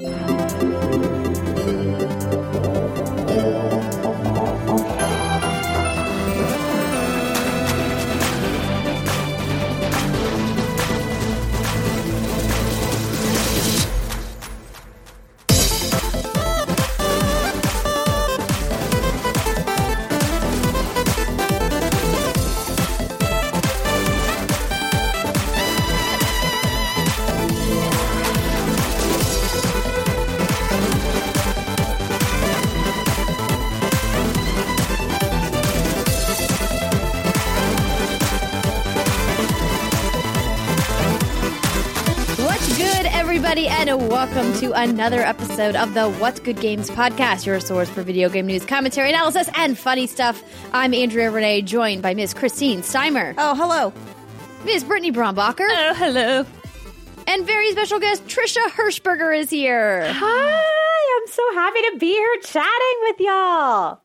What's welcome to another episode of the What's Good Games podcast, your source for video game news, commentary, analysis, and funny stuff. I'm Andrea Renee, joined by Ms. Christine Steimer, Oh, hello. Ms. Brittany Brombacher, Oh, hello. and very special guest Trisha Hirschberger is here. Hi, I'm so happy to be here chatting with y'all.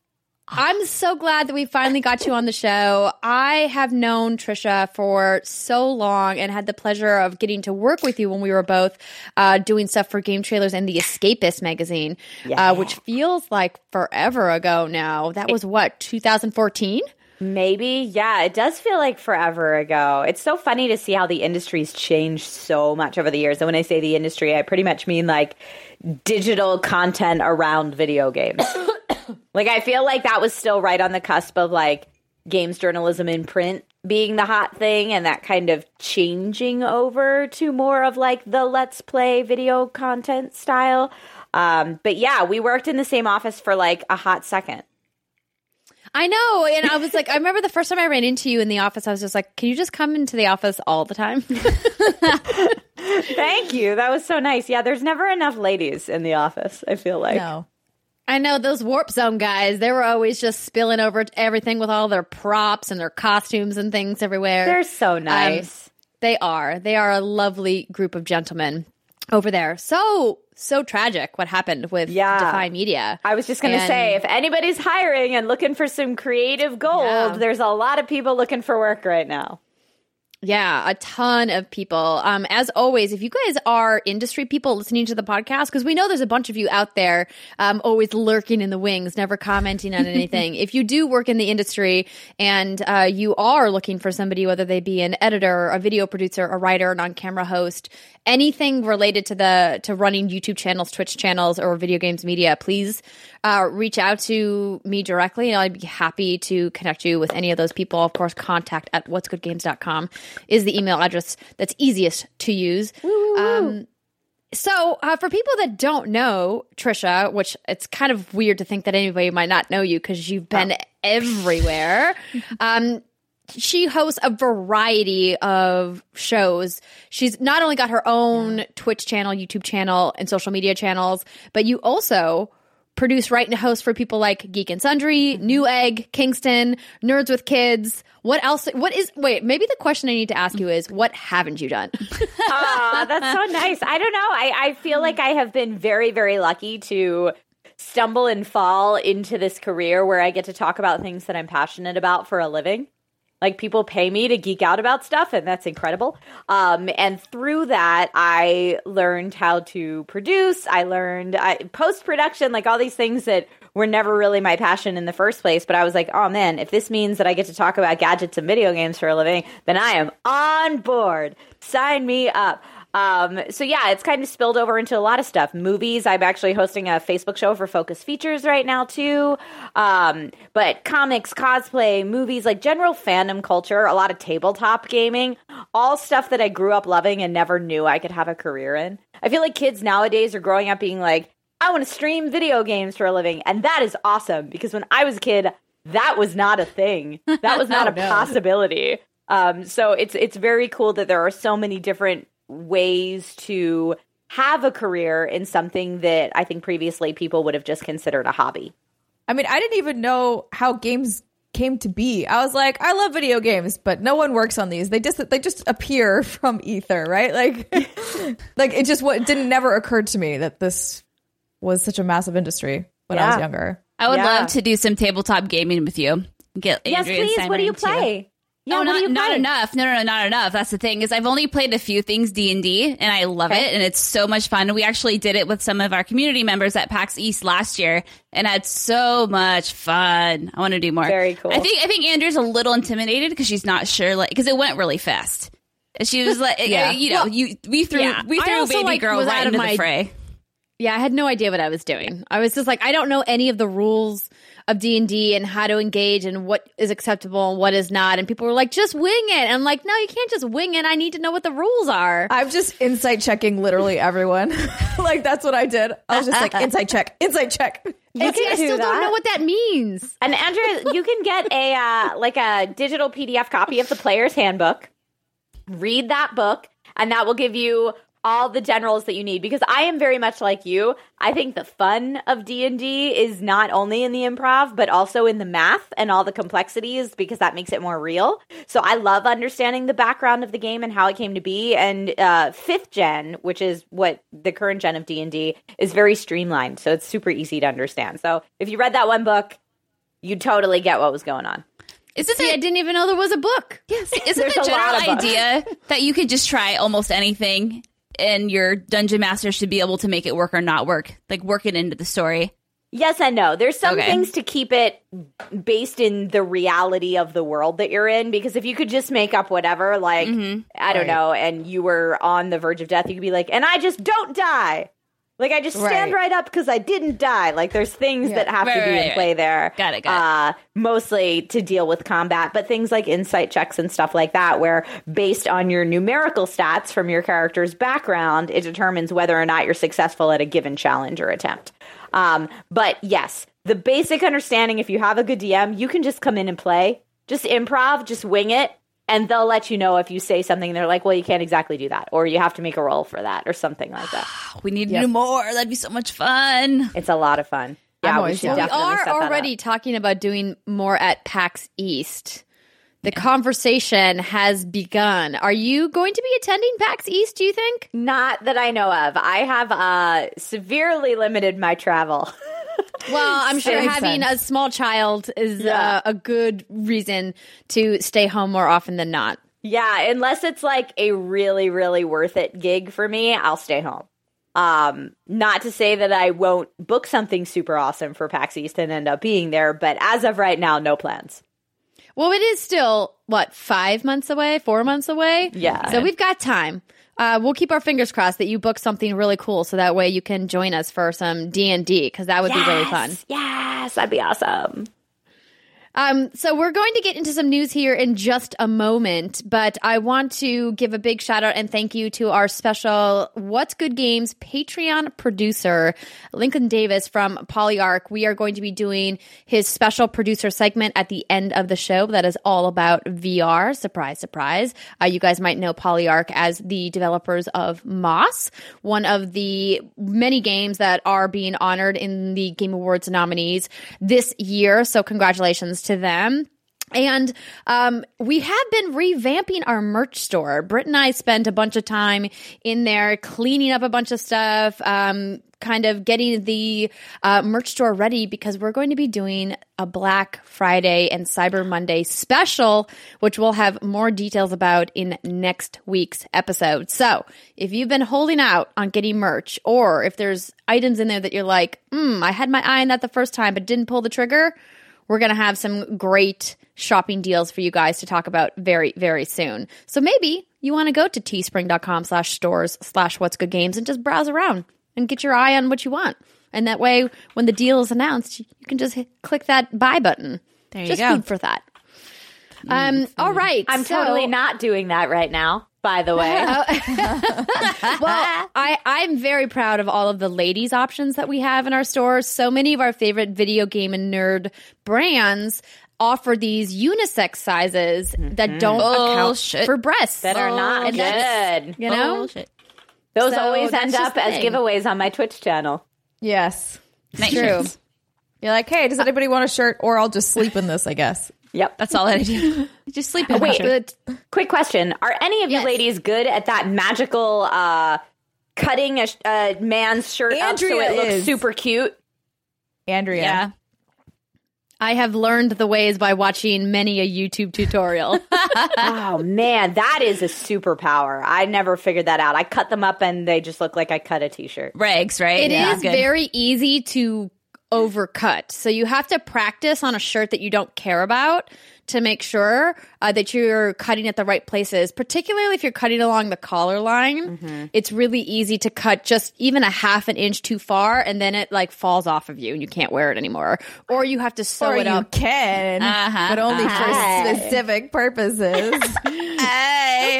I'm so glad that we finally got you on the show. I have known Trisha for so long and had the pleasure of getting to work with you when we were both uh, doing stuff for Game Trailers and the Escapist magazine, uh, which feels like forever ago now. That was what, 2014? Maybe, yeah, it does feel like forever ago. It's so funny to see how the industry's changed so much over the years. And when I say the industry, I pretty much mean like digital content around video games. like, I feel like that was still right on the cusp of like games journalism in print being the hot thing and that kind of changing over to more of like the let's play video content style. Um, but yeah, we worked in the same office for like a hot second. I know. And I was like, I remember the first time I ran into you in the office, I was just like, can you just come into the office all the time? Thank you. That was so nice. Yeah, there's never enough ladies in the office, I feel like. No. I know those Warp Zone guys, they were always just spilling over everything with all their props and their costumes and things everywhere. They're so um, nice. They are. They are a lovely group of gentlemen over there. So, so tragic what happened with Yeah. Defy Media. I was just going to say if anybody's hiring and looking for some creative gold, Yeah. there's a lot of people looking for work right now. Yeah, a ton of people. Um, as always, if you guys are industry people listening to the podcast, because we know there's a bunch of you out there, um, always lurking in the wings, never commenting on anything. if you do work in the industry and uh, you are looking for somebody, whether they be an editor, a video producer, a writer, an on-camera host, anything related to the to running YouTube channels, Twitch channels, or video games media, please uh, reach out to me directly, and I'd be happy to connect you with any of those people. Of course, contact at what'sgoodgames.com is the email address that's easiest to use. Um, so, uh, for people that don't know Trisha, which it's kind of weird to think that anybody might not know you because you've been everywhere. um, she hosts a variety of shows. She's not only got her own Twitch channel, YouTube channel, and social media channels, but you also produce, write, and host for people like Geek and Sundry, Newegg, Kingston, Nerds with Kids. What else? What is? Wait, maybe the question I need to ask you is, what haven't you done? Aw, that's so nice. I don't know. I, I feel like I have been very, very lucky to stumble and fall into this career where I get to talk about things that I'm passionate about for a living. Like people pay me to geek out about stuff, and that's incredible. Um, and through that, I learned how to produce. I learned post production, like all these things that were never really my passion in the first place. But I was like, oh man, if this means that I get to talk about gadgets and video games for a living, then I am on board. Sign me up. Um, so yeah, it's kind of spilled over into a lot of stuff. Movies. I'm actually hosting a Facebook show for Focus Features right now too. Um, but comics, cosplay, movies, like general fandom culture, a lot of tabletop gaming, all stuff that I grew up loving and never knew I could have a career in. I feel like kids nowadays are growing up being like, I want to stream video games for a living, and that is awesome because when I was a kid, that was not a thing. That was not a possibility. Um, so it's it's very cool that there are so many different ways to have a career in something that I think previously people would have just considered a hobby. I mean, I didn't even know how games came to be. I was like, I love video games, but no one works on these. They just they just appear from ether, right? Like like it just what didn't never occurred to me that this was such a massive industry when I was younger. I would Yeah. love to do some tabletop gaming with you. Get Yes, Andrea and please. What do you Simon, too. play? Yeah, oh, not, not enough. No, no, no, not enough. That's the thing is I've only played a few things D and D, and I love Okay. it, and it's so much fun. We actually did it with some of our community members at PAX East last year, and had so much fun. I want to do more. Very cool. I think I think Andrew's a little intimidated because she's not sure, like, because it went really fast. And She was like, eh, Yeah. you know, you we threw yeah. we threw baby like, girl right out of into my- the fray. Yeah, I had no idea what I was doing. I was just like, I don't know any of the rules of D and D and how to engage and what is acceptable and what is not. And people were like, just wing it. And I'm like, no, you can't just wing it. I need to know what the rules are. I'm just insight checking literally everyone. like that's what I did. I was just like insight check, insight check. You And can I still that. don't know what that means. And Andrea, you can get a uh, like a digital PDF copy of the player's handbook. Read that book, and that will give you all the generals that you need. Because I am very much like you. I think the fun of D and D is not only in the improv, but also in the math and all the complexities, because that makes it more real. So I love understanding the background of the game and how it came to be. And uh, fifth gen, which is what the current gen of D and D is, very streamlined. So it's super easy to understand. So if you read that one book you totally get what was going on. Isn't See, I it? didn't even know there was a book. Yes. Isn't the general idea that you could just try almost anything, and your dungeon master should be able to make it work or not work, like work it into the story? Yes and no. There's some Okay. things to keep it based in the reality of the world that you're in because if you could just make up whatever, like mm-hmm. I don't Right. know, and you were on the verge of death, you could be like, and I just don't die. Like I just stand Right. right up because I didn't die. Like there's things Yeah. that have Right, to be right, in right. play there. Got it, got uh, Mostly to deal with combat, but things like insight checks and stuff like that, where based on your numerical stats from your character's background, it determines whether or not you're successful at a given challenge or attempt. Um, but yes, the basic understanding if you have a good DM, you can just come in and play, just improv, just wing it, and they'll let you know if you say something. They're like, well, you can't exactly do that, or you have to make a roll for that, or something like that. We need to Yep. do more. That'd be so much fun. It's a lot of fun. Yeah, we should down. We are set that already up. talking about doing more at PAX East. The conversation has begun. Are you going to be attending PAX East, do you think? Not that I know of. I have uh, severely limited my travel. Well, I'm sure having sense. a small child is Yeah. uh, a good reason to stay home more often than not. yeah, unless it's like a really, really worth it gig for me, I'll stay home. Um, not to say that I won't book something super awesome for PAX East and end up being there, but as of right now, no plans. Well, it is still what five months away, four months away. Yeah. so we've got time. Uh, we'll keep our fingers crossed that you book something really cool, so that way you can join us for some D and D because that would be really fun. Yes, that'd be awesome. Um, so we're going to get into some news here in just a moment, but I want to give a big shout out and thank you to our special What's Good Games Patreon producer, Lincoln Davis from Polyarc. We are going to be doing his special producer segment at the end of the show that is all about VR. Surprise, surprise. Uh, you guys might know Polyarc as the developers of Moss, one of the many games that are being honored in the Game Awards nominees this year. So congratulations to them. And um, we have been revamping our merch store. Britt and I spent a bunch of time in there cleaning up a bunch of stuff, um, kind of getting the uh, merch store ready because we're going to be doing a Black Friday and Cyber Monday special, which we'll have more details about in next week's episode. So if you've been holding out on getting merch, or if there's items in there that you're like, hmm, I had my eye on that the first time but didn't pull the trigger, we're going to have some great shopping deals for you guys to talk about very, very soon. So maybe you want to go to teespring.com slash stores slash what's good games and just browse around and get your eye on what you want. And that way, when the deal is announced, you can just hit, click that buy button. There you just go. food for that. Um, all right. I'm so- totally not doing that right now, by the way. Oh. well, I, I'm very proud of all of the ladies options that we have in our stores. So many of our favorite video game and nerd brands offer these unisex sizes that mm-hmm. don't account for breasts that are not And that's- good. You know, Bullshit. Those So always end up as giveaways on my Twitch channel. Yes. Nice. true. You're like, hey, does anybody want a shirt? Or I'll just sleep in this, I guess. Yep. That's all I do. Just sleep in Wait, my but Quick question: Are any of you ladies good at that magical uh, cutting a, a man's shirt up so it looks is. super cute? Andrea. Yeah. I have learned the ways by watching many a YouTube tutorial. oh man, that is a superpower. I never figured that out. I cut them up and they just look like I cut a t-shirt. Rags, right? It is Yeah. Good. very easy to overcut. So you have to practice on a shirt that you don't care about to make sure uh, that you're cutting at the right places, particularly if you're cutting along the collar line. It's really easy to cut just even a half an inch too far and then it like falls off of you and you can't wear it anymore. Or you have to sew or it you up. can, Uh-huh, but only uh-huh. for specific purposes.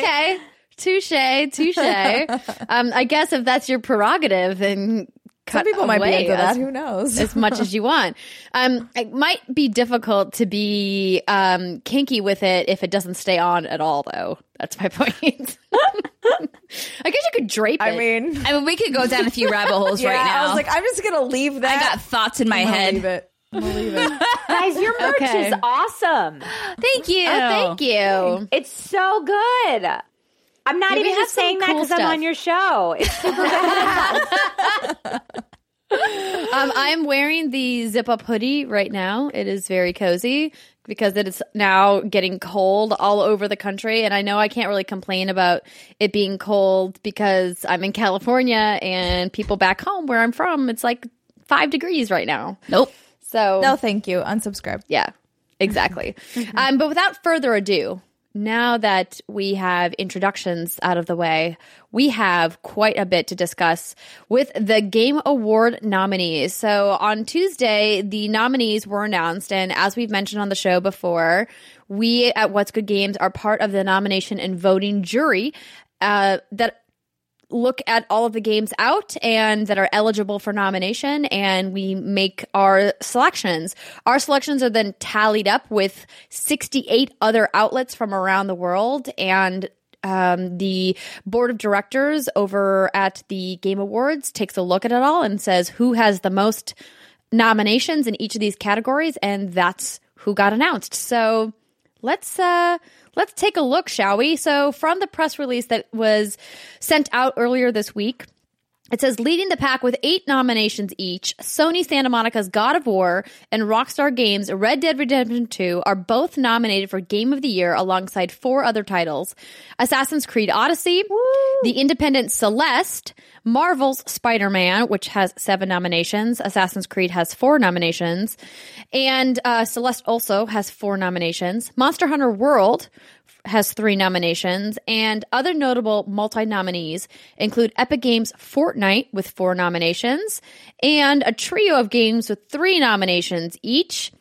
Okay. Touche, touche. um, I guess if that's your prerogative, then cut Some people might be away into as- that. Who knows? as much as you want. Um, it might be difficult to be um, kinky with it if it doesn't stay on at all, though. That's my point. I guess you could drape it. I mean, I mean, we could go down a few rabbit holes yeah, right now. I was like, I'm just gonna leave that. I got thoughts in my I'm gonna head. Leave it. I'm gonna leave it. Guys, your merch Okay. is awesome. Thank you. oh, thank you. It's so good. I'm not Yeah, we even have just some saying that because I'm on your show. It's super good. Um, I'm wearing the zip up hoodie right now. It is very cozy because it is now getting cold all over the country. And I know I can't really complain about it being cold because I'm in California and people back home where I'm from, it's like five degrees right now. Nope. So No, thank you. Unsubscribe. Yeah, exactly. um, but without further ado, now that we have introductions out of the way, we have quite a bit to discuss with the Game Award nominees. So on Tuesday, the nominees were announced, and as we've mentioned on the show before, we at What's Good Games are part of the nomination and voting jury uh, that look at all of the games out and that are eligible for nomination and we make our selections. Our selections are then tallied up with 68 other outlets from around the world and um, the board of directors over at the Game Awards takes a look at it all and says who has the most nominations in each of these categories and that's who got announced. So let's uh let's take a look shall we? So from the press release that was sent out earlier this week it says leading the pack with eight nominations each, Sony Santa Monica's God of War and Rockstar Games' Red Dead Redemption 2 are both nominated for Game of the Year alongside four other titles. Assassin's Creed Odyssey, the independent Celeste, Marvel's Spider Man, which has seven nominations, Assassin's Creed has four nominations, and uh, Celeste also has four nominations, Monster Hunter World has three nominations, and other notable multi nominees include Epic Games Fortnite with four nominations, and a trio of games with three nominations each.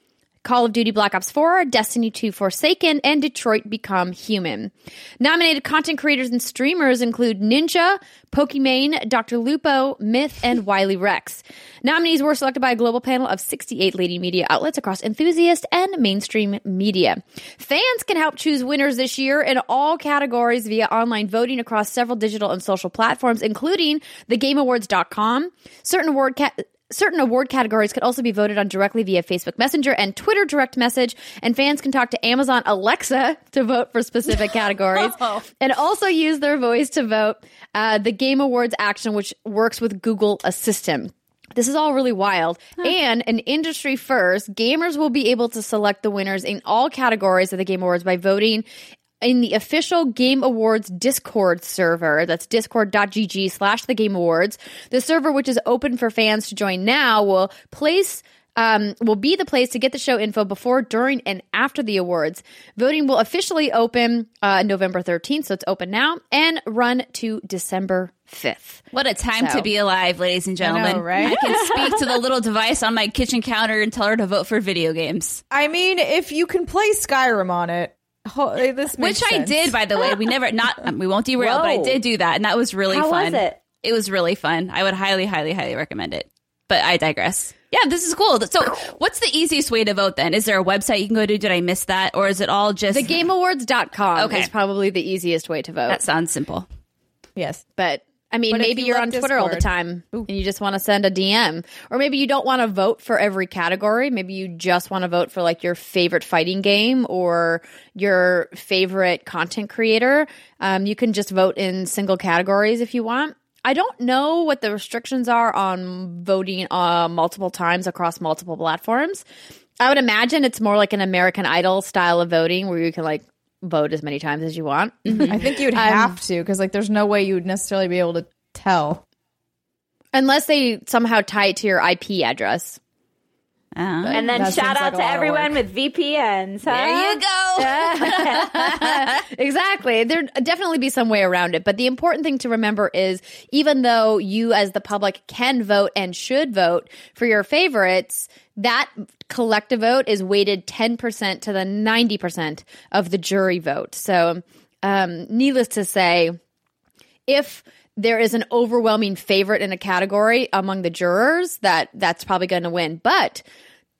Call of Duty Black Ops 4, Destiny 2 Forsaken, and Detroit Become Human. Nominated content creators and streamers include Ninja, Pokimane, Dr. Lupo, Myth, and Willyrex. Nominees were selected by a global panel of 68 leading media outlets across enthusiast and mainstream media. Fans can help choose winners this year in all categories via online voting across several digital and social platforms, including thegameawards.com. Certain award ca- Certain award categories could also be voted on directly via Facebook Messenger and Twitter direct message, and fans can talk to Amazon Alexa to vote for specific categories, and also use their voice to vote uh, the Game Awards action, which works with Google Assistant. This is all really wild. And an industry first, gamers will be able to select the winners in all categories of the Game Awards by voting in the official Game Awards Discord server. That's discord.gg slash the Game Awards. The server, which is open for fans to join now, will place um, will be the place to get the show info before, during, and after the awards. Voting will officially open uh, November 13th, so it's open now, and run to December 5th. What a time So- to be alive, ladies and gentlemen. know, right? I can speak to the little device on my kitchen counter and tell her to vote for video games. I mean, if you can play Skyrim on it, ho- this Which I did, by the way. We never, not, um, we won't derail, but I did do that. And that was really How fun. was it? It was really fun. I would highly, highly, highly recommend it. But I digress. Yeah, this is cool. So, what's the easiest way to vote then? Is there a website you can go to? Did I miss that? Or is it all just TheGameAwards.com Okay. is probably the easiest way to vote. That sounds simple. Yes. but I mean, But maybe you you're love on Twitter all the Discord- time and you just want to send a DM. Or maybe you don't want to vote for every category. Maybe you just want to vote for like your favorite fighting game or your favorite content creator. Um, you can just vote in single categories if you want. I don't know what the restrictions are on voting uh, multiple times across multiple platforms. I would imagine it's more like an American Idol style of voting where you can like vote as many times as you want. Mm-hmm. I think you'd have to because like there's no way you would necessarily be able to tell. Unless they somehow tie it to your IP address. Uh, And then That shout out like to everyone with VPNs. Huh? there you go. exactly. There'd definitely be some way around it. But the important thing to remember is even though you, as the public, can vote and should vote for your favorites, that collective vote is weighted 10% to the 90% of the jury vote. So, um, needless to say, if there is an overwhelming favorite in a category among the jurors, that that's probably going to win. But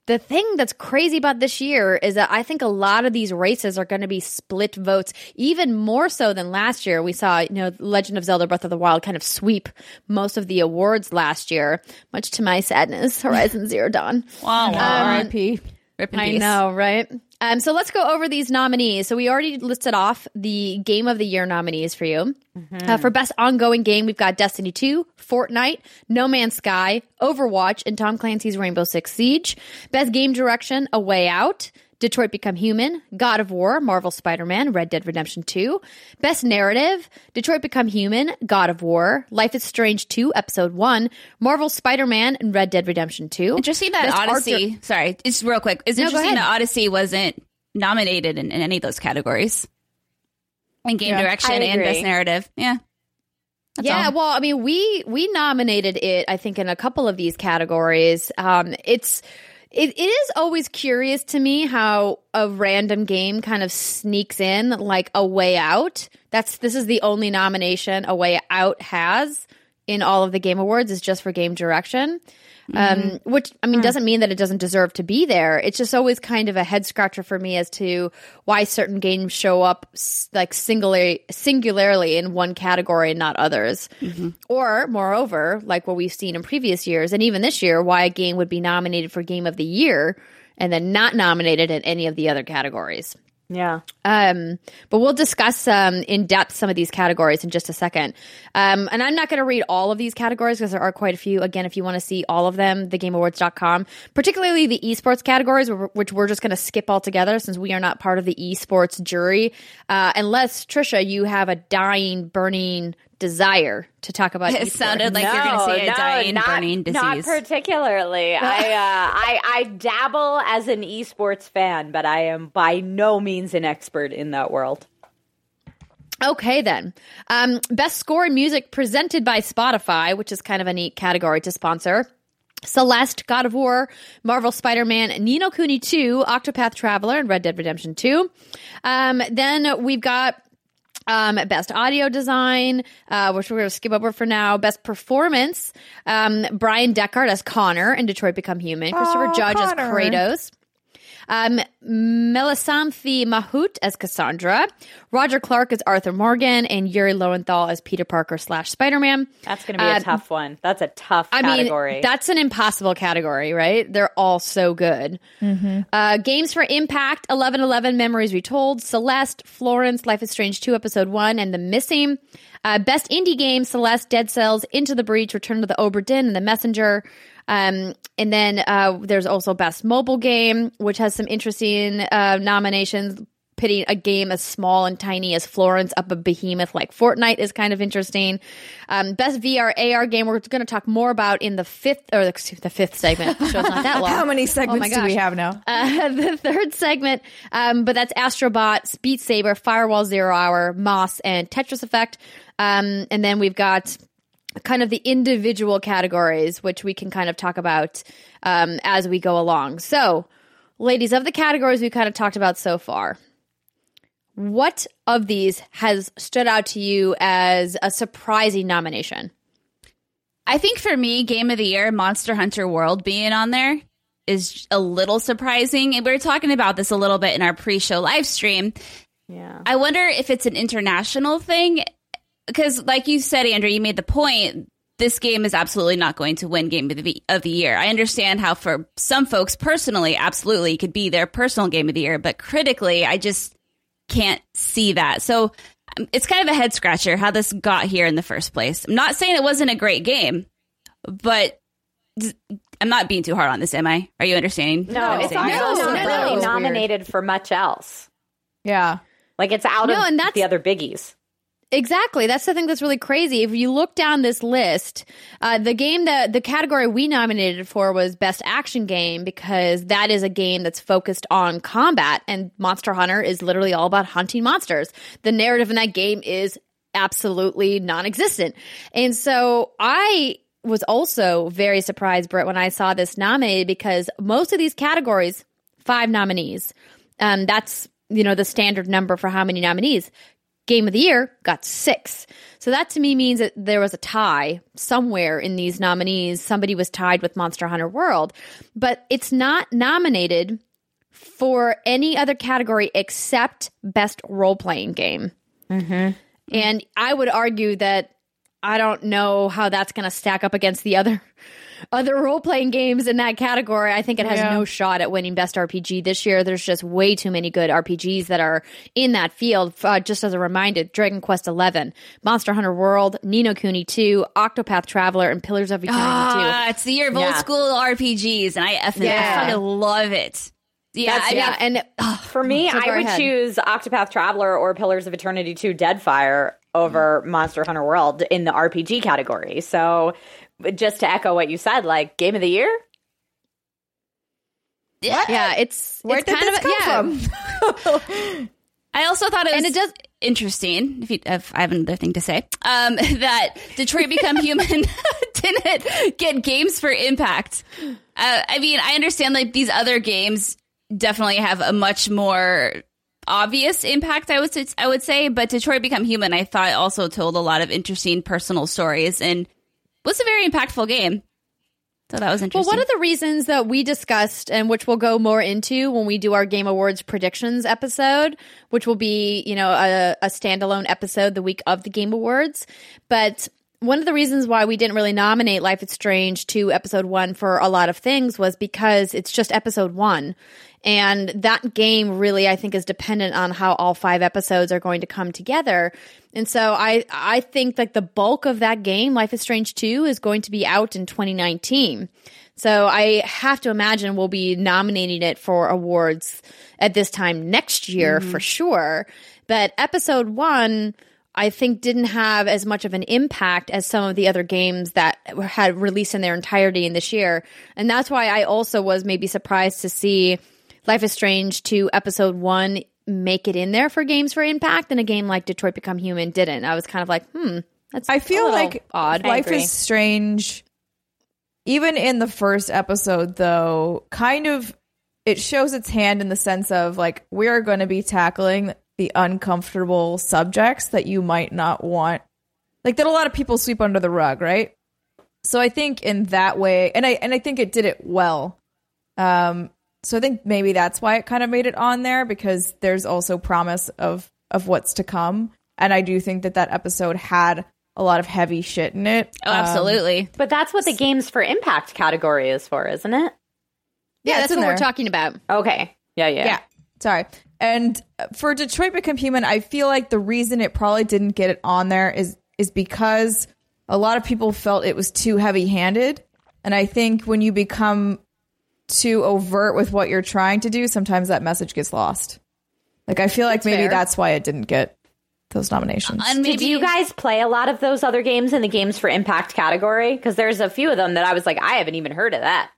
the thing that's crazy about this year is that I think a lot of these races are going to be split votes, even more so than last year. We saw, you know, Legend of Zelda Breath of the Wild kind of sweep most of the awards last year, much to my sadness. Horizon Zero Dawn. Wow, um, wow. R.I.P. Rip I know, right? Um, so let's go over these nominees. So we already listed off the Game of the Year nominees for you. Uh, for Best Ongoing Game, we've got Destiny 2, Fortnite, No Man's Sky, Overwatch, and Tom Clancy's Rainbow Six Siege. Best Game Direction, A Way Out. Detroit Become Human, God of War, Marvel Spider Man, Red Dead Redemption 2. Best Narrative, Detroit Become Human, God of War, Life is Strange 2, Episode 1, Marvel Spider Man, and Red Dead Redemption 2. Interesting that Best Odyssey. sorry, just real quick. It's No, interesting that Odyssey wasn't nominated in, in any of those categories. In game Yeah. direction and best narrative. Yeah. That's yeah, all. well, I mean, we we nominated it. I think in a couple of these categories. Um, it's it, it is always curious to me how a random game kind of sneaks in like a way out. That's this is the only nomination a way out has in all of the game awards is just for game direction. Um, mm-hmm. which I mean mm. doesn't mean that it doesn't deserve to be there. It's just always kind of a head scratcher for me as to why certain games show up like singularly singularly in one category and not others. Mm-hmm. Or moreover, like what we've seen in previous years and even this year, why a game would be nominated for game of the year and then not nominated in any of the other categories. Yeah. Um, but we'll discuss um, in depth some of these categories in just a second. Um, and I'm not going to read all of these categories because there are quite a few. Again, if you want to see all of them, thegameawards.com, particularly the esports categories, which we're just going to skip altogether since we are not part of the esports jury. Uh, unless, Trisha, you have a dying, burning desire to talk about It esports. sounded like you're going to say a no, dying, not, burning disease. Not particularly. I, uh, I I dabble as an esports fan, but I am by no means an expert in that world. Okay, then. Um, best score in music presented by Spotify, which is kind of a neat category to sponsor. Celeste, God of War, Marvel Spider Man, Ni no Kuni 2, Octopath Traveler, and Red Dead Redemption 2. Um, then we've got um, best audio design, uh, which we're going to skip over for now. Best performance, um, Bryan Dechart as Connor in Detroit Become Human, Christopher Oh, Judge Connor. as Kratos. Um, Melissanthi Mahut as Cassandra, Roger Clark as Arthur Morgan, and Yuri Lowenthal as Peter Parker slash Spider Man. That's going to be a Uh, tough one. That's a tough I category. mean, that's an impossible category, right? They're all so good. Uh, games for Impact, 1111 Memories Retold, Celeste, Florence, Life is Strange 2, Episode 1, and The Missing. Uh, best indie game, Celeste, Dead Cells, Into the Breach, Return to the Obra Dinn, and The Messenger. Um, and then uh, there's also Best Mobile Game, which has some interesting uh, nominations. Pitting a game as small and tiny as Florence up a behemoth like Fortnite is kind of interesting. Um, best VR AR game we're going to talk more about in the fifth or excuse, the fifth segment. The show's not that long. How many Oh segments my do we have now? Uh, the third segment, um, but that's Astrobot, Beat Saber, Firewall Zero Hour, Moss, and Tetris Effect. Um, and then we've got kind of the individual categories, which we can kind of talk about um, as we go along. So, ladies, of the categories we kind of talked about so far, what of these has stood out to you as a surprising nomination? I think for me, Game of the Year, Monster Hunter World being on there is a little surprising. And we were talking about this a little bit in our pre show live stream. yeah. I wonder if it's an international thing. Because, like you said, Andrew, you made the point. This game is absolutely not going to win Game of the, of the Year. I understand how, for some folks personally, absolutely could be their personal Game of the Year, but critically, I just can't see that. So um, it's kind of a head scratcher how this got here in the first place. I'm not saying it wasn't a great game, but I'm not being too hard on this, am I? Are you understanding? No, it's saying. also No, not no, no, really nominated for much else. Yeah. Like it's out No, of and that's- the other biggies. Exactly. That's the thing that's really crazy. If you look down this list, uh, the game that the category we nominated for was best action game because that is a game that's focused on combat and Monster Hunter is literally all about hunting monsters. The narrative in that game is absolutely non-existent. And so I was also very surprised, Britt, when I saw this nominated because most of these categories, five nominees. Um, that's, you know, the standard number for how many nominees. Game of the Year got six. So that to me means that there was a tie somewhere in these nominees. Somebody was tied with Monster Hunter World, but it's not nominated for any other category except Best Role Playing Game. Mm-hmm. And I would argue that I don't know how that's going to stack up against the other other role playing games in that category. I think it has Yeah. no shot at winning best RPG this year. There's just way too many good RPGs that are in that field. Uh, just as a reminder, Dragon Quest XI, Monster Hunter World, Ni no Kuni 2, Octopath Traveler, and Pillars of Eternity 2. Ah, it's the year of old school RPGs, and I effing Yeah. I fucking love it. Yeah, That's- I mean, yeah, and ugh, For me, So I would ahead. choose Octopath Traveler or Pillars of Eternity 2 Deadfire over Monster Hunter World in the RPG category. So just to echo what you said, like game of the year? yeah, it's Where it's did kind this of come yeah. from? I also thought it was And it does- interesting. If, you, if I have another thing to say, um, that Detroit Become Human didn't get games for impact. Uh, I mean, I understand like these other games definitely have a much more obvious impact. I would say, I would say, but Detroit Become Human, I thought also told a lot of interesting personal stories and was a very impactful game. So that was interesting. Well, one of the reasons that we discussed, and which we'll go more into when we do our Game Awards predictions episode, which will be, you know, a, a standalone episode the week of the Game Awards. But one of the reasons why we didn't really nominate Life is Strange to episode one for a lot of things was because it's just episode one. And that game really, I think, is dependent on how all five episodes are going to come together. And so I, I think like the bulk of that game, Life is Strange 2, is going to be out in 2019. So I have to imagine we'll be nominating it for awards at this time next year mm-hmm. for sure. But episode one, I think didn't have as much of an impact as some of the other games that had released in their entirety in this year. And that's why I also was maybe surprised to see Life is Strange to episode one make it in there for games for impact and a game like Detroit Become Human didn't. I was kind of like, hmm, that's I feel like odd. Life is Strange, even in the first episode, though, kind of it shows its hand in the sense of like we're going to be tackling the uncomfortable subjects that you might not want, like that a lot of people sweep under the rug, right? So I think in that way, and I and I think it did it well. Um, so I think maybe that's why it kind of made it on there because there's also promise of of what's to come, and I do think that that episode had a lot of heavy shit in it. oh, Um, absolutely. But that's what the games for impact category is for, isn't it? yeah, it's that's in what we're talking about. Okay. Yeah, yeah. yeah. Sorry. And for Detroit Become Human, I feel like the reason it probably didn't get it on there is is because a lot of people felt it was too heavy handed. And I think when you become too overt with what you're trying to do, sometimes that message gets lost. Like I feel like That's maybe fair. that's why it didn't get those nominations. And maybe Did you guys play a lot of those other games in the games for impact category? Because there's a few of them that I was like, I haven't even heard of that.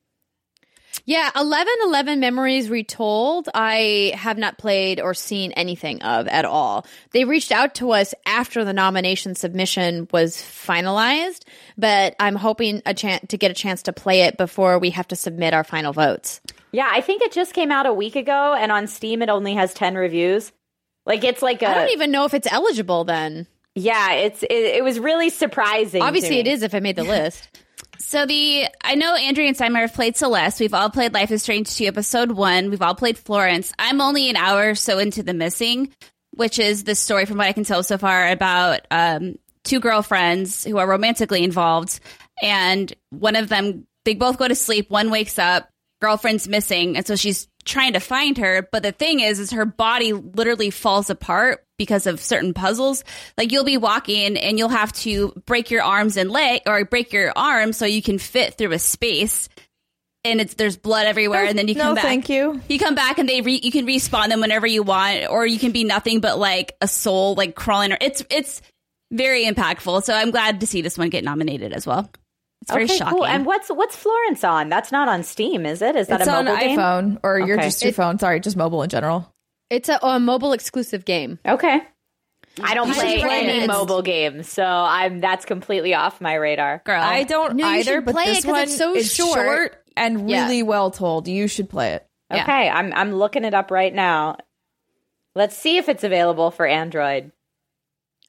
Yeah, eleven eleven memories retold. I have not played or seen anything of at all. They reached out to us after the nomination submission was finalized, but I'm hoping a chance to get a chance to play it before we have to submit our final votes. Yeah, I think it just came out a week ago, and on Steam it only has ten reviews. Like it's like a I don't even know if it's eligible. Then yeah, it's it, it was really surprising. obviously it is if I made the list. So the I know Andrea and Simon have played Celeste. We've all played Life is Strange 2 episode 1. We've all played Florence. I'm only an hour or so into The Missing, which is the story from what I can tell so far about um, two girlfriends who are romantically involved and one of them they both go to sleep, one wakes up, girlfriend's missing, and so she's trying to find her, but the thing is is her body literally falls apart because of certain puzzles. Like you'll be walking and you'll have to break your arms and leg or break your arm so you can fit through a space. And it's there's blood everywhere, and then you no, come back. thank you. You come back and they re- you can respawn them whenever you want, or you can be nothing but like a soul like crawling. Or It's it's very impactful. So I'm glad to see this one get nominated as well. It's very okay, shocking. cool. And what's what's Florence on? That's not on Steam, is it? Is that It's a on mobile game? iPhone or you're just your phone. Sorry, just mobile in general. It's a, a mobile exclusive game. Okay. I don't play play any it. mobile games, so I'm that's completely off my radar. Girl, I don't No, either, but play it this 'cause one it's so is short. and Yeah. really well told. You should play it. Yeah. Okay, I'm I'm looking it up right now. Let's see if it's available for Android.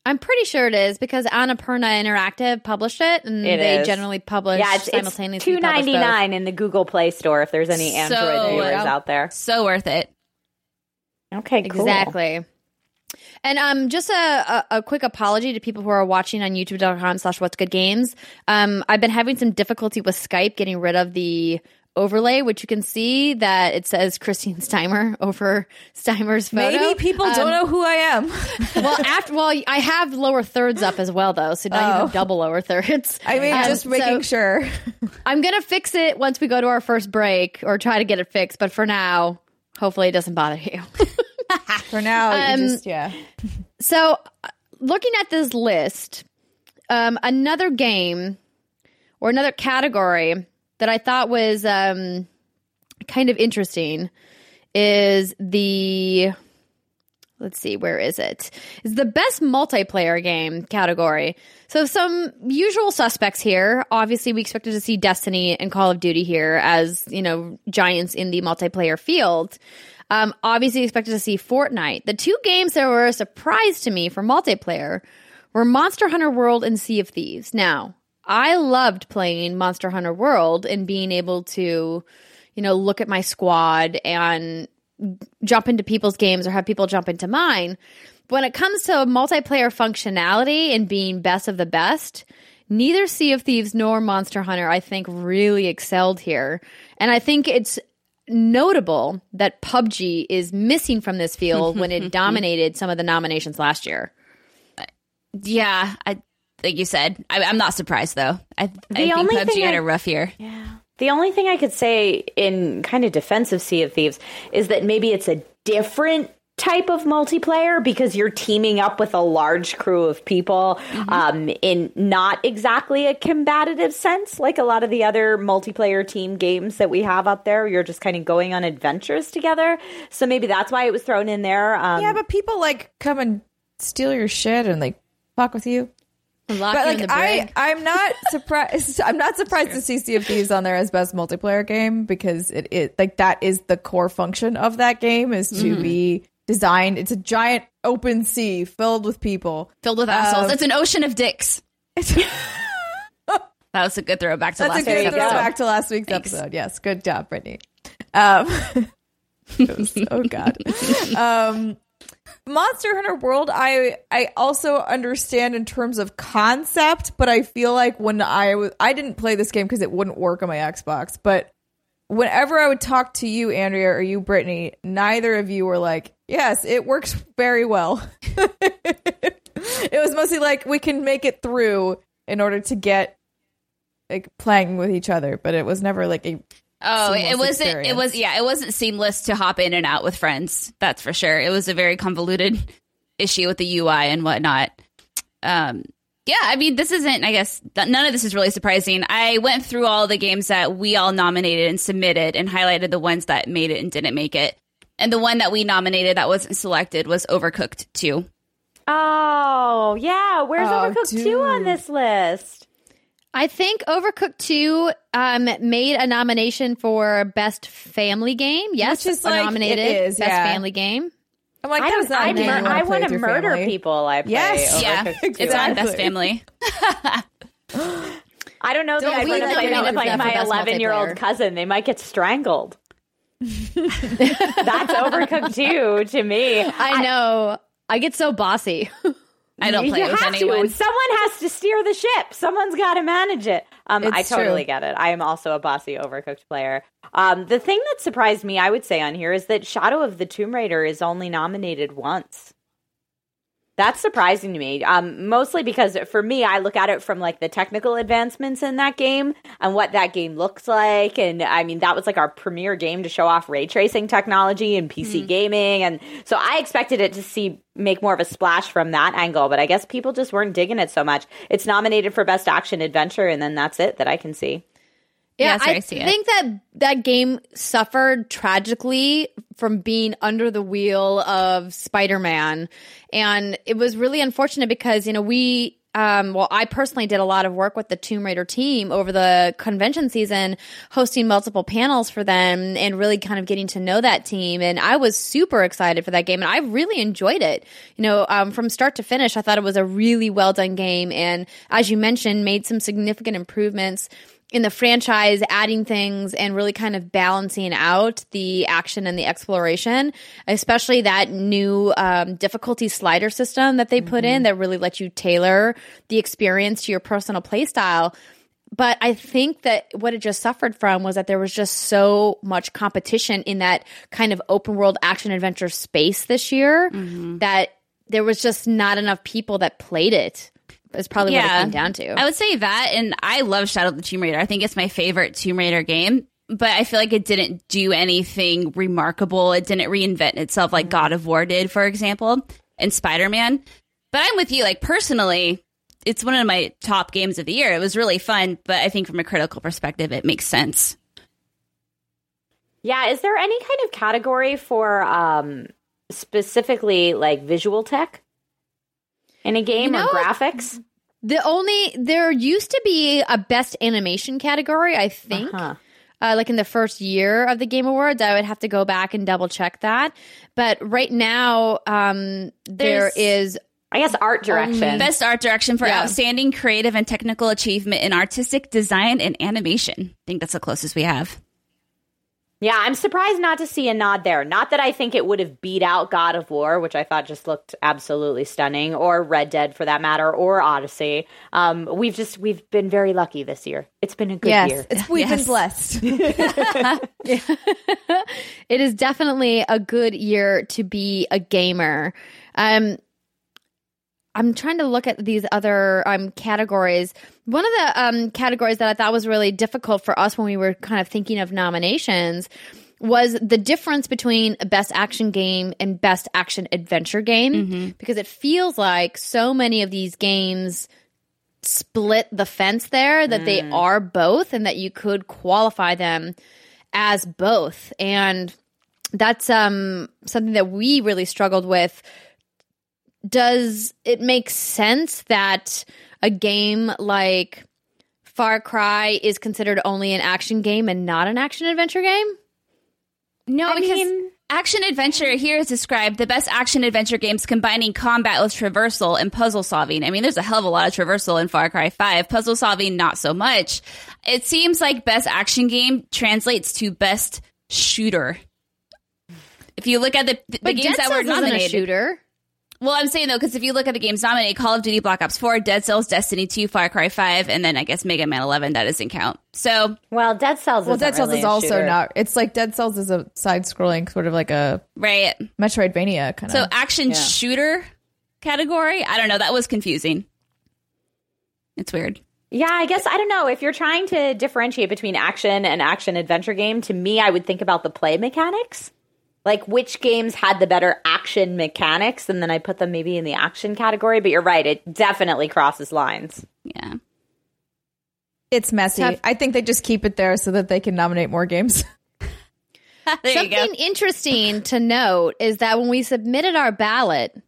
I'm pretty sure it is because Annapurna Interactive published it, and It they is. generally publish yeah, it's, it's simultaneously. two publish ninety both. nine in the Google Play Store if there's any So, Android viewers out there. so worth it. Okay, cool. Exactly. And um, just a, a, a quick apology to people who are watching on youtube.com slash what's good games. Um, I've been having some difficulty with Skype getting rid of the overlay, which you can see that it says Christine Steimer over Steimer's photo. Maybe people don't Um, know who I am. well, after well, I have lower thirds up as well, though, so now you Oh. have double lower thirds. I mean, Um, just making so sure. I'm gonna fix it once we go to our first break, or try to get it fixed. But for now, hopefully, it doesn't bother you. For now, Um, just yeah. So, uh, looking at this list, um, another game or another category that I thought was um, kind of interesting is the. Let's see, where is it? It's the best multiplayer game category. So, some usual suspects here. Obviously, we expected to see Destiny and Call of Duty here as, you know, giants in the multiplayer field. Um, obviously, expected to see Fortnite. The two games that were a surprise to me for multiplayer were Monster Hunter World and Sea of Thieves. Now, I loved playing Monster Hunter World and being able to, you know, look at my squad and jump into people's games or have people jump into mine. When it comes to multiplayer functionality and being best of the best, neither Sea of Thieves nor Monster Hunter, I think, really excelled here. And I think it's notable that PUBG is missing from this field when it dominated some of the nominations last year. Yeah, I like you said. I, I'm not surprised though. I, I think only PUBG thing had I- a rough year. The only thing I could say in kind of defense of Sea of Thieves is that maybe it's a different type of multiplayer because you're teaming up with a large crew of people um, in not exactly a combative sense like a lot of the other multiplayer team games that we have out there. You're just kind of going on adventures together. So maybe that's why it was thrown in there. Um, Yeah, but people like come and steal your shit and like fuck with you. But like I. I'm not surprised. I'm not surprised to see Sea of Thieves on there as best multiplayer game because it, it like that is the core function of that game is to be designed. It's a giant open sea filled with people. Filled with assholes. it's an ocean of dicks. That was a good throwback to That's a last good week's episode. to last week's episode. Yes, good job, Brittany. Um, was- oh god. Um, Monster Hunter World, I I also understand in terms of concept, but I feel like when I was I didn't play this game because it wouldn't work on my Xbox, but whenever I would talk to you, Andrea, or you, Brittany, neither of you were like, "Yes, it works very well." it was mostly like we can make it through in order to get like playing with each other, but it was never like a Oh, it wasn't. It was yeah. It wasn't seamless to hop in and out with friends. That's for sure. It was a very convoluted issue with the UI and whatnot. Um, yeah, I mean, this isn't. I guess none of this is really surprising. I went through all the games that we all nominated and submitted, and highlighted the ones that made it and didn't make it. And the one that we nominated that wasn't selected was Overcooked Two. oh, yeah. Where's Oh, Overcooked 2 on this list? I think Overcooked 2 um, made a nomination for Best Family Game. Yes, Which is like- nominated it is, Best yeah. Family Game. I'm like, I don't. not I, a game you mur- wanna I want to murder family. people. I play Yes. Yeah, Overcooked 2 it's on on. Best Family. I don't know Don't that I'd we want to know play we that with like my 11 year old cousin. They might get strangled. That's overcooked too to me. I know. I get so bossy. I don't play you with have anyone. to. Someone has to steer the ship. Someone's got to manage it. Um, I totally true. get it. I am also a bossy, overcooked player. Um, the thing that surprised me, I would say, on here is that Shadow of the Tomb Raider is only nominated once. That's surprising to me. Um, mostly because for me, I look at it from like the technical advancements in that game and what that game looks like. And I mean, that was like our premier game to show off ray tracing technology and PC mm-hmm. gaming. And so I expected it to see make more of a splash from that angle, but I guess people just weren't digging it so much. It's nominated for best action adventure, and then that's it that I can see. Yeah, I, I think that that game suffered tragically from being under the wheel of Spider-Man, and it was really unfortunate because you know we um, well, I personally did a lot of work with the Tomb Raider team over the convention season, hosting multiple panels for them and really kind of getting to know that team. And I was super excited for that game and I really enjoyed it. You know, um, from start to finish, I thought it was a really well done game. And as you mentioned, made some significant improvements in the franchise adding things and really kind of balancing out the action and the exploration especially that new um, difficulty slider system that they put mm-hmm. in that really lets you tailor the experience to your personal playstyle but I think that what it just suffered from was that there was just so much competition in that kind of open world action adventure space this year mm-hmm. that there was just not enough people that played it is probably yeah, what it came down to. I would say that, and I love Shadow of the Tomb Raider. I think it's my favorite Tomb Raider game, but I feel like it didn't do anything remarkable. It didn't reinvent itself like God of War did, for example, and Spider Man. But I'm with you. Like personally, it's one of my top games of the year. It was really fun, but I think from a critical perspective, it makes sense. Yeah, is there any kind of category for um, specifically like visual tech? In a game you know, or graphics? The only there used to be a best animation category, I think. Uh-huh. Uh, like in the first year of the Game Awards, I would have to go back and double check that. But right now, um, there is I guess art direction. Best art direction for yeah. outstanding creative and technical achievement in artistic design and animation. I think that's the closest we have. Yeah, I'm surprised not to see a nod there. Not that I think it would have beat out God of War, which I thought just looked absolutely stunning, or Red Dead for that matter, or Odyssey. Um, we've just we've been very lucky this year. It's been a good yes, year. It's, we've yes. been blessed. it is definitely a good year to be a gamer. Um, I'm trying to look at these other um, categories. One of the um, categories that I thought was really difficult for us when we were kind of thinking of nominations was the difference between a best action game and best action adventure game mm-hmm. because it feels like so many of these games split the fence there that mm. they are both and that you could qualify them as both and that's um something that we really struggled with does it make sense that a game like Far Cry is considered only an action game and not an action adventure game? No, I because mean, action adventure here is described the best action adventure games combining combat with traversal and puzzle solving. I mean, there's a hell of a lot of traversal in Far Cry 5. Puzzle solving, not so much. It seems like best action game translates to best shooter. If you look at the, the, the games that were nominated, shooter. Well, I'm saying though, because if you look at the games nominated, Call of Duty Black Ops 4, Dead Cells, Destiny 2, Far Cry 5, and then I guess Mega Man 11, that doesn't count. So, well, Dead Cells. Well, Dead Cells really is also shooter. not. It's like Dead Cells is a side-scrolling sort of like a right Metroidvania kind of. So action yeah. shooter category. I don't know. That was confusing. It's weird. Yeah, I guess I don't know. If you're trying to differentiate between action and action adventure game, to me, I would think about the play mechanics like which games had the better action mechanics and then I put them maybe in the action category, but you're right, it definitely crosses lines. Yeah. It's messy. Tough. I think they just keep it there so that they can nominate more games. Something interesting to note is that when we submitted our ballot,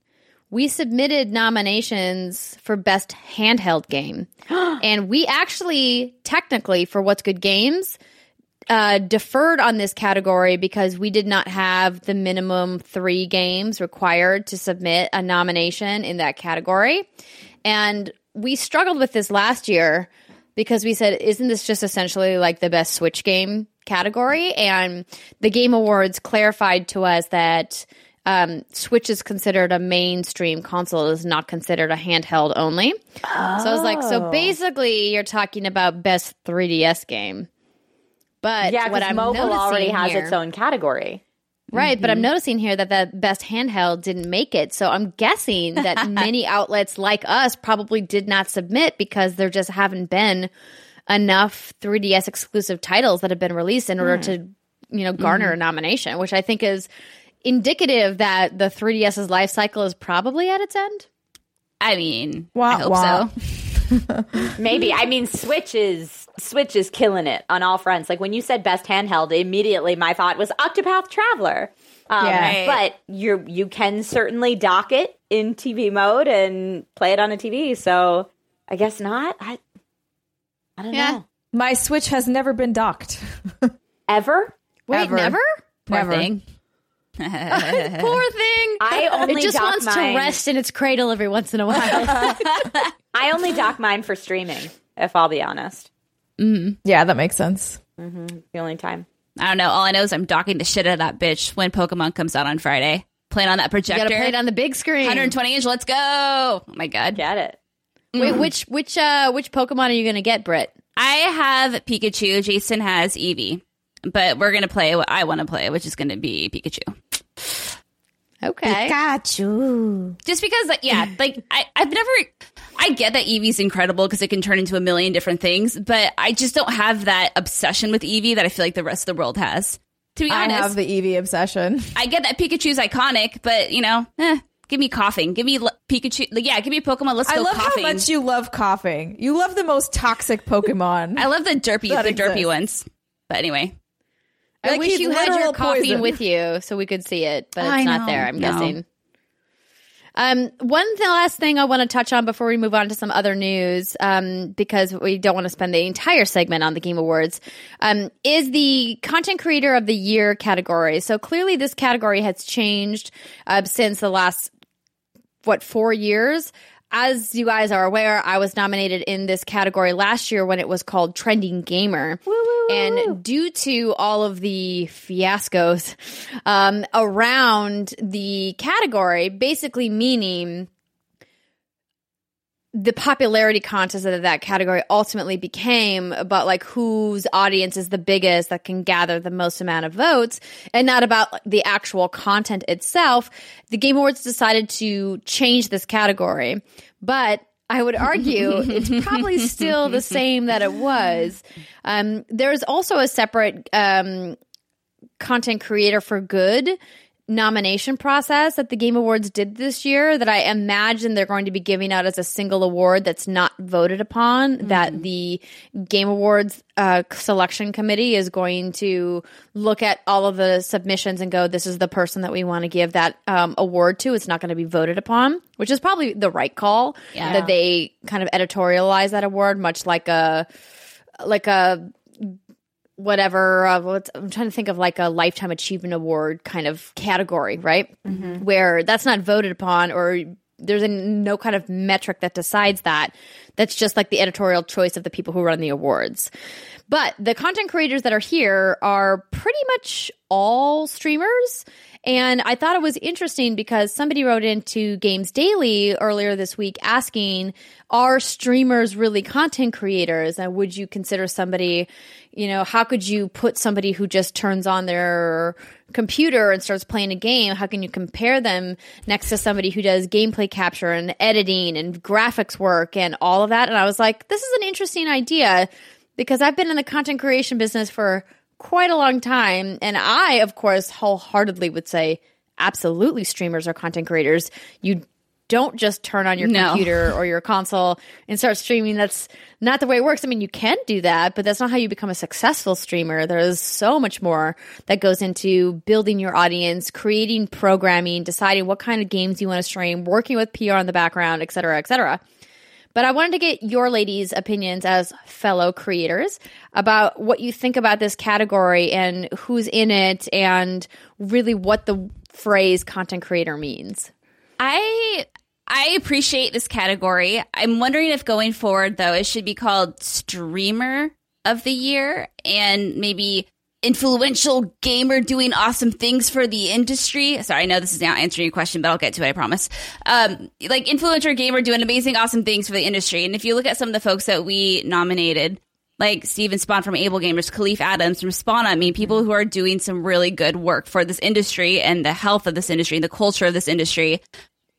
we submitted nominations for best handheld game. and we actually technically for what's good games uh, deferred on this category because we did not have the minimum three games required to submit a nomination in that category. And we struggled with this last year because we said, isn't this just essentially like the best Switch game category? And the Game Awards clarified to us that um, Switch is considered a mainstream console, it is not considered a handheld only. Oh. So I was like, so oh. basically, you're talking about best 3DS game. But yeah, what I'm mobile already has here, its own category. Right, but I'm mm-hmm. noticing here that the best handheld didn't make it. So I'm guessing that many outlets like us probably did not submit because there just haven't been enough 3DS exclusive titles that have been released in order hmm. to, you know, garner a mm-hmm. nomination, which I think is indicative that the 3DS's life cycle is probably at its end. I mean, Wah, I hope wah. so. Maybe. I mean, Switch is Switch is killing it on all fronts. Like when you said best handheld, immediately my thought was Octopath Traveler. Um, Yeah. But you you can certainly dock it in TV mode and play it on a TV. So I guess not. I I don't Yeah. know. My Switch has never been docked. Ever? Wait, Ever. never? Poor Never. thing. Poor thing. I only it just dock wants mine. to rest in its cradle every once in a while. I only dock mine for streaming. If I'll be honest, Mm-hmm. Yeah, that makes sense. Mm-hmm. the only time. I don't know. All I know is I'm docking the shit out of that bitch when Pokemon comes out on Friday. Playing on that you projector. got to play it on the big screen. 120 inch. Let's go. Oh my god. Get it? Wait, mm-hmm. which which uh which Pokemon are you going to get, Britt? I have Pikachu. Jason has Eevee. But we're gonna play what I want to play, which is gonna be Pikachu. Okay. Pikachu. Just because, like, yeah, like I, I've never. I get that Eevee's incredible because it can turn into a million different things, but I just don't have that obsession with Eevee that I feel like the rest of the world has. To be honest, I have the Eevee obsession. I get that Pikachu's iconic, but you know, eh, give me Koffing. Give me l- Pikachu. Like, yeah, give me Pokemon. Let's I go love Koffing. how much you love Koffing. You love the most toxic Pokemon. I love the derpy, That the derpy ones. But anyway, I Like wish you had your literal coffee poison. with you so we could see it, but it's I not know. there. I'm No. guessing. Um, one th- last thing I want to touch on before we move on to some other news, um, because we don't want to spend the entire segment on the Game Awards, um, is the Content Creator of the Year category. So clearly, this category has changed uh, since the last what four years. As you guys are aware, I was nominated in this category last year when it was called Trending Gamer. And due to all of the fiascos um, around the category, basically meaning the popularity contest of that category ultimately became about like whose audience is the biggest that can gather the most amount of votes and not about the actual content itself the game awards decided to change this category but I would argue it's probably still the same that it was. Um, there's also a separate um, content creator for good nomination process that the Game Awards did this year that I imagine they're going to be giving out as a single award that's not voted upon. That the Game Awards uh, selection committee is going to look at all of the submissions and go, this is the person that we want to give that um, award to. It's not going to be voted upon, which is probably the right call. Yeah. That they kind of editorialize that award, much like a like a whatever uh, what's, i'm trying to think of like a lifetime achievement award kind of category right? Where that's not voted upon or there's a, no kind of metric that decides that. That's just like the editorial choice of the people who run the awards. But the content creators that are here are pretty much all streamers and I thought it was interesting because somebody wrote into Games Daily earlier this week asking, are streamers really content creators? And would you consider somebody, you know, how could you put somebody who just turns on their computer and starts playing a game? How can you compare them next to somebody who does gameplay capture and editing and graphics work and all of that? And I was like, this is an interesting idea because I've been in the content creation business for quite a long time. And I, of course, wholeheartedly would say absolutely streamers are content creators. You don't just turn on your No. computer or your console and start streaming. That's not the way it works. I mean, you can do that, but that's not how you become a successful streamer. There's so much more that goes into building your audience, creating programming, deciding what kind of games you want to stream, working with PR in the background, et cetera, et cetera. But I wanted to get your ladies' opinions as fellow creators about what you think about this category and who's in it and really what the phrase content creator means. I I appreciate this category. I'm wondering if going forward though it should be called streamer of the year and maybe influential gamer doing awesome things for the industry. Sorry, I know this is not answering your question, but I'll get to it, I promise. Um, like influencer gamer doing amazing, awesome things for the industry. And if you look at some of the folks that we nominated, like Steven Spohn from Able Gamers, Kahlief Adams from Spawn. I mean, people who are doing some really good work for this industry and the health of this industry, and the culture of this industry.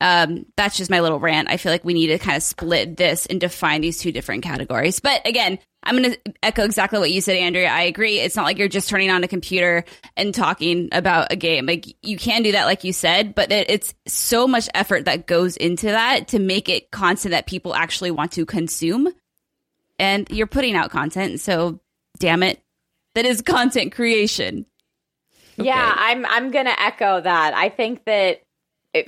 Um, that's just my little rant. I feel like we need to kind of split this and define these two different categories. But again, I'm going to echo exactly what you said, Andrea. I agree. It's not like you're just turning on a computer and talking about a game. Like you can do that, like you said, but it's so much effort that goes into that to make it content that people actually want to consume. And you're putting out content. So damn it. That is content creation. Yeah, I'm, I'm going to echo that. I think that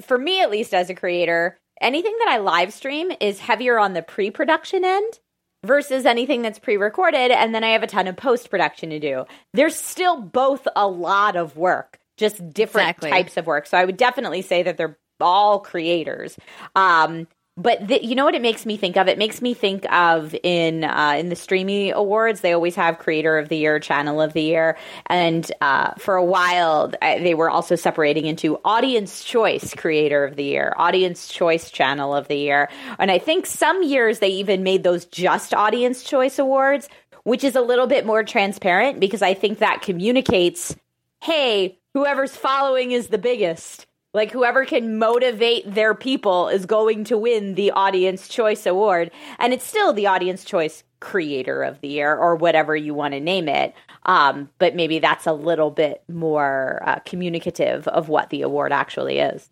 for me at least as a creator, anything that I live stream is heavier on the pre-production end versus anything that's pre-recorded and then I have a ton of post-production to do. There's still both a lot of work, just different Exactly. types of work. So I would definitely say that they're all creators. Um but the, you know what it makes me think of? It makes me think of in uh, in the Streamy Awards. They always have Creator of the Year, Channel of the Year, and uh, for a while they were also separating into Audience Choice Creator of the Year, Audience Choice Channel of the Year, and I think some years they even made those just Audience Choice Awards, which is a little bit more transparent because I think that communicates, hey, whoever's following is the biggest. Like whoever can motivate their people is going to win the Audience Choice Award, and it's still the Audience Choice Creator of the Year or whatever you want to name it. Um, but maybe that's a little bit more uh, communicative of what the award actually is.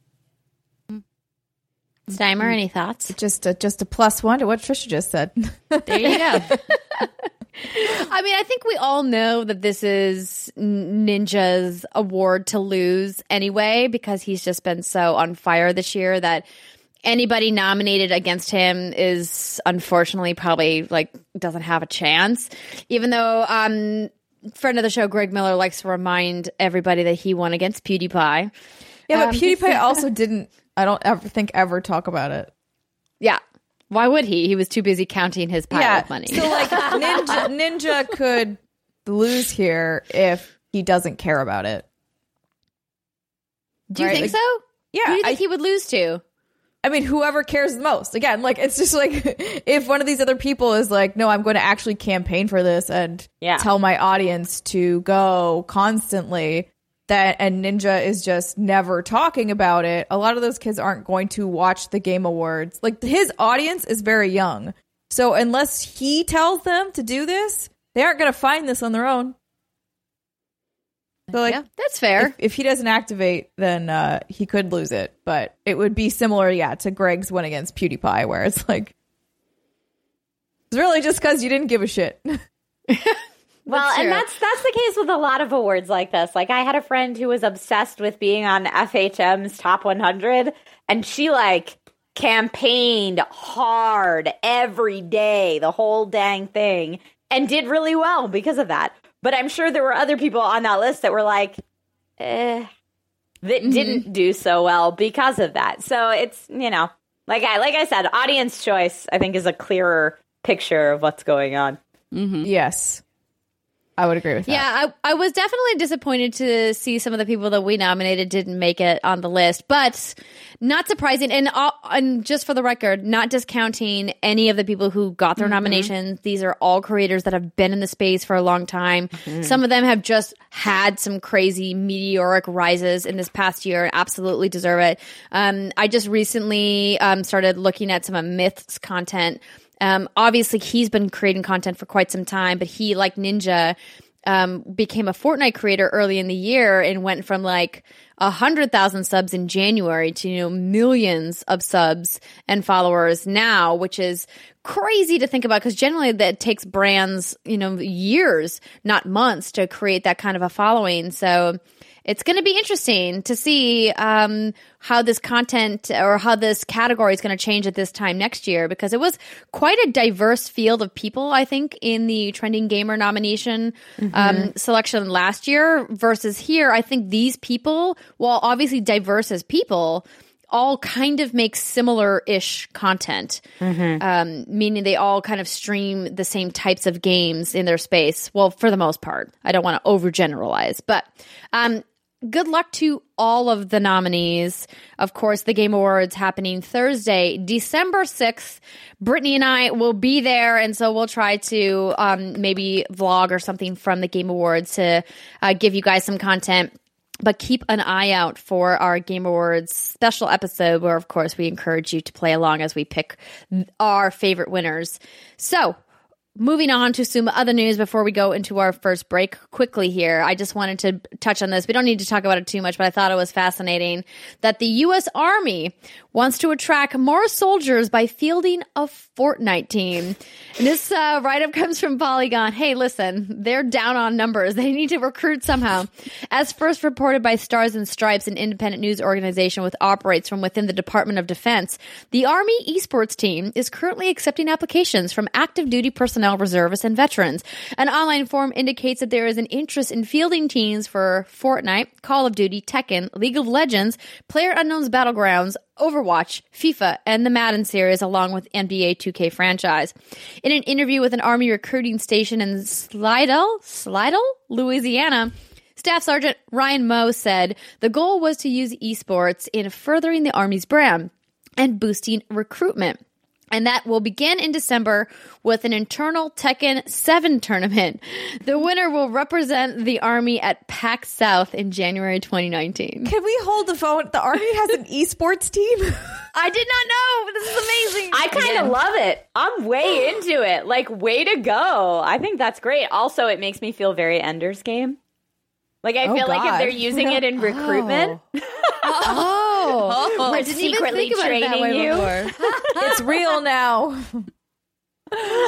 Steimer, any thoughts? Just a, just a plus one to what Trisha just said. There you go. I mean, I think we all know that this is Ninja's award to lose anyway, because he's just been so on fire this year that anybody nominated against him is unfortunately probably like doesn't have a chance. Even though um friend of the show Greg Miller likes to remind everybody that he won against PewDiePie. Yeah, Um, but PewDiePie also didn't. I don't ever think ever talk about it. Yeah. Why would he? He was too busy counting his pile yeah, of money. so like Ninja, Ninja could lose here if he doesn't care about it. do you right, think like- so? Yeah, Who do you I, think he would lose to? I mean, whoever cares the most. Again, like it's just like if one of these other people is like, no, I'm going to actually campaign for this and Yeah. tell my audience to go constantly. That and Ninja is just never talking about it. A lot of those kids aren't going to watch the Game Awards. Like his audience is very young, so unless he tells them to do this, they aren't going to find this on their own. So like, yeah, that's fair. if, if he doesn't activate, then uh, he could lose it. But it would be similar, yeah, to Greg's win against PewDiePie, where it's like it's really just because you didn't give a shit. Well, true. and that's that's the case with a lot of awards like this. Like I had a friend who was obsessed with being on FHM's top 100 and she like campaigned hard every day, the whole dang thing and did really well because of that. But I'm sure there were other people on that list that were like eh that didn't do so well because of that. So it's, you know, like I like I said, audience choice I think is a clearer picture of what's going on. yes, I would agree with that. Yeah, I, I was definitely disappointed to see some of the people that we nominated didn't make it on the list, but not surprising. And all, and just for the record, not discounting any of the people who got their nominations. These are all creators that have been in the space for a long time. Some of them have just had some crazy meteoric rises in this past year and absolutely deserve it. Um, I just recently um, started looking at some of Myth's content. Um, obviously, he's been creating content for quite some time, but he, like Ninja, um, became a Fortnite creator early in the year and went from like a hundred thousand subs in January to you know millions of subs and followers now, which is crazy to think about because generally that takes brands you know years, not months, to create that kind of a following. So it's going to be interesting to see um, how this content or how this category is going to change at this time next year because it was quite a diverse field of people, I think, in the Trending Gamer nomination um, selection last year versus here. I think these people, while obviously diverse as people, all kind of make similar ish content, um, meaning they all kind of stream the same types of games in their space. Well, for the most part, I don't want to overgeneralize, but um, good luck to all of the nominees. Of course, the Game Awards happening Thursday, December 6th. Brittney and I will be there, and so we'll try to um, maybe vlog or something from the Game Awards to uh, give you guys some content. But keep an eye out for our Game Awards special episode, where, of course, we encourage you to play along as we pick our favorite winners. So, Moving on to some other news before we go into our first break quickly here. I just wanted to touch on this. We don't need to talk about it too much, but I thought it was fascinating that the U.S. Army wants to attract more soldiers by fielding a Fortnite team. And this uh, write up comes from Polygon. Hey, listen, they're down on numbers. They need to recruit somehow. As first reported by Stars and Stripes, an independent news organization with operates from within the Department of Defense, the Army esports team is currently accepting applications from active duty personnel, reservists, and veterans. An online form indicates that there is an interest in fielding teams for Fortnite, Call of Duty, Tekken, League of Legends, Player Unknown's Battlegrounds, Overwatch, FIFA, and the Madden series, along with NBA 2K franchise. In an interview with an Army recruiting station in Slidell, Slidell, Louisiana, Staff Sergeant Ryan Moe said the goal was to use esports in furthering the Army's brand and boosting recruitment. And that will begin in December with an internal Tekken 7 tournament. The winner will represent the Army at PAX South in January 2019. Can we hold the phone? The Army has an esports team. I did not know. This is amazing. I kind of love it. I'm way into it. Like, way to go. I think that's great. Also, it makes me feel very Ender's Game. Like, I Oh, feel like if they're using it in oh. recruitment, Oh, Oh, we're I didn't even secretly think about it that training way you. before. it's real now.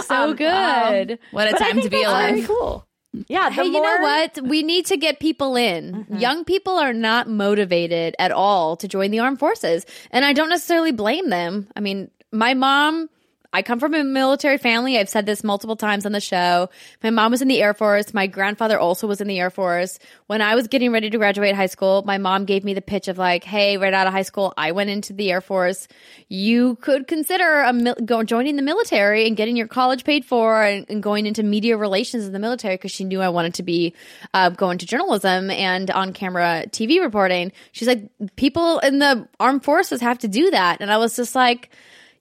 So um, good. What a But I time think to be that's very alive. cool. Yeah, the Hey, you know what? We need to get people in. Mm-hmm. Young people are not motivated at all to join the armed forces. And I don't necessarily blame them. I mean, my mom, I come from a military family. I've said this multiple times on the show. My mom was in the Air Force. My grandfather also was in the Air Force. When I was getting ready to graduate high school, my mom gave me the pitch of like, "Hey, right out of high school, I went into the Air Force. You could consider a mil- go, joining the military and getting your college paid for, and, and going into media relations in the military because she knew I wanted to be uh, going to journalism and on camera TV reporting. She's like, people in the armed forces have to do that, and I was just like,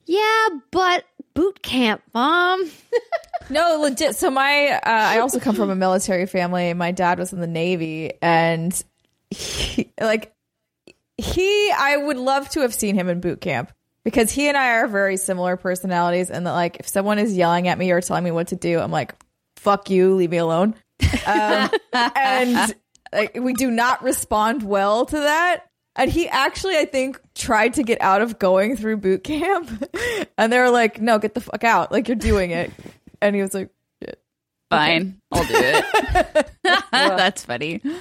yeah, but boot camp, mom. No, legit. So my, uh, I also come from a military family. My dad was in the Navy, and he, like, he, I would love to have seen him in boot camp because he and I are very similar personalities, and that like, if someone is yelling at me or telling me what to do, I'm like, "Fuck you, leave me alone." Um, and like, we do not respond well to that. And he actually, I think, tried to get out of going through boot camp, and they were like, "No, get the fuck out! Like you're doing it." And he was like, "Shit." Fine, I'll do it. That's funny.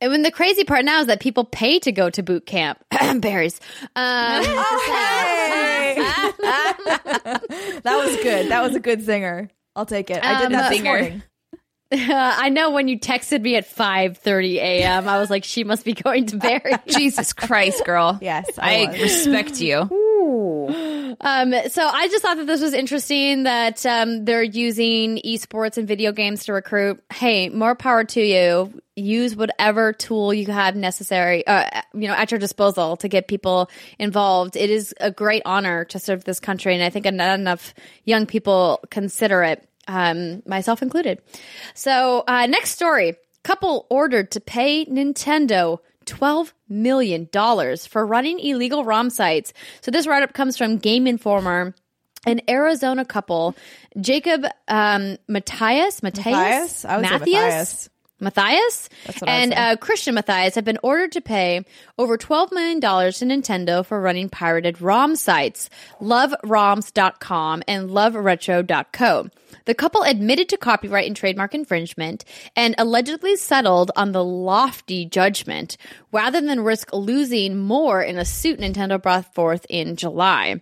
And when the crazy part now is that people pay to go to boot camp. Berries. Um, Hey! that was good. That was a good singer. I'll take it. I did Um, that this morning. I know when you texted me at 5:30 a.m., I was like, she must be going to Barry. Jesus Christ, girl. Yes, I I respect you. Um, so I just thought that this was interesting that um, they're using esports and video games to recruit. Hey, more power to you. Use whatever tool you have necessary, uh, you know, at your disposal to get people involved. It is a great honor to serve this country, and I think not enough young people consider it, um, myself included. So, uh, next story: couple ordered to pay Nintendo $12 million for running illegal ROM sites. So this write up comes from Game Informer. An Arizona couple, Jacob um, Matthias, Matthias, Matthias? I would say Matthias. Matthias That's what I would and uh, Christian Matthias have been ordered to pay over $12 million to Nintendo for running pirated ROM sites, loveroms.com and loveretro.co. The couple admitted to copyright and trademark infringement and allegedly settled on the lofty judgment rather than risk losing more in a suit Nintendo brought forth in July.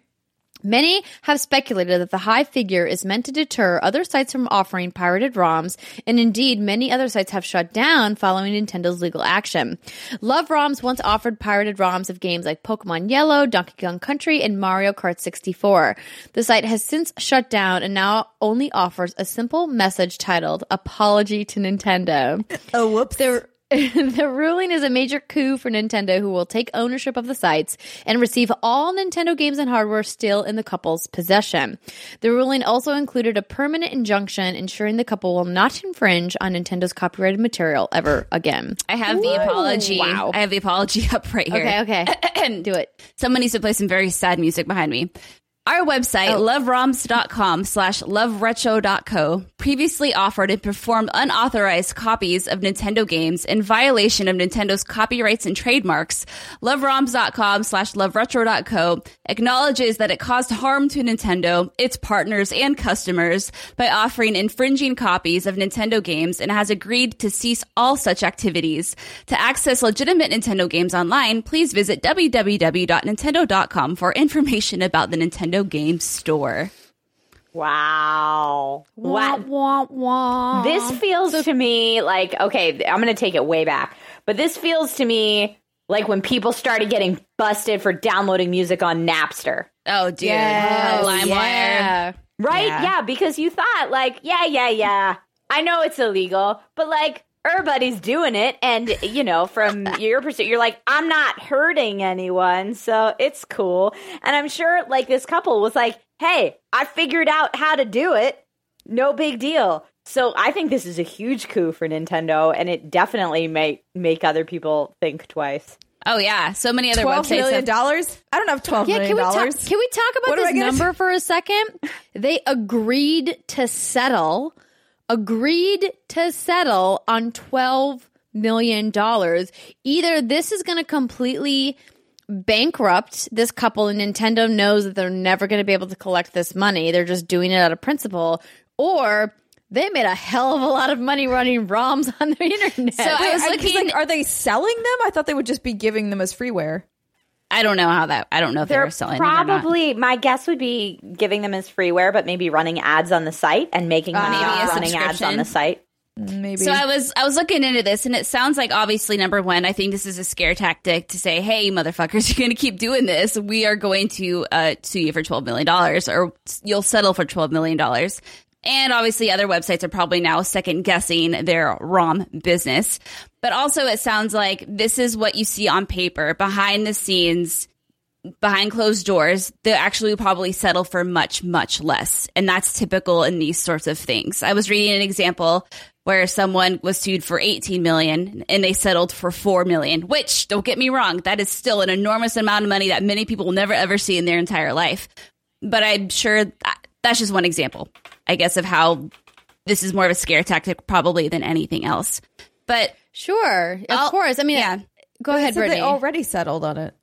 Many have speculated that the high figure is meant to deter other sites from offering pirated ROMs, and indeed, many other sites have shut down following Nintendo's legal action. Love ROMs once offered pirated ROMs of games like Pokemon Yellow, Donkey Kong Country, and Mario Kart 64. The site has since shut down and now only offers a simple message titled "Apology to Nintendo." Oh, whoops. There, the ruling is a major coup for Nintendo, who will take ownership of the sites and receive all Nintendo games and hardware still in the couple's possession. The ruling also included a permanent injunction ensuring the couple will not infringe on Nintendo's copyrighted material ever again. I have the apology. Wow. I have the apology up right here. Okay, okay. Do it. Someone needs to play some very sad music behind me. Our website, oh. loveroms.com slash loveretro.co, previously offered and performed unauthorized copies of Nintendo games in violation of Nintendo's copyrights and trademarks. Loveroms.com slash loveretro.co acknowledges that it caused harm to Nintendo, its partners, and customers by offering infringing copies of Nintendo games and has agreed to cease all such activities. To access legitimate Nintendo games online, please visit www.nintendo.com for information about the Nintendo Game Store. Wow. Wah, wah, wah. This feels to me like okay, I'm going to take it way back. But this feels to me like when people started getting busted for downloading music on Napster. Oh, dude. Yes. Oh, LimeWire. yeah. Right? Yeah. Yeah. because you thought like, yeah, yeah, yeah. I know it's illegal, but like everybody's doing it and you know, from your perspective you're like, I'm not hurting anyone, so it's cool. And I'm sure like this couple was like, "Hey, I figured out how to do it. No big deal." So I think this is a huge coup for Nintendo and it definitely may make other people think twice. Oh, yeah. So many other Twelve websites. million have- dollars? I don't have twelve Yeah, million can we, dollars. talk, can we talk about What this gonna number for a second? They agreed to settle, agreed to settle on $12 million. Either this is going to completely bankrupt this couple and Nintendo knows that they're never going to be able to collect this money. They're just doing it out of principle. Or they made a hell of a lot of money running ROMs on the internet. So I was I- looking. like, are they selling them? I thought they would just be giving them as freeware. I don't know how that. I don't know if they're, They're selling it or not. probably my guess would be giving them as freeware, but maybe running ads on the site and making money Maybe off running ads on the site. Maybe. So I was I was looking into this, and it sounds like obviously number one, I think this is a scare tactic to say, "Hey, motherfuckers, you're going to keep doing this. We are going to uh, sue you for twelve million dollars, or you'll settle for twelve million dollars." And obviously, other websites are probably now second guessing their ROM business. But also, it sounds like this is what you see on paper behind the scenes behind closed doors, they actually probably settle for much, much less. And that's typical in these sorts of things. I was reading an example where someone was sued for 18 million and they settled for 4 million, which don't get me wrong, that is still an enormous amount of money that many people will never ever see in their entire life. But I'm sure that, that's just one example, I guess, of how this is more of a scare tactic probably than anything else. But sure, of I'll- course. I mean, yeah. go They ahead, said Brittney. They already settled on it.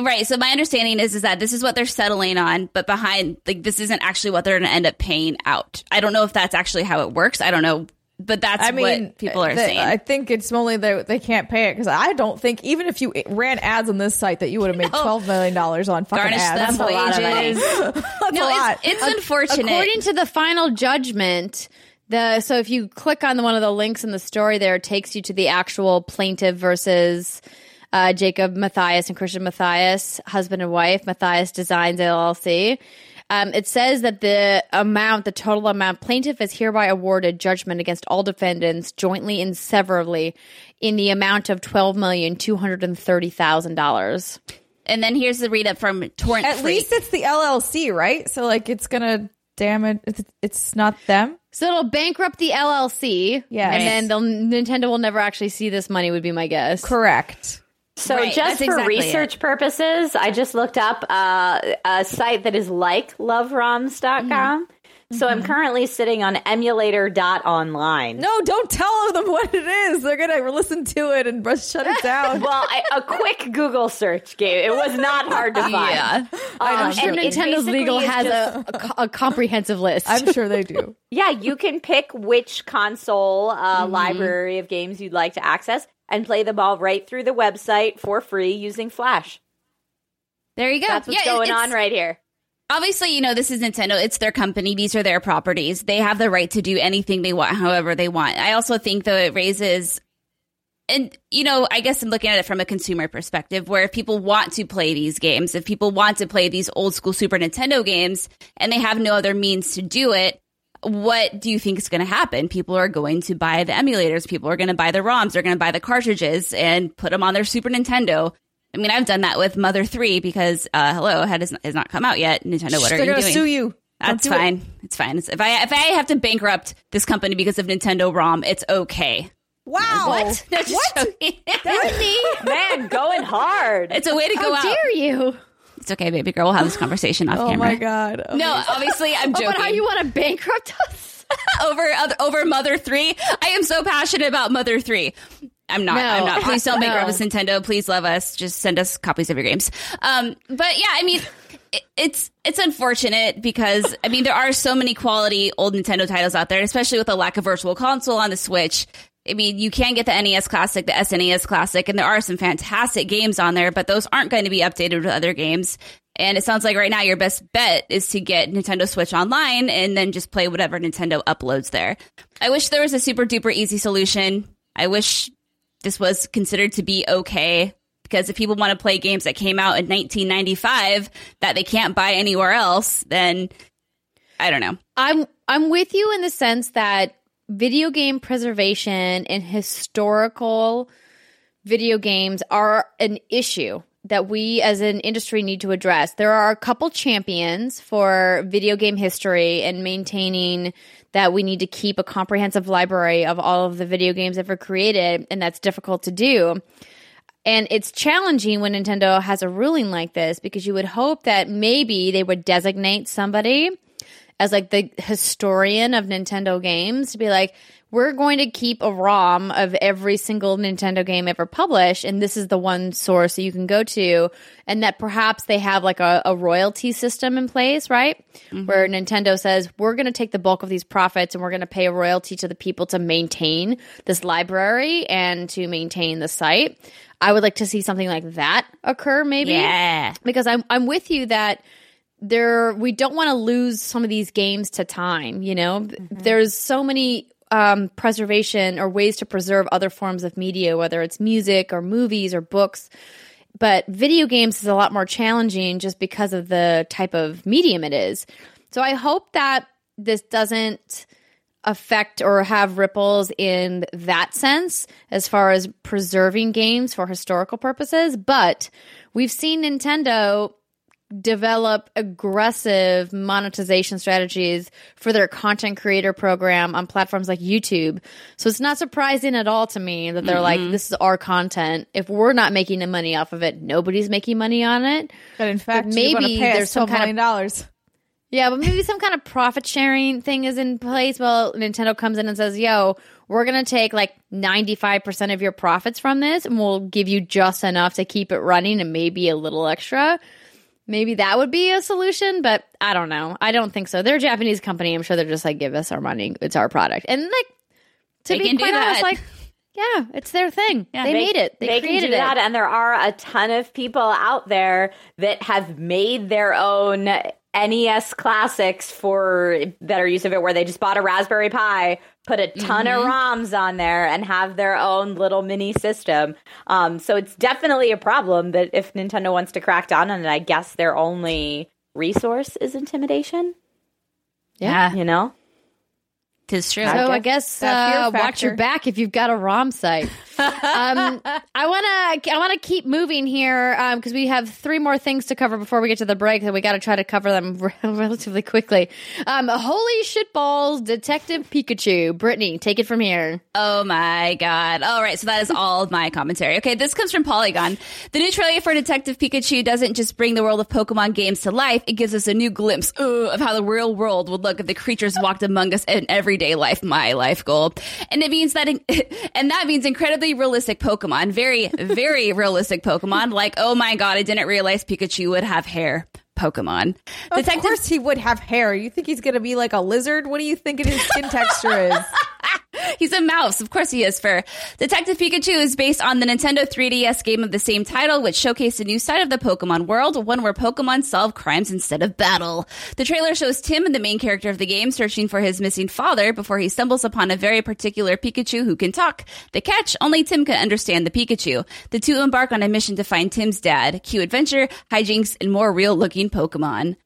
Right. So my understanding is is that this is what they're settling on, but behind like this isn't actually what they're going to end up paying out. I don't know if that's actually how it works. I don't know, but that's I mean, what people are the- saying. I think it's only that they can't pay it because I don't think even if you ran ads on this site that you would have made No. twelve million dollars on fucking Garnish ads. them a lot of money. That's no, a lot. it's, it's unfortunate. According to the final judgment, the so if you click on the, one of the links in the story, there it takes you to the actual plaintiff versus uh, Jacob Matthias and Christian Matthias, husband and wife, Matthias Designs LLC. Um, it says that the amount, the total amount, plaintiff is hereby awarded judgment against all defendants jointly and severally in the amount of twelve million two hundred and thirty thousand dollars. and then here's the read up from Torrent At Freak. least it's the LLC, right? So like it's gonna damage. It's, it's not them. So it'll bankrupt the LLC. Yes. And then they'll, Nintendo will never actually see this money, would be my guess. Correct. So Right, just for exactly research purposes, I just looked up uh, a site that is like loveroms.com. So I'm currently sitting on emulator.online. No, don't tell them what it is. They're gonna listen to it and shut it down. Well, I, a quick Google search gave it was not hard to find. yeah. I'm Um, sure Nintendo's legal has just- a, a, a comprehensive list. I'm sure they do. Yeah, you can pick which console uh, library of games you'd like to access and play them all right through the website for free using Flash. There you go. That's what's Yeah, going on right here. Obviously, you know, this is Nintendo. It's their company. These are their properties. They have the right to do anything they want, however they want. I also think, though, it raises, and, you know, I guess I'm looking at it from a consumer perspective where if people want to play these games, if people want to play these old school Super Nintendo games and they have no other means to do it, what do you think is going to happen? People are going to buy the emulators. People are going to buy the ROMs. They're going to buy the cartridges and put them on their Super Nintendo. I mean, I've done that with Mother 3 because, uh, hello, has, has not come out yet. Nintendo, what are They're you gonna doing? sue you. That's Don't it. fine. It's fine. It's, if I if I have to bankrupt this company because of Nintendo ROM, it's okay. Wow. What? No, just joking. Man, going hard. it's a way to go How out. dare you? It's okay, baby girl. We'll have this conversation off Oh camera. Oh my god. Oh No, obviously I'm Oh, joking. but how you want to bankrupt us? over other, over Mother Three. I am so passionate about Mother Three. I'm not. No, I'm not. Please don't no. bankrupt us, Nintendo. Please love us. Just send us copies of your games. Um, but yeah, I mean, it, it's it's unfortunate because I mean there are so many quality old Nintendo titles out there, especially with the lack of Virtual Console on the Switch. I mean, you can get the NES Classic, the SNES Classic, and there are some fantastic games on there, but those aren't going to be updated with other games. And it sounds like right now your best bet is to get Nintendo Switch Online and then just play whatever Nintendo uploads there. I wish there was a super duper easy solution. I wish this was considered to be okay because if people want to play games that came out in 1995 that they can't buy anywhere else, then I don't know. I'm I'm with you in the sense that video game preservation and historical video games are an issue that we as an industry need to address. There are a couple champions for video game history and maintaining that we need to keep a comprehensive library of all of the video games ever created, and that's difficult to do. And it's challenging when Nintendo has a ruling like this because you would hope that maybe they would designate somebody as like the historian of Nintendo games to be like, we're going to keep a ROM of every single Nintendo game ever published, and this is the one source that you can go to, and that perhaps they have like a, a royalty system in place, right? Mm-hmm. Where Nintendo says, we're going to take the bulk of these profits and we're going to pay a royalty to the people to maintain this library and to maintain the site. I would like to see something like that occur, maybe Yeah. because I'm I'm with you that there we don't want to lose some of these games to time. You know, mm-hmm. there's so many um, preservation or ways to preserve other forms of media, whether it's music or movies or books. But video games is a lot more challenging just because of the type of medium it is. So I hope that this doesn't affect or have ripples in that sense as far as preserving games for historical purposes. But we've seen Nintendo develop aggressive monetization strategies for their content creator program on platforms like YouTube. So it's not surprising at all to me that they're like, mm-hmm. this is our content. If we're not making the money off of it, nobody's making money on it. But in fact, maybe you're pay there's some kind of- dollars. Yeah, but maybe some kind of profit sharing thing is in place. Well, Nintendo comes in and says, yo, we're going to take like 95% of your profits from this and we'll give you just enough to keep it running and maybe a little extra. Maybe that would be a solution, but I don't know. I don't think so. They're a Japanese company. I'm sure they're just like, give us our money. It's our product. And like, to They be quite honest, like, yeah, it's their thing. Yeah, they, made it. They, can created that, it. and there are a ton of people out there that have made their own NES classics for better use of it, where they just bought a Raspberry Pi, put a ton of ROMs on there, and have their own little mini system. Um, so it's definitely a problem that if Nintendo wants to crack down on it, I guess their only resource is intimidation. Yeah. You know, Tis true. So I I guess guess that fear uh, watch your back if you've got a ROM site. um, I want to I want to keep moving here because we have three more things to cover before we get to the break, and we got to try to cover them relatively quickly. Um, holy shitballs, Detective Pikachu, Brittney, take it from here. Oh my god. All right, so that is all of my commentary. Okay, this comes from Polygon. The new trailer for Detective Pikachu doesn't just bring the world of Pokemon games to life, it gives us a new glimpse uh, of how the real world would look if the creatures walked among us in everyday life, my life goal. And it means that and that means incredibly realistic Pokemon, very very realistic Pokemon like oh my god, I didn't realize Pikachu would have hair. Pokemon. Of course, he would have hair. You think he's gonna be like a lizard? What do you think his skin texture is? He's a mouse. Of course he is. For Detective Pikachu is based on the Nintendo 3DS game of the same title, which showcased a new side of the Pokemon world, one where Pokemon solve crimes instead of battle. The trailer shows Tim, the main character of the game, searching for his missing father before he stumbles upon a very particular Pikachu who can talk. The catch, only Tim can understand the Pikachu. The two embark on a mission to find Tim's dad, cue adventure, hijinks, and more real looking Pokemon.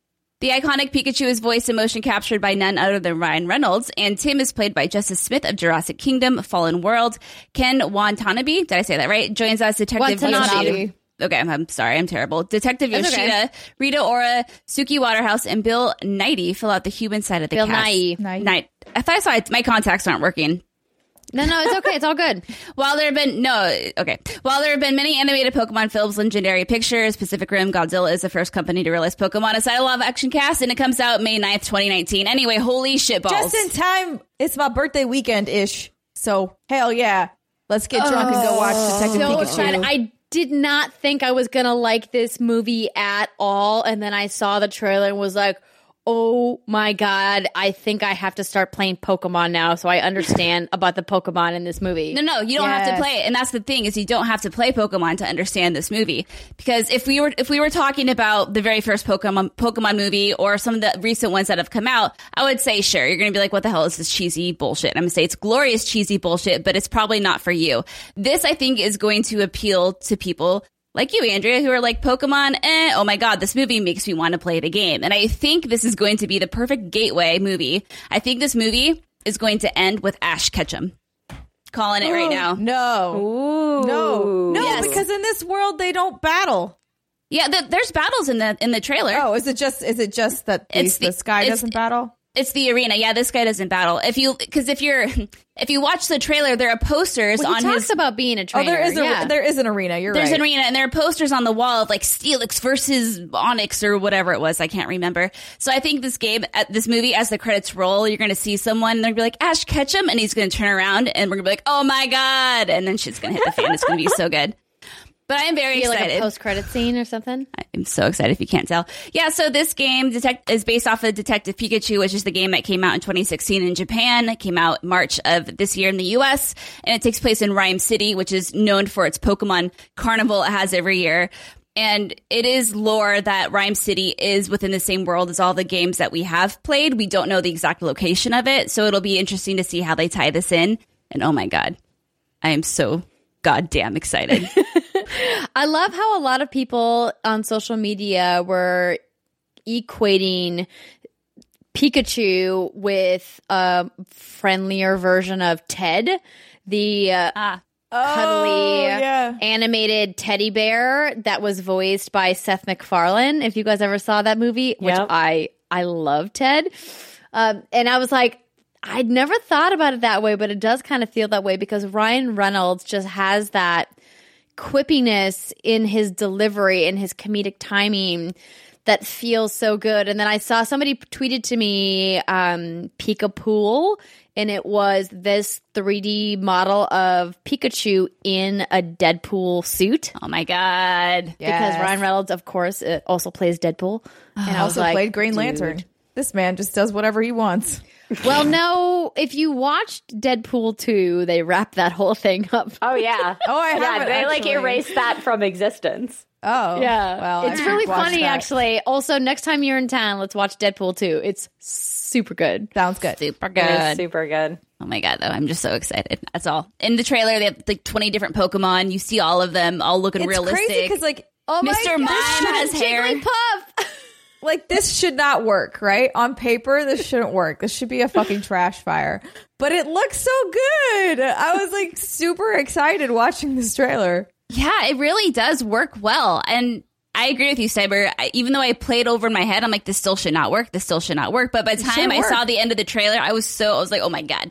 The iconic Pikachu is voiced and motion captured by none other than Ryan Reynolds, and Tim is played by Justice Smith of Jurassic Kingdom, Fallen World. Ken Watanabe, did I say that right? Joins us, Detective Watanabe. Yoshida. Okay, I'm, I'm sorry, I'm terrible. Detective That's Yoshida, okay. Rita Ora, Suki Waterhouse, and Bill Knighty fill out the human side of the Bill cast. Nighy. Knight. I thought I saw it. My contacts aren't working. No, no, it's okay. It's all good. While there have been no okay, while there have been many animated Pokemon films, Legendary Pictures, Pacific Rim, Godzilla is the first company to realize Pokemon aside a live action cast, and it comes out May 9th, 2019. Anyway, holy shit balls! Just in time. It's my birthday weekend ish. So hell yeah. Let's get drunk and go oh, watch Detective so Pikachu. I did not think I was gonna like this movie at all, and then I saw the trailer and was like, "Oh my god! I think I have to start playing Pokemon now, so I understand about the Pokemon in this movie." No, no, you don't have to play it, and that's the thing is you don't have to play Pokemon to understand this movie. Because if we were if we were talking about the very first Pokemon Pokemon movie or some of the recent ones that have come out, I would say sure you're going to be like, what the hell is this cheesy bullshit? And I'm going to say it's glorious cheesy bullshit, but it's probably not for you. This I think is going to appeal to people. Like you, Andrea, who are like Pokemon, eh, oh my god, this movie makes me want to play the game. And I think this is going to be the perfect gateway movie. I think this movie is going to end with Ash Ketchum. Calling it right now. No. Ooh. No. No, Yes. because in this world they don't battle. Yeah, the, there's battles in the in the trailer. Oh, is it just is it just that the, It's the- this guy doesn't battle? It's the arena. Yeah, this guy doesn't battle. If you because if you're if you watch the trailer, there are posters Well, he on talks his. about being a Oh, trainer. there is a yeah. there is an arena. You're right. there's right. an arena and there are posters on the wall of like Steelix versus Onix or whatever it was. I can't remember. So I think this game, at this movie, as the credits roll, you're going to see someone and they're going to be like Ash Ketchum, and he's going to turn around and we're going to be like, oh my god, and then shit's going to hit the fan. It's going to be so good. But I am very Be like a post credit scene or something. I'm so excited if you can't tell. Yeah, so this game detect- is based off of Detective Pikachu, which is the game that came out in 2016 in Japan. It came out March of this year in the US, and it takes place in Ryme City, which is known for its Pokemon carnival it has every year. And it is lore that Ryme City is within the same world as all the games that we have played. We don't know the exact location of it, so it'll be interesting to see how they tie this in. And oh my god, I am so goddamn excited. I love how a lot of people on social media were equating Pikachu with a friendlier version of Ted, the uh, ah. cuddly Oh, yeah. animated teddy bear that was voiced by Seth MacFarlane. If you guys ever saw that movie, which Yep. I I love Ted, um, and I was like. I'd never thought about it that way, but it does kind of feel that way because Ryan Reynolds just has that quippiness in his delivery and his comedic timing that feels so good. And then I saw somebody tweeted to me um, Pika Pool, and it was this 3D model of Pikachu in a Deadpool suit. Oh my god. Because Ryan Reynolds, of course, uh, also plays Deadpool. And I also like, played Green dude. Lantern. This man just does whatever he wants. Well, no, if you watched Deadpool 2, they wrap that whole thing up. Oh yeah. Oh, I yeah. haven't They like actually. erased that from existence. Oh, Yeah. Well, it's I really funny, that. actually. Also, next time you're in town, let's watch Deadpool 2. It's super good. Sounds good. Super It is good. super good. Oh my god, though, I'm just so excited. That's all. In the trailer, they have like 20 different Pokemon. You see all of them, all looking It's realistic. crazy because like oh my Mr. God. Mime has hair. Jigglypuff. Like this should not work, right? On paper, this shouldn't work. This should be a fucking trash fire. But it looks so good. I was like super excited watching this trailer. Yeah, it really does work well. And I agree with you, Cyber. I, even though I played over in my head, I'm like, this still should not work. This still should not work. But by the time I saw the end of the trailer, I was so, I was like, oh my God,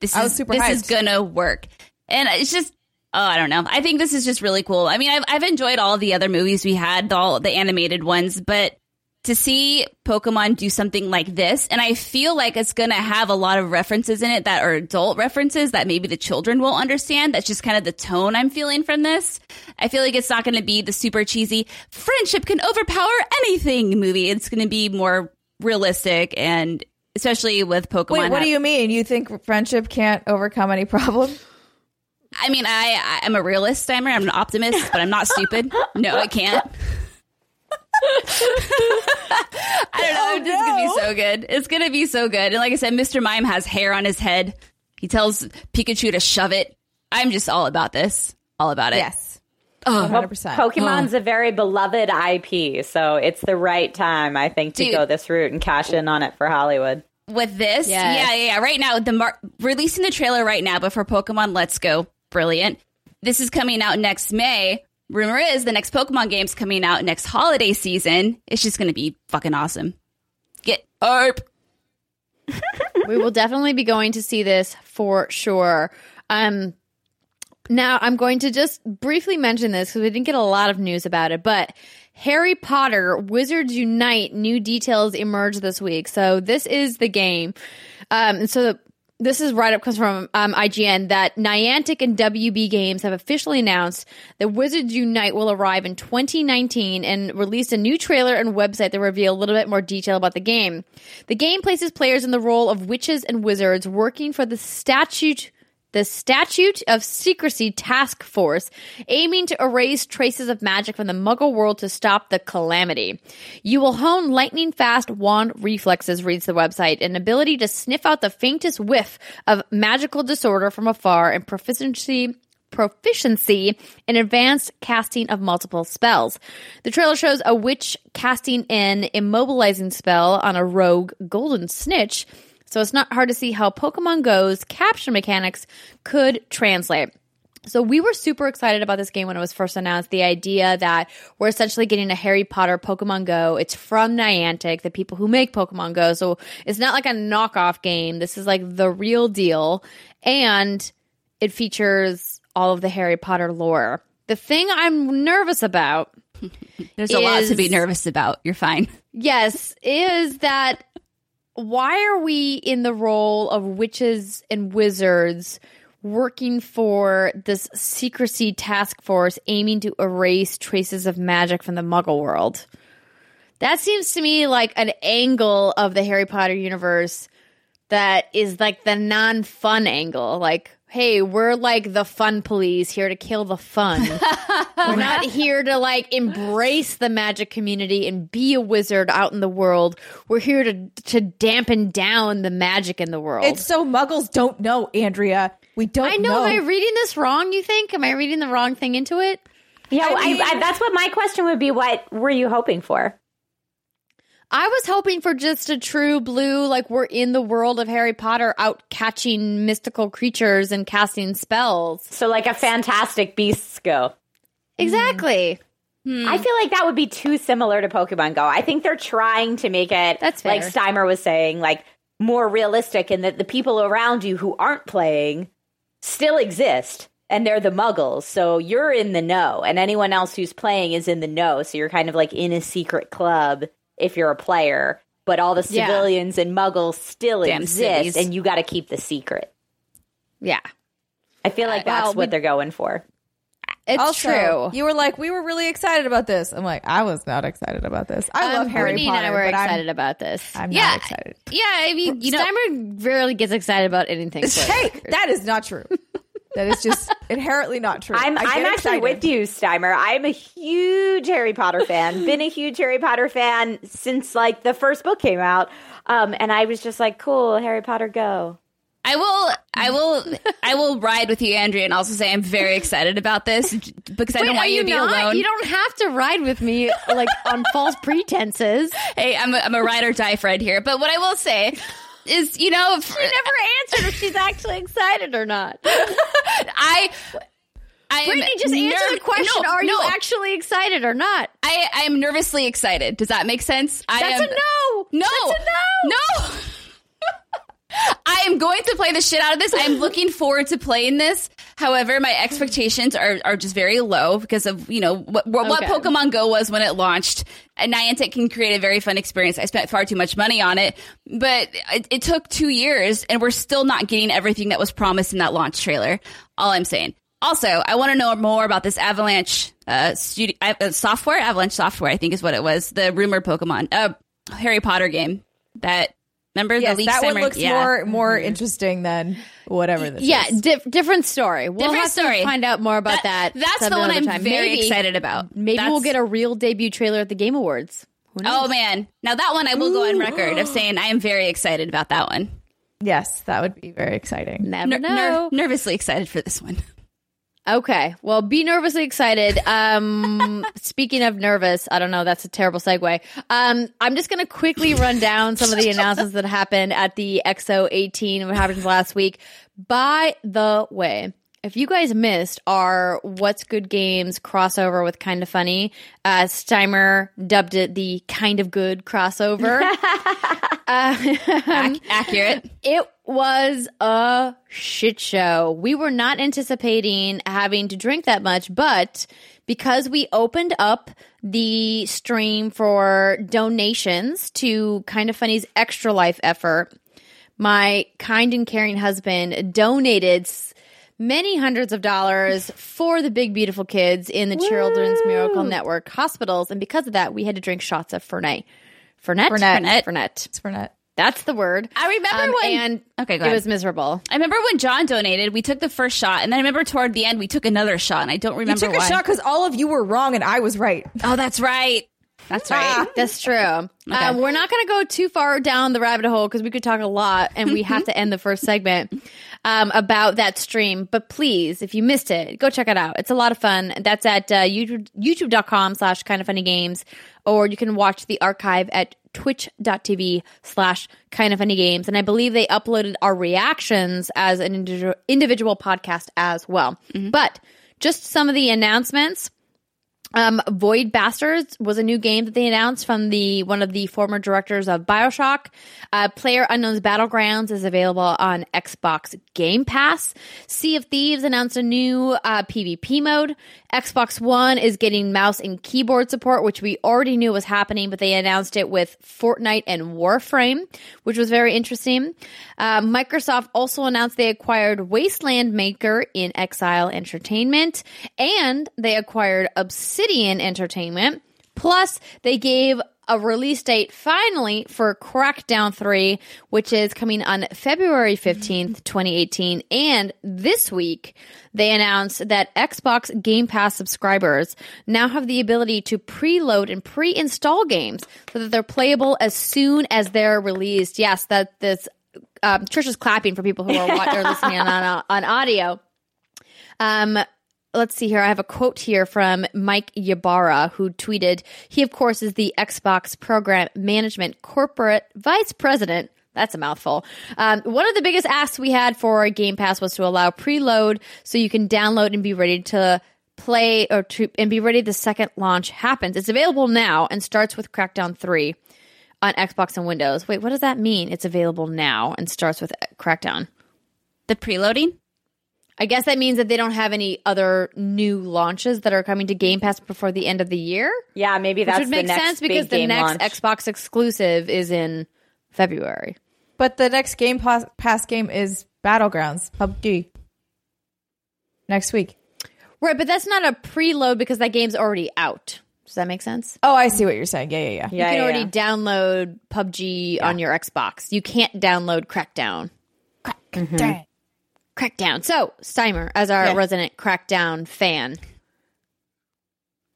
this is, this is gonna work. And it's just, oh, I don't know. I think this is just really cool. I mean, I've, I've enjoyed all the other movies we had, all the animated ones, but to see Pokemon do something like this, and I feel like it's going to have a lot of references in it that are adult references that maybe the children will understand. That's just kind of the tone I'm feeling from this. I feel like it's not going to be the super cheesy friendship can overpower anything movie. It's going to be more realistic and especially with Pokemon. Wait, what do you mean? You think friendship can't overcome any problem? I mean, I, I am a realist, Steimer. I'm an optimist, but I'm not stupid. No, I can't. I don't know. Oh, it's just gonna be so good. It's gonna be so good. And like I said, Mr. Mime has hair on his head. He tells Pikachu to shove it. I'm just all about this. All about it. Yes. Oh. hundred percent. Pokemon's oh. a very beloved IP, so it's the right time, I think, to Dude. go this route and cash in on it for Hollywood. with this. Yes. Yeah, yeah, yeah. Right now, the mar- releasing the trailer right now, but for Pokemon Let's Go, brilliant. This is coming out next May. Rumor is the next Pokemon game's coming out next holiday season. It's just going to be fucking awesome. Get up. we will definitely be going to see this for sure. Um, now I'm going to just briefly mention this because we didn't get a lot of news about it, but Harry Potter Wizards Unite new details emerged this week. So this is the game. Um, and so this is right up comes from um, IGN that Niantic and WB Games have officially announced that Wizards Unite will arrive in 2019 and released a new trailer and website that reveal a little bit more detail about the game. The game places players in the role of witches and wizards working for the statute the Statute of Secrecy Task Force, aiming to erase traces of magic from the muggle world to stop the calamity. You will hone lightning fast wand reflexes, reads the website, an ability to sniff out the faintest whiff of magical disorder from afar and proficiency proficiency in advanced casting of multiple spells. The trailer shows a witch casting an immobilizing spell on a rogue golden snitch, so it's not hard to see how Pokemon Go's capture mechanics could translate. So we were super excited about this game when it was first announced. The idea that we're essentially getting a Harry Potter Pokemon Go. It's from Niantic, the people who make Pokemon Go. So it's not like a knockoff game. This is like the real deal. And it features all of the Harry Potter lore. The thing I'm nervous about There's a lot to be nervous about. You're fine. Yes, is that why are we in the role of witches and wizards working for this secrecy task force aiming to erase traces of magic from the muggle world? That seems to me like an angle of the Harry Potter universe that is like the non fun angle. Like, hey, we're like the fun police here to kill the fun. we're not here to like embrace the magic community and be a wizard out in the world. We're here to to dampen down the magic in the world. It's so Muggles don't know, Andrea. We don't I know. Am I reading this wrong? You think? Am I reading the wrong thing into it? Yeah, I I mean- I, that's what my question would be. What were you hoping for? I was hoping for just a true blue, like we're in the world of Harry Potter, out catching mystical creatures and casting spells. So, like a Fantastic Beasts Go. Hmm. Exactly. Hmm. I feel like that would be too similar to Pokemon Go. I think they're trying to make it, That's like. Steimer was saying, like more realistic, and that the people around you who aren't playing still exist, and they're the Muggles. So you're in the know, and anyone else who's playing is in the know. So you're kind of like in a secret club if you're a player, but all the Yeah. civilians and Muggles still Damn exist, cities. and you got to keep the secret. Yeah. I feel like that's Well, what we- they're going for. It's also, true. You were like, we were really excited about this. I'm like, I was not excited about this. I love Um, Harry Brittney Potter, and I were but I'm- excited about this. I'm, Yeah. not excited. Yeah, I mean, you know, Steimer rarely gets excited about anything. Hey, that is not true. That is just inherently not true. I'm I get I'm actually excited. with you, Steimer. I'm a huge Harry Potter fan. Been a huge Harry Potter fan since like the first book came out. Um, and I was just like, cool, Harry Potter, go. I will, I will, I will ride with you, Andrea, and also say I'm very excited about this because I Wait, don't are want you to be not? alone. You don't have to ride with me like on false pretenses. hey, I'm a, I'm a ride or die friend here. But what I will say is, you know, if, She never answered if she's actually excited or not. I, I Brittney, just answer the question: No, Are you actually excited or not? I, I am nervously excited. Does that make sense? I That's am, a no. No. That's a no. No. I am going to play the shit out of this. I'm looking forward to playing this. However, my expectations are, are just very low because of, you know, what, what Okay. Pokemon Go was when it launched. And Niantic can create a very fun experience. I spent far too much money on it, but it, it took two years and we're still not getting everything that was promised in that launch trailer. All I'm saying. Also, I want to know more about this Avalanche uh, studio, uh, software. Avalanche software, I think, is what it was. The rumored Pokemon, uh, Harry Potter game. That remember Yes, the leak that one looks yeah. more more mm-hmm. interesting than whatever this Yeah, is. dif- different story. We'll Different have story. to find out more about that. That's the one I'm time. very Maybe- excited about. Maybe That's- we'll get a real debut trailer at the Game Awards. Who knows? Oh man! Now that one I will go on record of saying I am very excited about that one. Yes, that would be very exciting. Never Ner- know. ner- nervously excited for this one. Okay. Well, be nervously excited. Um, speaking of nervous, I don't know. That's a terrible segue. Um, I'm just going to quickly run down some of the announcements that happened at the X018, what happened last week. By the way, if you guys missed our What's Good Games crossover with Kind of Funny, uh, Steimer dubbed it the Kind of Good crossover. Ac- accurate. It was a shit show. We were not anticipating having to drink that much, but because we opened up the stream for donations to Kind of Funny's Extra Life effort, my kind and caring husband donated many hundreds of dollars for the big beautiful kids in the Children's Miracle Network hospitals, and because of that, we had to drink shots of Fernet. Fernet, Fernet. Fernet, Fernet. It's for net. That's the word. I remember Um, when- and Okay, go it ahead. was miserable. I remember when John donated, we took the first shot, and then I remember toward the end we took another shot, and I don't remember. You remember took a shot because all of you were wrong and I was right. Oh, that's right. That's right. That's true. Um, we're not going to go too far down the rabbit hole because we could talk a lot, and we have to end the first segment um, about that stream. But please, if you missed it, go check it out. It's a lot of fun. That's at uh, YouTube, youtube.com slash kind of funny games, or you can watch the archive at twitch.tv slash kind of funny games. And I believe they uploaded our reactions as an individual, individual podcast as well. But just some of the announcements. Um, Void Bastards was a new game that they announced from the one of the former directors of Bioshock. Uh, Player Unknown's Battlegrounds is available on Xbox Game Pass. Sea of Thieves announced a new uh, PvP mode. Xbox One is getting mouse and keyboard support, which we already knew was happening, but they announced it with Fortnite and Warframe, which was very interesting. Uh, Microsoft also announced they acquired Wasteland Maker inXile Entertainment, and they acquired Obsidian Entertainment. Plus, they gave a release date finally for Crackdown 3, which is coming on February 15th, 2018. And this week, they announced that Xbox Game Pass subscribers now have the ability to preload and pre install games so that they're playable as soon as they're released. Yes, that this. Um, Trisha's clapping for people who are, wa- are listening on, on, on audio. Um, let's see here. I have a quote here from Mike Ybarra, who tweeted, He, of course, is the Xbox Program Management Corporate Vice President. That's a mouthful. Um, one of the biggest asks we had for Game Pass was to allow preload so you can download and be ready to play or to and be ready the second launch happens. It's available now and starts with Crackdown 3 on Xbox and Windows. Wait, what does that mean? It's available now and starts with Crackdown. The preloading? I guess that means that they don't have any other new launches that are coming to Game Pass before the end of the year. Yeah, maybe Which that's would make the next sense because the next launch. Xbox exclusive is in February. But the next Game Pass, pass game is Battlegrounds, PUBG. Next week. Right, but that's not a preload because that game's already out. Does that make sense? Oh, I see what you're saying. Yeah, yeah, yeah. yeah, you can yeah, already yeah. download PUBG on your Xbox. You can't download Crackdown. Dang. Crackdown. So, Steimer, as our Yeah. resident Crackdown fan,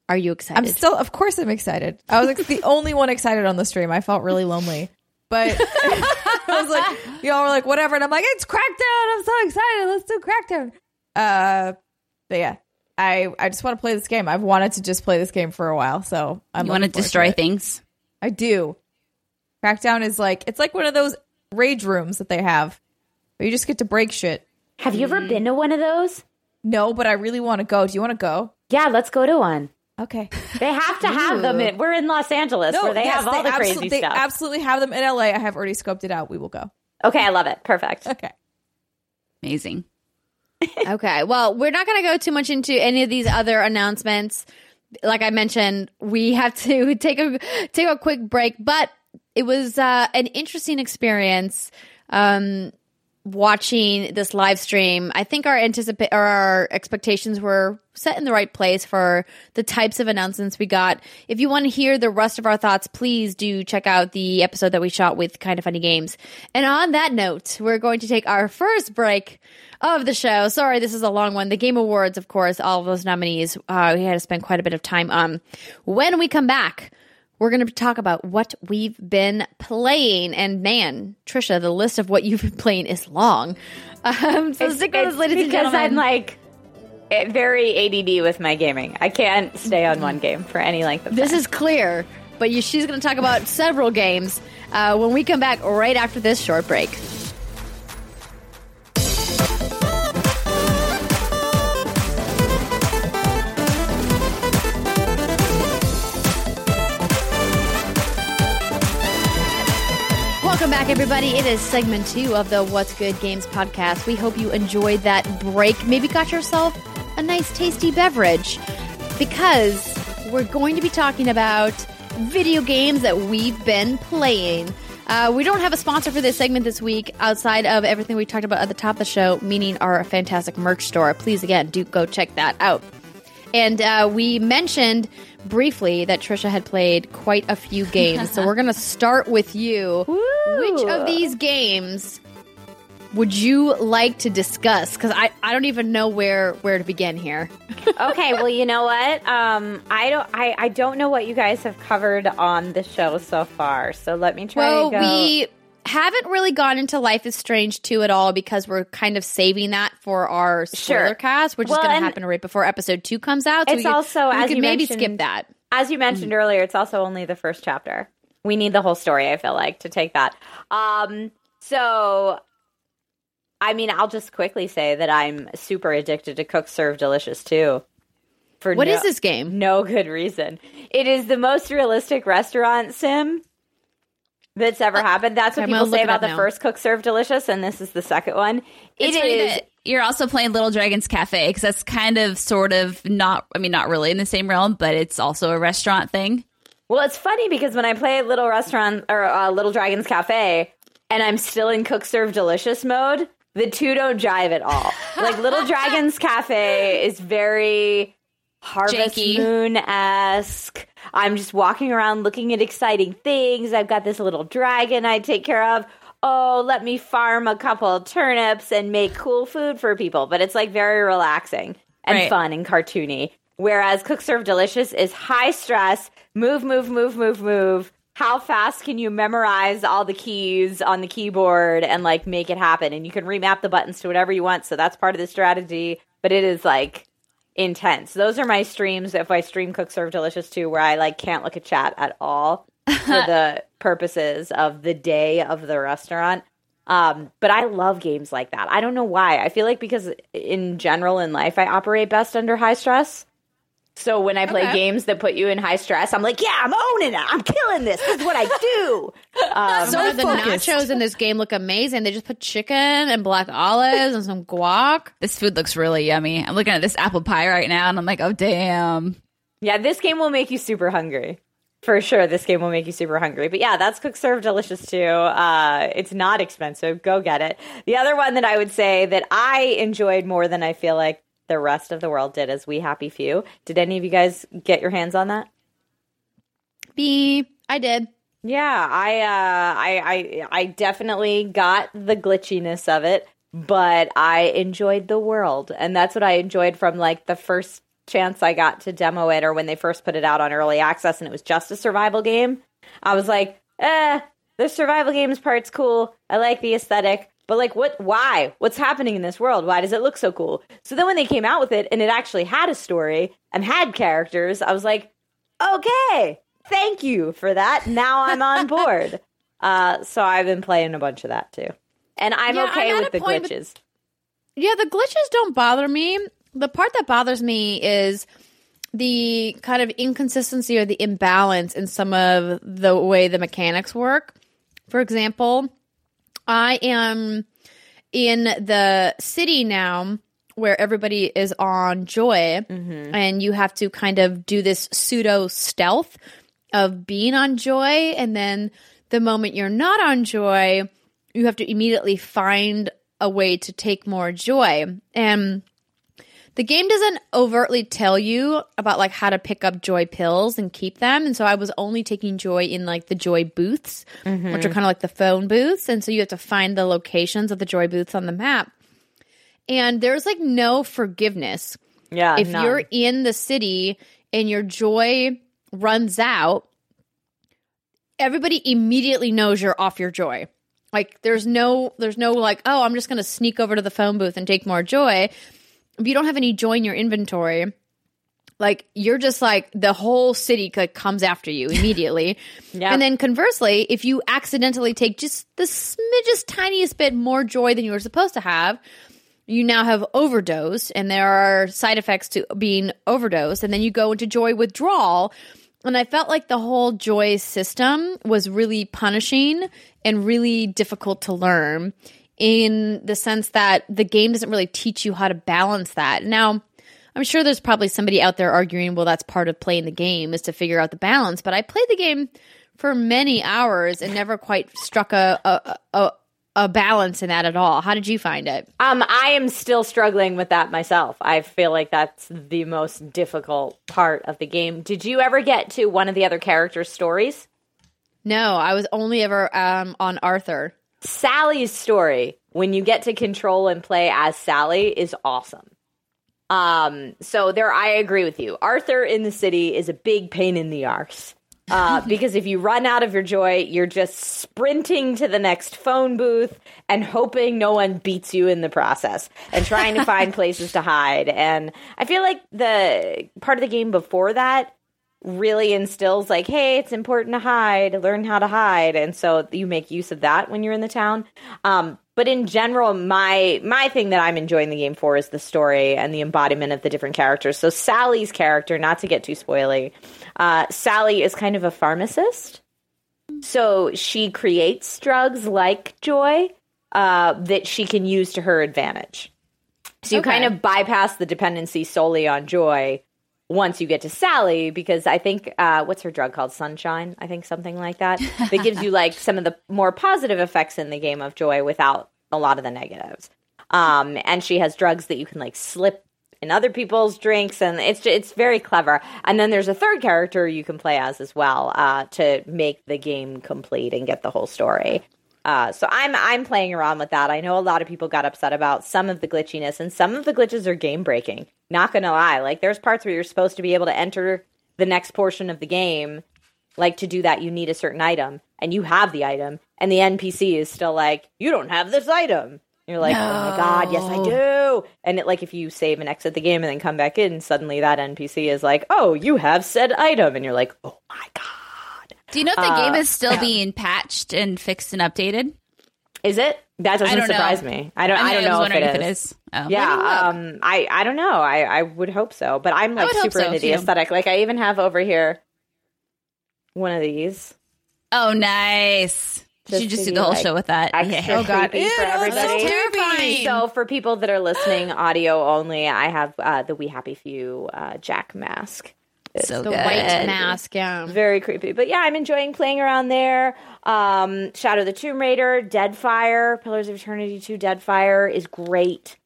are you excited? I'm still, of course, I'm excited. I was like, the only one excited on the stream. I felt really lonely, but I was like, y'all were like, whatever, and I'm like, it's Crackdown. I'm so excited. Let's do Crackdown. Uh, but yeah, I I just want to play this game. I've wanted to just play this game for a while, so I'm You want to destroy things? I do. Crackdown is like it's like one of those rage rooms that they have, where you just get to break shit. Have you ever been to one of those? No, but I really want to go. Do you want to go? Yeah, let's go to one. Okay. They have to have them. In, we're in Los Angeles where they yes, have all the absol- crazy they stuff. absolutely have them in LA. I have already scoped it out. We will go. okay, I love it. Perfect. Okay. Amazing. Okay. Well, we're not going to go too much into any of these other announcements. Like I mentioned, we have to take a take a quick break, but it was uh, an interesting experience um, watching this live stream. I think our anticipate or our expectations were set in the right place for the types of announcements we got. If you want to hear the rest of our thoughts, please do check out the episode that we shot with Kind of Funny Games. And on that note, we're going to take our first break of the show. Sorry, this is a long one. The Game Awards, of course, all of those nominees, uh, we had to spend quite a bit of time on. When we come back, we're going to talk about what we've been playing. And man, Trisha, the list of what you've been playing is long. Um, so It's- stick with us, ladies and because. I'm like eh, very ADD with my gaming. I can't stay on one game for any length of This time. This is clear, but you, she's going to talk about several games uh, when we come back right after this short break. Welcome back, everybody. It is segment two of the What's Good Games podcast. We hope you enjoyed that break. Maybe got yourself a nice, tasty beverage because we're going to be talking about video games that we've been playing. Uh, we don't have a sponsor for this segment this week outside of everything we talked about at the top of the show, meaning our fantastic merch store. Please, again, do go check that out. And uh, we mentioned briefly that Trisha had played quite a few games. so we're going to start with you. Which of these games would you like to discuss? Because I, I don't even know where, where to begin here. okay, well, you know what? Um, I don't I, I don't know what you guys have covered on the show so far. So let me try Well, to go. we haven't really gone into Life is Strange 2 at all because we're kind of saving that for our spoiler Sure. cast, which Well, is going to happen right before episode 2 comes out. So It's we also, we as could you maybe skip that. As you mentioned Mm. earlier, it's also only the first chapter. We need the whole story, I feel like, to take that. Um, so I mean, I'll just quickly say that I'm super addicted to Cook Serve Delicious 2. For What no, is this game? No good reason. It is the most realistic restaurant sim that's ever happened. That's what I'm people say about the now. first Cook Serve Delicious, and this is the second one. It is you're also playing Little Dragons Cafe because that's kind of sort of not, I mean, not really in the same realm, but it's also a restaurant thing. Well, it's funny because when I play Little Restaurant or uh, Little Dragons Cafe, and I'm still in Cook Serve Delicious mode, the two don't jive at all. like Little Dragons Cafe is very Harvest. Moon esque. I'm just walking around looking at exciting things. I've got this little dragon I take care of. Oh, let me farm a couple turnips and make cool food for people. But it's like very relaxing and Right. fun and cartoony. Whereas Cook Serve Delicious is high stress, move, move, move, move, move. How fast can you memorize all the keys on the keyboard and like make it happen? And you can remap the buttons to whatever you want. So that's part of the strategy. But it is like intense. Those are my streams if I stream Cook Serve Delicious 2, where I like can't look at chat at all for the purposes of the day of the restaurant. Um, but I love games like that. I don't know why. I feel like because in general in life I operate best under high stress. So when I play Okay. games that put you in high stress, I'm like, yeah, I'm owning it. I'm killing this. This is what I do. Um, Some of the focused. nachos in this game look amazing. They just put chicken and black olives and some guac. This food looks really yummy. I'm looking at this apple pie right now and I'm like, oh, damn. Yeah, this game will make you super hungry. For sure, this game will make you super hungry. But yeah, that's Cook Serve Delicious 2. Uh, it's not expensive. Go get it. The other one that I would say that I enjoyed more than I feel like the rest of the world did as We Happy Few. Did any of you guys get your hands on that? B. I did. Yeah, I, uh, I, I, I definitely got the glitchiness of it, but I enjoyed the world, and that's what I enjoyed from like the first chance I got to demo it, or when they first put it out on early access, and it was just a survival game. I was like, eh, the survival games part's cool. I like the aesthetic, but like, what? Why? What's happening in this world? Why does it look so cool? So then when they came out with it, and it actually had a story and had characters, I was like, okay, thank you for that. Now I'm on board. uh, so I've been playing a bunch of that too. And I'm Yeah, okay I'm with the point glitches. Yeah, the glitches don't bother me. The part that bothers me is the kind of inconsistency or the imbalance in some of the way the mechanics work. For example, I am in the city now where everybody is on joy mm-hmm. and you have to kind of do this pseudo stealth of being on joy. And then the moment you're not on joy you have to immediately find a way to take more joy. And the game doesn't overtly tell you about like how to pick up joy pills and keep them and so i was only taking joy in like the joy booths which are mm-hmm. kind of like the phone booths and so you have to find the locations of the joy booths on the map and there's like no forgiveness Yeah. if none. you're in the city and your joy runs out, everybody immediately knows you're off your joy. Like there's no there's no like, oh, I'm just going to sneak over to the phone booth and take more joy. If you don't have any joy in your inventory, like you're just like the whole city like, comes after you immediately. Yeah. And then conversely, if you accidentally take just the smidgest tiniest bit more joy than you were supposed to have, you now have overdosed and there are side effects to being overdosed and then you go into joy withdrawal and i felt like the whole joy system was really punishing and really difficult to learn in the sense that the game doesn't really teach you how to balance that now i'm sure there's probably somebody out there arguing well that's part of playing the game is to figure out the balance but i played the game for many hours and never quite struck a a, a, a balance in that at all how did you find it Um, I am still struggling with that myself. I feel like that's the most difficult part of the game. Did you ever get to one of the other characters' stories? No, I was only ever um, on Arthur. Sally's story, when you get to control and play as Sally, is awesome. Um, so there, I agree with you. Arthur in the city is a big pain in the arse. Uh, because if you run out of your joy, you're just sprinting to the next phone booth and hoping no one beats you in the process and trying to find places to hide. And I feel like the part of the game before that really instills like, hey, it's important to hide, learn how to hide, and so you make use of that when you're in the town. Um, but in general, my my thing that I'm enjoying the game for is the story and the embodiment of the different characters. So Sally's character, not to get too spoily, uh, Sally is kind of a pharmacist. So she creates drugs like joy uh, that she can use to her advantage. So you Okay. kind of bypass the dependency solely on joy once you get to Sally, because I think uh, what's her drug called? Sunshine, I think something like that. that gives you like some of the more positive effects in the game of joy without a lot of the negatives. Um, and she has drugs that you can like slip in other people's drinks, and it's just, it's very clever. And then there's a third character you can play as as well uh, to make the game complete and get the whole story. Uh, so I'm I'm playing around with that. I know a lot of people got upset about some of the glitchiness, and some of the glitches are game breaking. Not gonna lie, like there's parts where you're supposed to be able to enter the next portion of the game. Like to do that, you need a certain item, and you have the item, and the NPC is still like, "You don't have this item." You're like, "Oh my god, yes I do!" And it, like if you save and exit the game and then come back in, suddenly that NPC is like, "Oh, you have said item," and you're like, "Oh my god." Do you know if the Uh, game is still being patched and fixed and updated? Is it? That doesn't I don't know. surprise me. I don't. I, don't was know if it if is. it is. Oh. Yeah, um, I I don't know. I I would hope so, but I'm like super so, into the aesthetic. Like I even have over here one of these. Oh, nice. Just Should just to do the whole like, show with that. Extra Yeah. Oh, God. creepy Ew, for no, that's everybody. terrifying. So for people that are listening audio only, I have uh, the We Happy Few uh, Jack mask. So The good. white mask, yeah. Very creepy. But yeah, I'm enjoying playing around there. Um, Shadow of the Tomb Raider, Deadfire, Pillars of Eternity 2, Deadfire is great.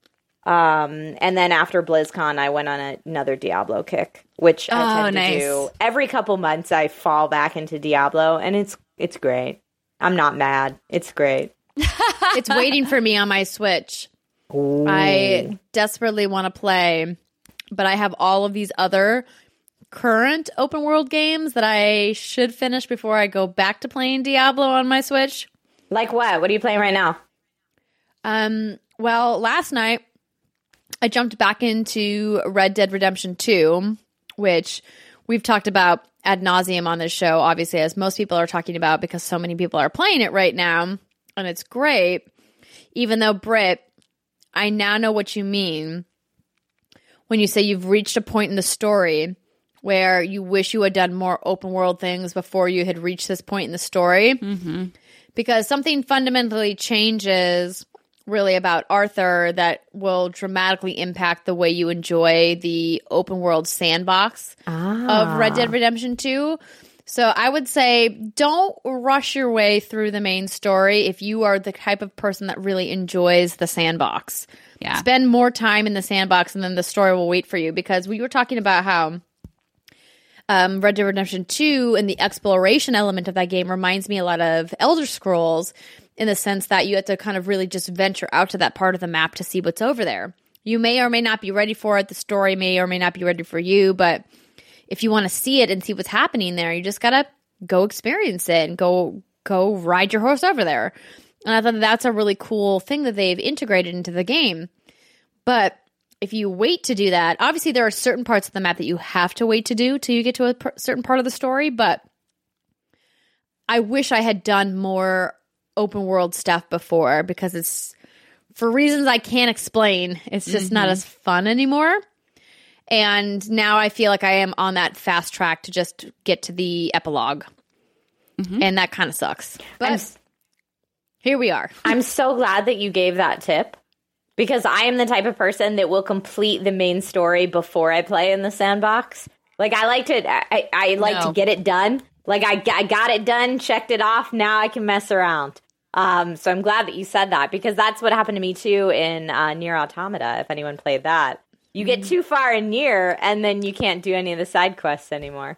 Um, and then after BlizzCon, I went on a, another Diablo kick, which I Oh, tend to do every couple months. I fall back into Diablo, and it's it's great. I'm not mad. It's great. It's waiting for me on my Switch. I desperately want to play, but I have all of these other current open world games that I should finish before I go back to playing Diablo on my Switch. Like what? What are you playing right now? Um, well, last night I jumped back into Red Dead Redemption 2, which we've talked about ad nauseum on this show, obviously, as most people are talking about because so many people are playing it right now, and it's great. Even though, Britt, I now know what you mean when you say you've reached a point in the story where you wish you had done more open world things before you had reached this point in the story mm-hmm. because something fundamentally changes really about Arthur that will dramatically impact the way you enjoy the open world sandbox of ah. Red Dead Redemption 2. So I would say don't rush your way through the main story if you are the type of person that really enjoys the sandbox. Yeah. Spend more time in the sandbox and then the story will wait for you because we were talking about how um, Red Dead Redemption 2 and the exploration element of that game reminds me a lot of Elder Scrolls in the sense that you have to kind of really just venture out to that part of the map to see what's over there. You may or may not be ready for it. The story may or may not be ready for you, but if you want to see it and see what's happening there, you just got to go experience it and go go ride your horse over there. And I thought that's a really cool thing that they've integrated into the game. But if you wait to do that, obviously there are certain parts of the map that you have to wait to do till you get to a per- certain part of the story, but I wish I had done more open world stuff before because it's for reasons I can't explain, it's just not mm-hmm. as fun anymore. And now I feel like I am on that fast track to just get to the epilog mm-hmm. And that kind of sucks. But I'm, here we are. I'm so glad that you gave that tip because I am the type of person that will complete the main story before I play in the sandbox. Like I like to, I, I like No. to get it done. Like I, I got it done, checked it off. Now I can mess around. Um, so I'm glad that you said that because that's what happened to me too in uh, Nier Automata. If anyone played that, you get too far in Nier and then you can't do any of the side quests anymore.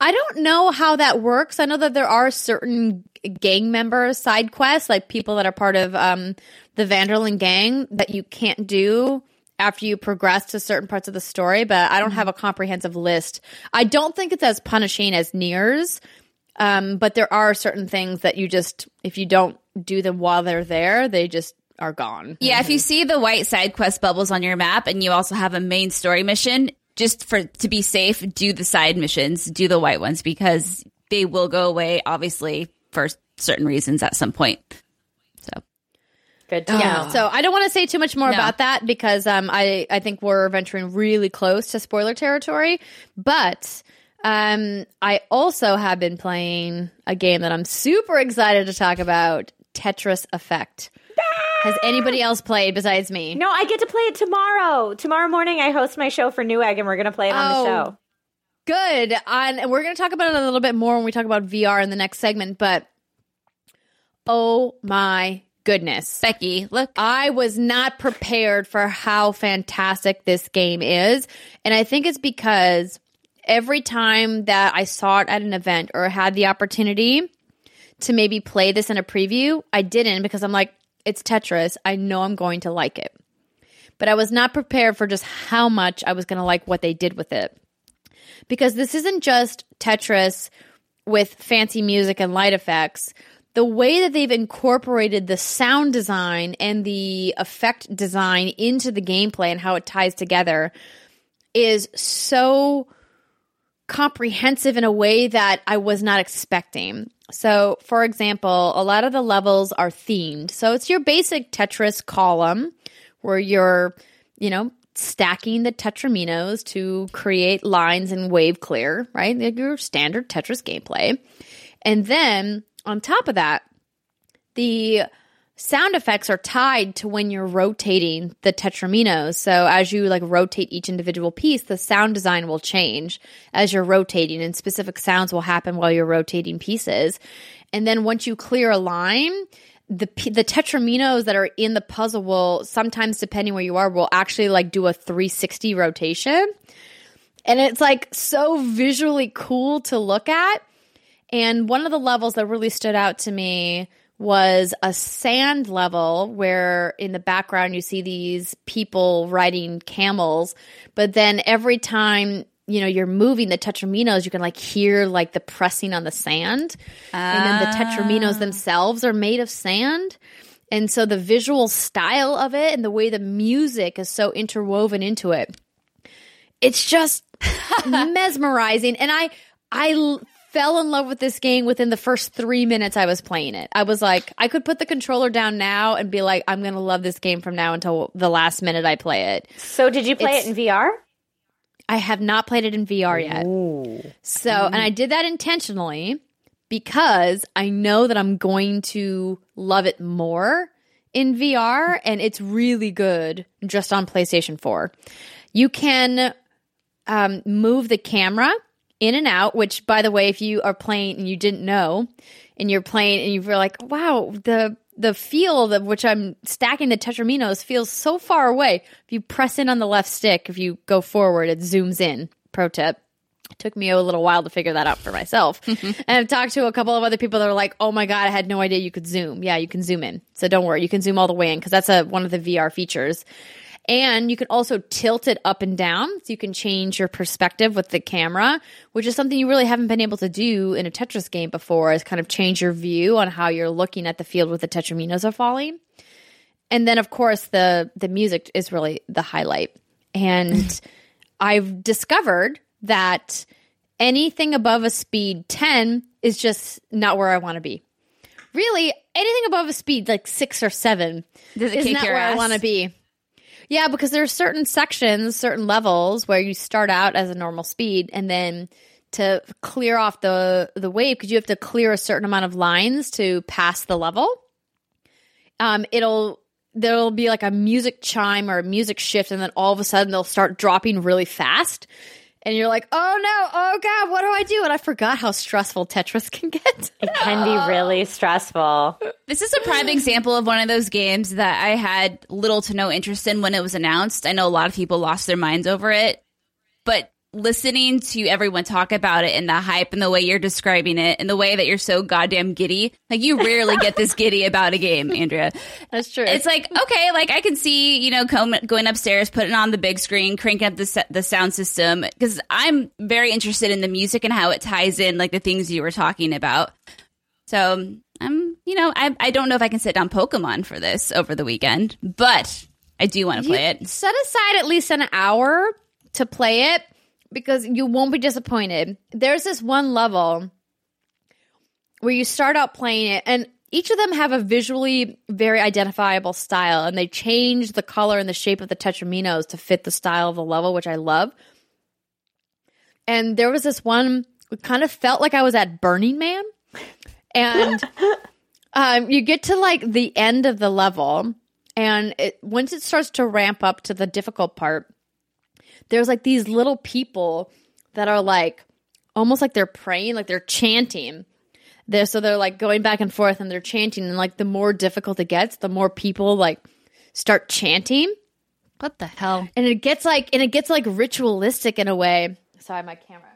I don't know how that works. I know that there are certain gang members side quests, like people that are part of um, the Van der Linde gang, that you can't do after you progress to certain parts of the story. But I don't have a comprehensive list. I don't think it's as punishing as Niers, um, but there are certain things that you just, if you don't do them while they're there, they just are gone. Yeah, if you see the white side quest bubbles on your map and you also have a main story mission, just for to be safe, do the side missions, do the white ones because they will go away obviously for certain reasons at some point. So, Good to Yeah. know. So I don't want to say too much more No. about that because um, I I think we're venturing really close to spoiler territory. But um, I also have been playing a game that I'm super excited to talk about, Tetris Effect. Has anybody else played besides me? No, I get to play it tomorrow. Tomorrow morning, I host my show for Newegg, and we're going to play it on Oh. the show. Good. And we're going to talk about it a little bit more when we talk about VR in the next segment. But oh my goodness. Becky, look, I was not prepared for how fantastic this game is. And I think it's because every time that I saw it at an event or had the opportunity to maybe play this in a preview, I didn't because I'm like, it's Tetris. I know I'm going to like it. But I was not prepared for just how much I was going to like what they did with it. Because this isn't just Tetris with fancy music and light effects. The way that they've incorporated the sound design and the effect design into the gameplay and how it ties together is so comprehensive in a way that I was not expecting. So, for example, a lot of the levels are themed. So, it's your basic Tetris column where you're, you know, stacking the tetraminos to create lines and wave clear, right? Your standard Tetris gameplay. And then on top of that, the sound effects are tied to when you're rotating the tetraminos. So as you like rotate each individual piece, the sound design will change as you're rotating and specific sounds will happen while you're rotating pieces. And then once you clear a line, the the tetraminos that are in the puzzle will sometimes depending where you are will actually like do a 360 rotation. And it's like so visually cool to look at. And one of the levels that really stood out to me was a sand level where in the background you see these people riding camels, but then every time you know you're moving the tetraminos, you can like hear like the pressing on the sand, and then the tetraminos ah. themselves are made of sand. And so the visual style of it and the way the music is so interwoven into it, it's just mesmerizing. And i i fell in love with this game within the first three minutes i was playing it. I was like i could put the controller down now and be like i'm gonna love this game from now until the last minute i play it. So, did you play It's- it in VR? i have not played it in vr yet. So and i did that intentionally because i know that i'm going to love it more in vr and it's really good just on playstation 4 you can um, move the camera in and out. Which, by the way, if you are playing and you didn't know, and you're playing and you're like, "Wow, the the field of which I'm stacking the tetraminos feels so far away." If you press in on the left stick, if you go forward, it zooms in. Pro tip. It took me a little while to figure that out for myself. and I've talked to a couple of other people that are like, "Oh my god, I had no idea you could zoom." Yeah, you can zoom in. So don't worry, you can zoom all the way in because that's a one of the VR features. And you can also tilt it up and down. So you can change your perspective with the camera, which is something you really haven't been able to do in a Tetris game before, is kind of change your view on how you're looking at the field where the Tetraminos are falling. and then of course the the music is really the highlight. And I've discovered that anything above a speed 10 is just not where I want to be. Really, anything above a speed like 6 or 7 is not where I want to be. Yeah, because there are certain sections, certain levels where you start out as a normal speed and then to clear off the the wave because you have to clear a certain amount of lines to pass the level. Um, it'll there'll be like a music chime or a music shift, and then all of a sudden they'll start dropping really fast, and you're like, "Oh no! Oh god! What do I do?" And I forgot how stressful Tetris can get. It can be really stressful. This is a prime example of one of those games that I had little to no interest in when it was announced. I know a lot of people lost their minds over it, but listening to everyone talk about it and the hype and the way you're describing it and the way that you're so goddamn giddy, like you rarely get this giddy about a game, Andrea. That's true. It's like okay, like I can see you know going upstairs, putting on the big screen, cranking up the the sound system because I'm very interested in the music and how it ties in, like the things you were talking about. So I'm, you know, I I don't know if I can sit down Pokemon for this over the weekend, but I do want to play it. set aside at least an hour to play it because you won't be disappointed. There's this one level where you start out playing it and each of them have a visually very identifiable style and they change the color and the shape of the tetraminos to fit the style of the level which I love. And there was this one it kind of felt like I was at Burning Man and um, you get to like the end of the level and it, once it starts to ramp up to the difficult part there's like these little people that are like almost like they're praying like they're chanting they're so they're like going back and forth and they're chanting and like the more difficult it gets the more people like start chanting What the hell? and it gets like and it gets like ritualistic in a way sorry my camera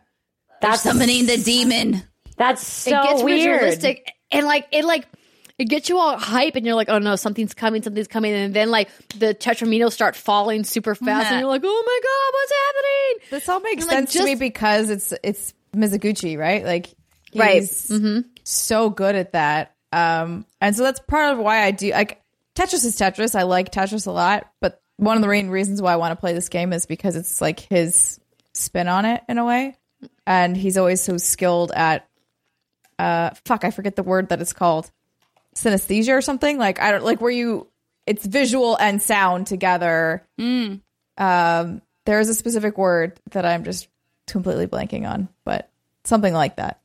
That's Summoning the demon. That's so it gets weird. ritualistic and like it like it gets you all hype and you're like oh no something's coming something's coming and then like the tetraminos start falling super fast and you're like oh my god what's happening This all makes And, like, sense to me because it's it's Mizuguchi, right? Like he's Right. Mm-hmm. so good at that. Um, and so that's part of why I do like Tetris is Tetris. I like Tetris a lot, but one of the main reasons why I want to play this game is because it's like his spin on it in a way, and he's always so skilled at. Uh, fuck, I forget the word that it's called, synesthesia or something. Like I don't like where you, it's visual and sound together. Um, there is a specific word that I'm just completely blanking on, but something like that.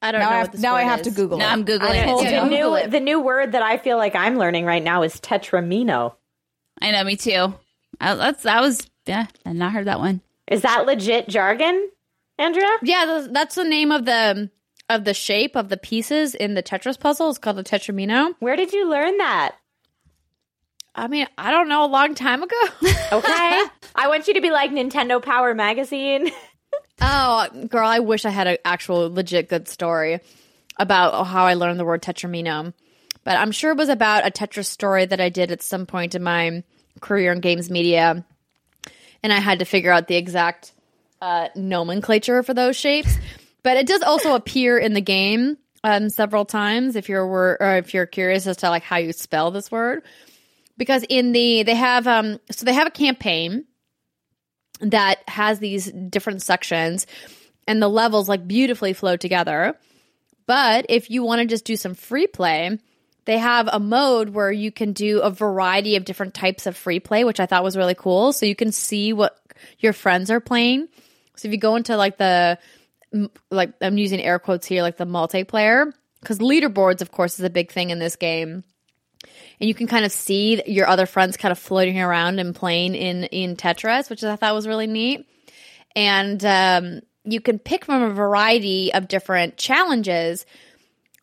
I don't Now know I what have, this now I have is. to Google Now it. I'm googling it. too. the Google new it. the new word that I feel like I'm learning right now is tetramino. I know, me too. I, that's that was yeah. I not heard that one. Is that legit jargon, Andrea? Yeah, that's the name of the of the shape of the pieces in the Tetris puzzle. is called a tetramino. Where did you learn that? I mean, I don't know, a long time ago. Okay. I want you to be like Nintendo Power Magazine. oh, girl, I wish I had an actual legit good story about how I learned the word tetramino. But I'm sure it was about a Tetris story that I did at some point in my career in games media, and I had to figure out the exact uh, nomenclature for those shapes. But it does also appear in the game um, several times if you're wor- or if you're curious as to like how you spell this word. Because in the they have um so they have a campaign that has these different sections and the levels like beautifully flow together. But if you want to just do some free play, they have a mode where you can do a variety of different types of free play, which I thought was really cool. So you can see what your friends are playing. So if you go into like the like I'm using air quotes here, like the multiplayer, because leaderboards, of course, is a big thing in this game and you can kind of see your other friends kind of floating around and playing in in Tetris, which I thought was really neat. And um, you can pick from a variety of different challenges.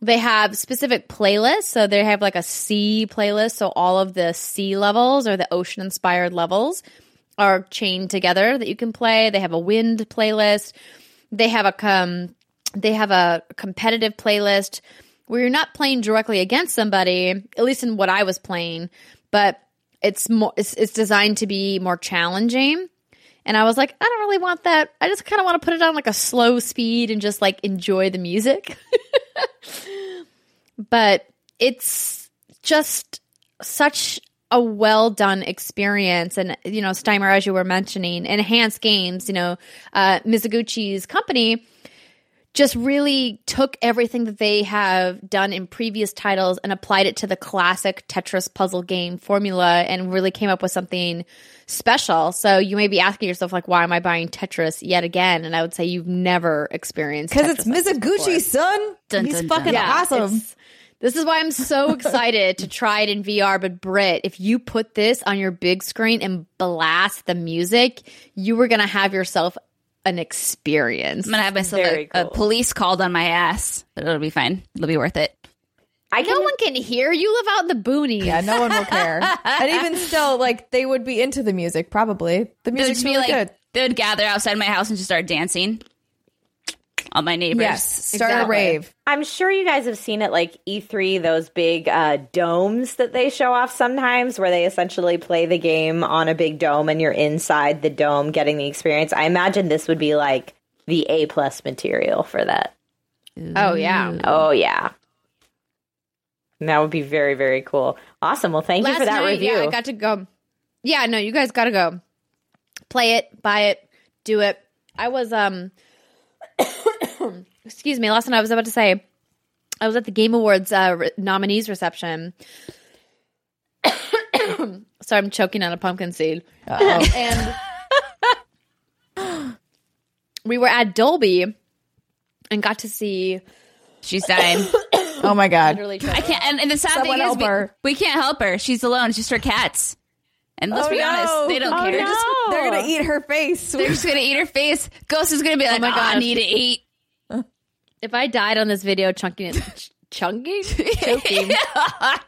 They have specific playlists, so they have like a sea playlist, so all of the sea levels or the ocean inspired levels are chained together that you can play. They have a wind playlist. They have a com- they have a competitive playlist where you're not playing directly against somebody, at least in what I was playing, but it's more it's, it's designed to be more challenging. And I was like, I don't really want that. I just kind of want to put it on like a slow speed and just like enjoy the music. but it's just such a well done experience. And, you know, Steimer, as you were mentioning, Enhance Games, you know, uh, Mizuguchi's company just really took everything that they have done in previous titles and applied it to the classic Tetris puzzle game formula and really came up with something special. So you may be asking yourself, like, why am I buying Tetris yet again? And I would say you've never experienced Because it's Tetris like Mizuguchi, son. Dun, He's dun, dun. fucking Yeah, awesome. it's- This is why I'm so excited to try it in VR. But Britt, if you put this on your big screen and blast the music, you were gonna have yourself an experience. I'm gonna have myself Very a, a police called on my ass, but it'll be fine. It'll be worth it. I No one can hear. You live out in the boonies. Yeah, no one will care. and even still, like they would be into the music. Probably the They would music's be really like, good. they would gather outside my house and just start dancing. All my neighbors. Yes, start a rave. I'm sure you guys have seen it like E3, those big uh, domes that they show off sometimes, where they essentially play the game on a big dome and you're inside the dome getting the experience. I imagine this would be like the A plus material for that. Oh yeah. Oh yeah. That would be very, very cool. Awesome. Well, thank you for that night, review. Yeah, I got to go. Yeah, no, you guys got to go. Play it, buy it, do it. I was um excuse me, last night I was about to say I was at the Game Awards uh, re- nominees reception. Sorry, I'm choking on a pumpkin seed. and we were at Dolby and got to see She's dying. Oh my god. I can't. And, and the sad Someone thing is, we, we can't help her. She's alone. It's just her cats. And let's Oh, be no. honest, they don't Oh, care. no. Just- They're gonna eat her face. they're just gonna eat her face. Ghost is gonna be like, "Oh my god, I need to eat." If I died on this video chunking it ch- chunking choking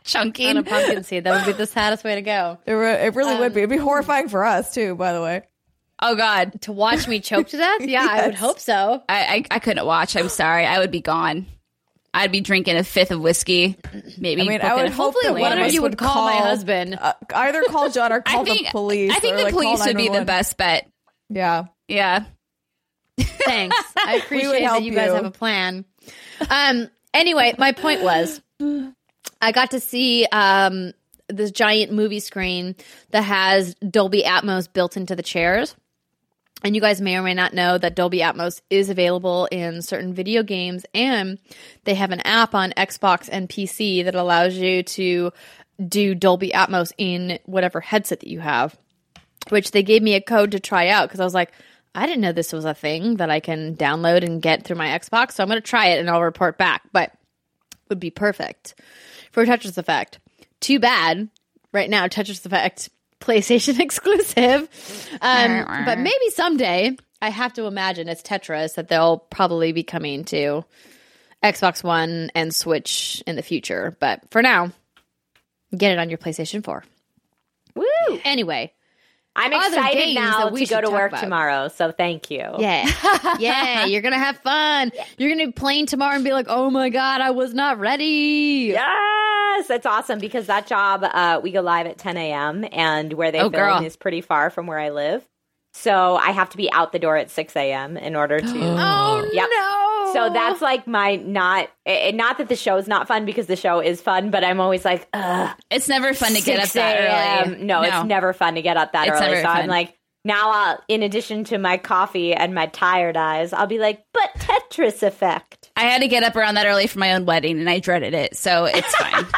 Chunky. on a pumpkin seed, that would be the saddest way to go. It, re- it really would be. Um, It'd be horrifying for us too. By the way. Oh god, To watch me choke to death? Yeah, I would hope so. I, I I couldn't watch. I'm sorry. I would be gone. I'd be drinking a fifth of whiskey. Maybe. I mean, I would a- hope hopefully that one one of you would call my husband. Uh, either call John or call think the police. I think or, the like, police would be the best bet. Yeah. Yeah. Thanks. I appreciate that you guys you. have a plan. Um anyway, my point was I got to see um this giant movie screen that has Dolby Atmos built into the chairs. And you guys may or may not know that Dolby Atmos is available in certain video games, and they have an app on Xbox and PC that allows you to do Dolby Atmos in whatever headset that you have. Which they gave me a code to try out because I was like, I didn't know this was a thing that I can download and get through my Xbox, so I'm going to try it and I'll report back. But would be perfect for Tetris Effect. Too bad right now Tetris Effect PlayStation exclusive. Um, but maybe someday I have to imagine it's Tetris that they'll probably be coming to Xbox One and Switch in the future. But for now, get it on your PlayStation 4. Woo! Anyway, I'm excited now that we to go to work about. tomorrow. So thank you. yeah. yeah, you're going to have fun. You're going to be playing tomorrow and be like, oh my God, I was not ready. Yes, That's awesome because that job uh, we go live at 10 a.m. and where they Oh, film girl. is pretty far from where I live, so I have to be out the door at 6 a.m. in order to. Oh Yep. no. So that's like my not eh, not that the show is not fun because the show is fun, but I'm always like, ugh, It's never fun to get up that early. No, it's never fun to get up that It's early. never So I'm like, now I'll, in addition to my coffee and my tired eyes, I'll be like, but Tetris effect. I had to get up around that early for my own wedding, and I dreaded it, so it's fine.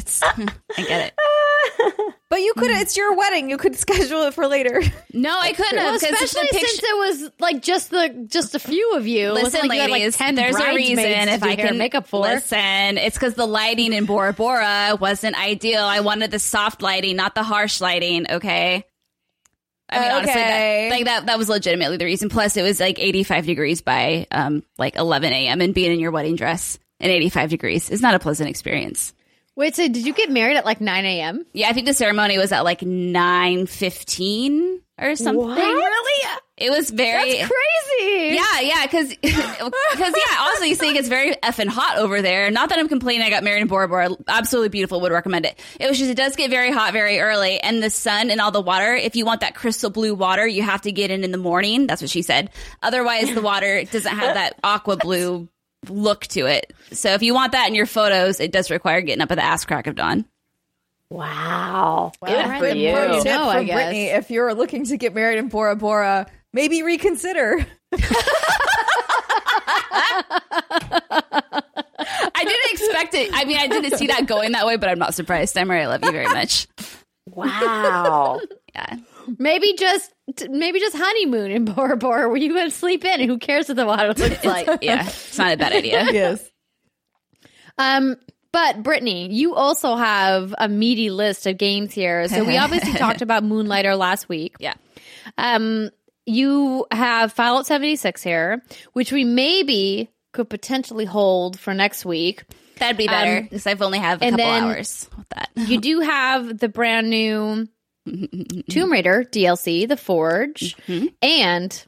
it's I get it. But you could. It's your wedding. You could schedule it for later. No, I couldn't Well, especially picture. since it was like just the just a few of you. Listen, like you had, like, ladies, there's a reason if I hair and can makeup for. Listen, it's because the lighting in Bora Bora wasn't ideal. I wanted the soft lighting, not the harsh lighting. Okay. I mean, honestly, Okay. that, like that, that was legitimately the reason. Plus, it was like 85 degrees by um like 11 a.m. and being in your wedding dress in 85 degrees is not a pleasant experience. Wait, so did you get married at like 9 a.m.? Yeah, I think the ceremony was at like 9:15 or something. Really? It was very That's crazy. Yeah, yeah, because because yeah, also you think it's very effing hot over there. Not that I'm complaining. I got married in Bora Bora. Absolutely beautiful. Would recommend it. It was just it does get very hot very early, and the sun and all the water. If you want that crystal blue water, you have to get in in the morning. That's what she said. Otherwise, the water doesn't have that aqua blue look to it. So if you want that in your photos, it does require getting up at the ass crack of dawn. Wow. Good for you. pro Pro You tip know, I from guess. Brittney: If you're looking to get married in Bora Bora, maybe reconsider. I didn't expect it. I mean, I didn't see that going that way, but I'm not surprised. Summer, I love you very much. Wow. Yeah. Maybe just maybe just honeymoon in Bora Bora where you go to sleep in and who cares what the water looks like. Yeah. It's not a bad idea. yes. Um, but Brittney, you also have a meaty list of games here. So we obviously talked about Moonlighter last week. Yeah. Um, you have Fallout 76 here, which we maybe could potentially hold for next week. That'd be better Um, because I've only have a and couple then- hours with that. You do have the brand new Tomb Raider DLC, The Forge, and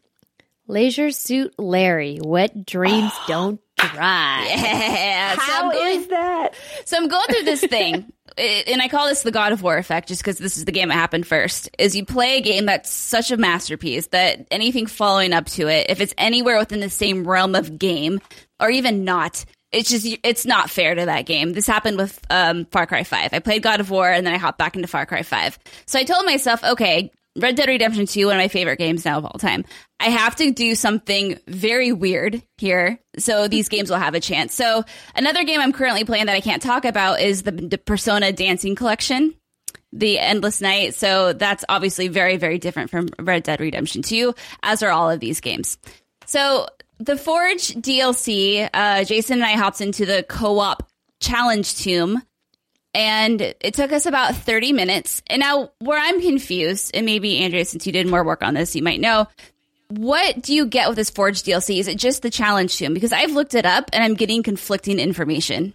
Leisure Suit Larry. Wet dreams don't dry. Yeah. So How I'm going- is that? So I'm going through this thing, eh, and I call this the God of War effect, just because this is the game that happened first. Is you play a game that's such a masterpiece that anything following up to it, if it's anywhere within the same realm of game, or even not, it's just it's not fair to that game. This happened with um, Far Cry Five. I played God of War, and then I hopped back into Far Cry Five. So I told myself, okay. Red Dead Redemption 2, one of my favorite games now of all time. I have to do something very weird here so these games will have a chance. So, another game I'm currently playing that I can't talk about is the, the Persona Dancing Collection, the Endless Night. So, that's obviously very, very different from Red Dead Redemption 2, as are all of these games. So, the Forge DLC, uh, Jason and I hopped into the co op challenge tomb and it took us about 30 minutes. And now, where I'm confused, and maybe Andrea, since you did more work on this, you might know, what do you get with this Forge DLC? Is it just the challenge tomb? Because I've looked it up and I'm getting conflicting information.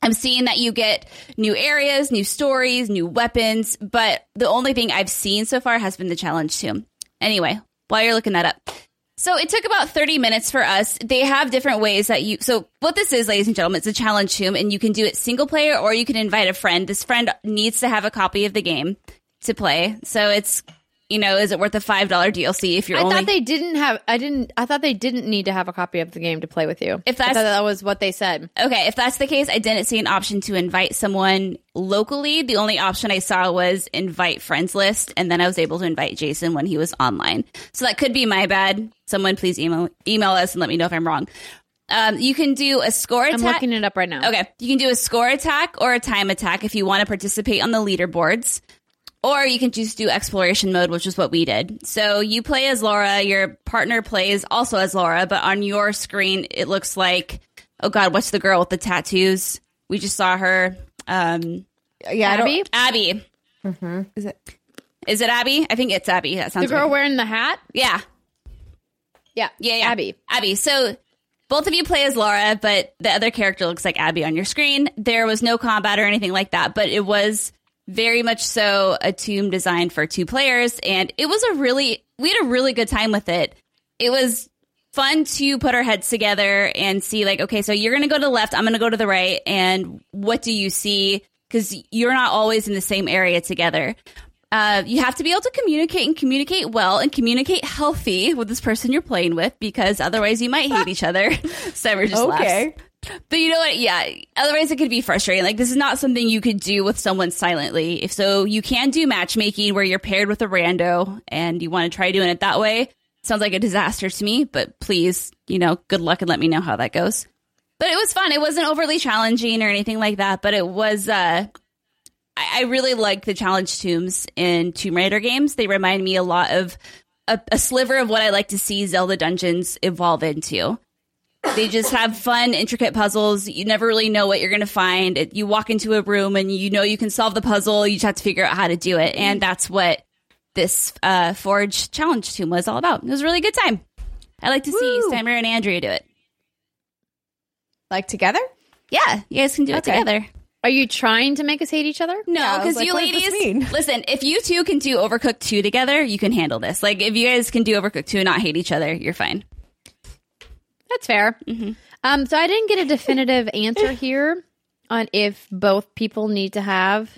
I'm seeing that you get new areas, new stories, new weapons, but the only thing I've seen so far has been the challenge tomb. Anyway, while you're looking that up, so it took about 30 minutes for us. They have different ways that you, so what this is, ladies and gentlemen, it's a challenge tomb and you can do it single player or you can invite a friend. This friend needs to have a copy of the game to play. So it's, you know, is it worth a $5 DLC if you're I only. thought they didn't have. I didn't. I thought they didn't need to have a copy of the game to play with you. If I that's- thought that was what they said. Okay, if that's the case, I didn't see an option to invite someone locally. The only option I saw was invite friends list, and then I was able to invite Jason when he was online. So that could be my bad. Someone please email email us and let me know if I'm wrong. Um, you can do a score attack. I'm looking it up right now. Okay, you can do a score attack or a time attack if you want to participate on the leaderboards. Or you can just do exploration mode, which is what we did. So you play as Lara, your partner plays also as Lara, but on your screen it looks like oh god, what's the girl with the tattoos? We just saw her. Um, Yeah, I don't- Abby, Abby. Is it? Is it Abby? I think it's Abby. That sounds. the sounds girl right. wearing the hat. Yeah, Yeah, yeah, yeah. Abby. Abby. So both of you play as Lara, but the other character looks like Abby on your screen. There was no combat or anything like that, but it was very much so a tomb designed for two players, and it was a really we had a really good time with it. It was fun to put our heads together and see like okay so you're gonna go to the left i'm gonna go to the right and what do you see because you're not always in the same area together uh, you have to be able to communicate and communicate well and communicate healthy with this person you're playing with because otherwise you might hate each other. Summer just Okay. laughs. But you know what? Yeah. Otherwise it could be frustrating. Like this is not something you could do with someone silently. If so, you can do matchmaking where you're paired with a rando and you want to try doing it that way. Sounds like a disaster to me, but please, you know, good luck and let me know how that goes. But it was fun. It wasn't overly challenging or anything like that, but it was, uh, I, really like the challenge tombs in Tomb Raider games. They remind me a lot of a, a sliver of what I like to see Zelda dungeons evolve into. They just have fun, intricate puzzles. You never really know what you're going to find. It, you walk into a room and you know you can solve the puzzle. You just have to figure out how to do it. And that's what this uh, Forge challenge tomb was all about. It was a really good time. I like to see Woo. Steimer and Andrea do it. Like together? Yeah, you guys can do it together. Are you trying to make us hate each other? No, Yeah, because like, you what does this ladies, listen, if you two can do Overcooked 2 together, you can handle this. Like, if you guys can do Overcooked 2 and not hate each other, you're fine. That's fair. Um, so I didn't get a definitive answer here on if both people need to have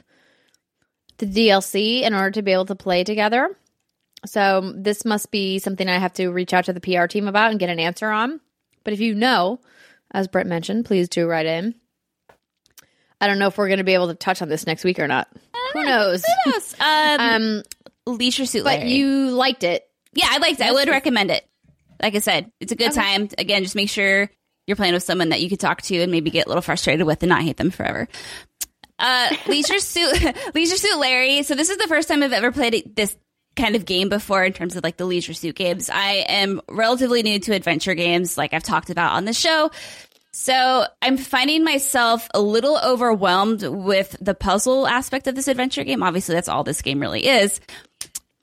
the DLC in order to be able to play together. So this must be something I have to reach out to the PR team about and get an answer on. But if you know, as Brett mentioned, please do write in. I don't know if we're going to be able to touch on this next week or not. Who knows? Who knows? Um, Um, Leisure Suit but Larry. you liked it. Yeah, I liked it. I would recommend it. Like I said, it's a good time. Again, just make sure you're playing with someone that you could talk to and maybe get a little frustrated with and not hate them forever. Uh, Leisure Suit, Leisure Suit Larry. So this is the first time I've ever played this kind of game before in terms of like the Leisure Suit games. I am relatively new to adventure games, like I've talked about on the show. So I'm finding myself a little overwhelmed with the puzzle aspect of this adventure game. Obviously, that's all this game really is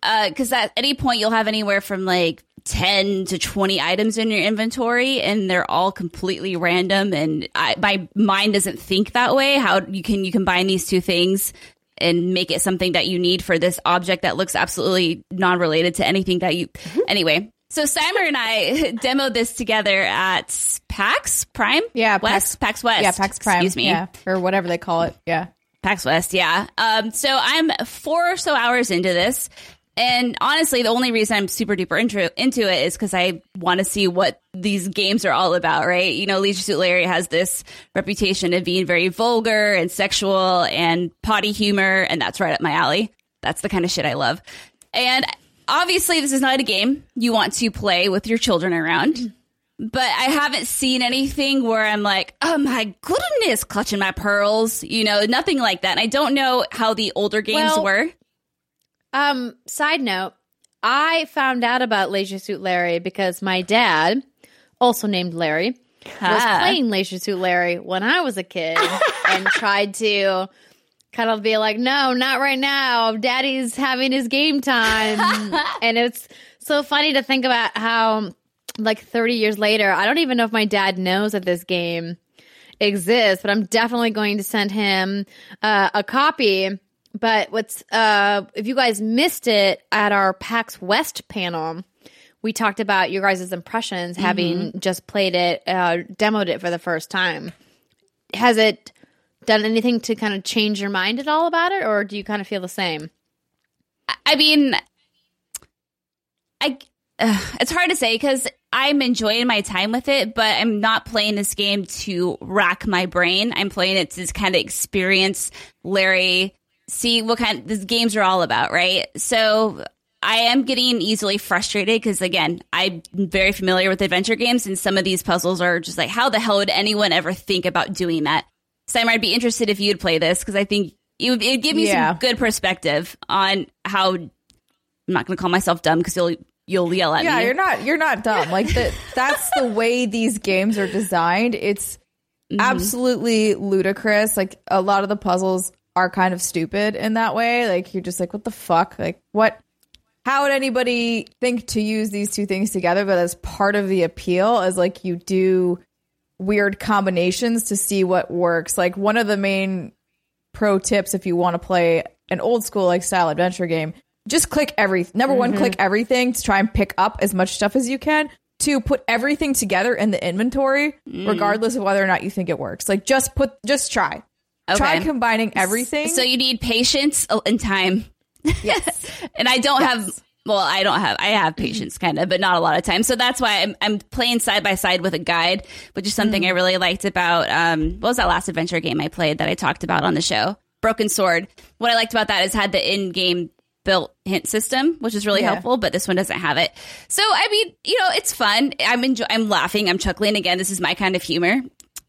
because at any point you'll have anywhere from like 10 to 20 items in your inventory and they're all completely random and I, my mind doesn't think that way how you can you combine these two things and make it something that you need for this object that looks absolutely non-related to anything that you anyway so Simon and I demoed this together at PAX Prime Yeah, West PAX, West Yeah, PAX Prime. excuse me Yeah, or whatever they call it. Yeah. PAX West, yeah. Um, so I'm four or so hours into this. And honestly, the only reason I'm super duper intro- into it is because I want to see what these games are all about, right? You know, Leisure Suit Larry has this reputation of being very vulgar and sexual and potty humor, and that's right up my alley. That's the kind of shit I love. And obviously, this is not a game you want to play with your children around but I haven't seen anything where I'm like, oh my goodness, clutching my pearls, you know, nothing like that. And I don't know how the older games Well, were. Um, side note, I found out about Leisure Suit Larry because my dad, also named Larry, was playing Leisure Suit Larry when I was a kid and tried to kind of be like, no, not right now. Daddy's having his game time. and it's so funny to think about how, like, 30 years later, I don't even know if my dad knows that this game exists, but I'm definitely going to send him uh, a copy. But what's uh if you guys missed it at our PAX West panel, we talked about your guys' impressions having just played it, uh demoed it for the first time. Has it done anything to kind of change your mind at all about it, or do you kind of feel the same? I mean, I uh, it's hard to say because I'm enjoying my time with it, but I'm not playing this game to rack my brain. I'm playing it to kind of experience Larry, see what kind these games are all about, right? So I am getting easily frustrated because again, I'm very familiar with adventure games, and some of these puzzles are just like, how the hell would anyone ever think about doing that? Simon, I'd be interested if you'd play this because I think it would it'd give me Yeah. some good perspective on how I'm not going to call myself dumb because you'll you'll yell at Yeah, me. Yeah, you're not you're not dumb. Like the, that's the way these games are designed. It's mm-hmm. absolutely ludicrous. Like a lot of the puzzles are kind of stupid in that way. Like you're just like, what the fuck? Like what? How would anybody think to use these two things together? But as part of the appeal, is like you do weird combinations to see what works. Like one of the main pro tips if you want to play an old school like style adventure game just click every number one click mm-hmm. everything to try and pick up as much stuff as you can to put everything together in the inventory mm. regardless of whether or not you think it works like just put just try try Okay. combining everything So you need patience and time. yes and I don't have. Well, I don't have. I have patience, kind of, but not a lot of time. So that's why I'm, I'm playing side by side with a guide, which is something I really liked about. Um, what was that last adventure game I played that I talked about on the show? Broken Sword. What I liked about that is had the in-game built hint system, which is really Yeah. helpful. But this one doesn't have it. So I mean, you know, it's fun. I'm enjoy- I'm laughing. I'm chuckling again. This is my kind of humor.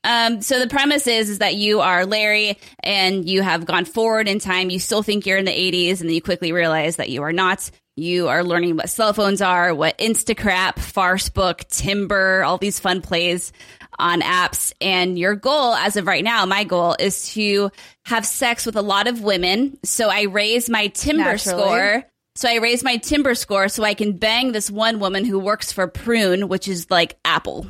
Um, so the premise is is that you are Larry and you have gone forward in time. You still think you're in the 80s, and then you quickly realize that you are not. You are learning what cell phones are, what Instacrap, Farcebook, Timber, all these fun plays on apps. And your goal, as of right now, my goal is to have sex with a lot of women. So I raise my Timber Naturally. score. So I raise my Timber score so I can bang this one woman who works for Prune, which is like Apple.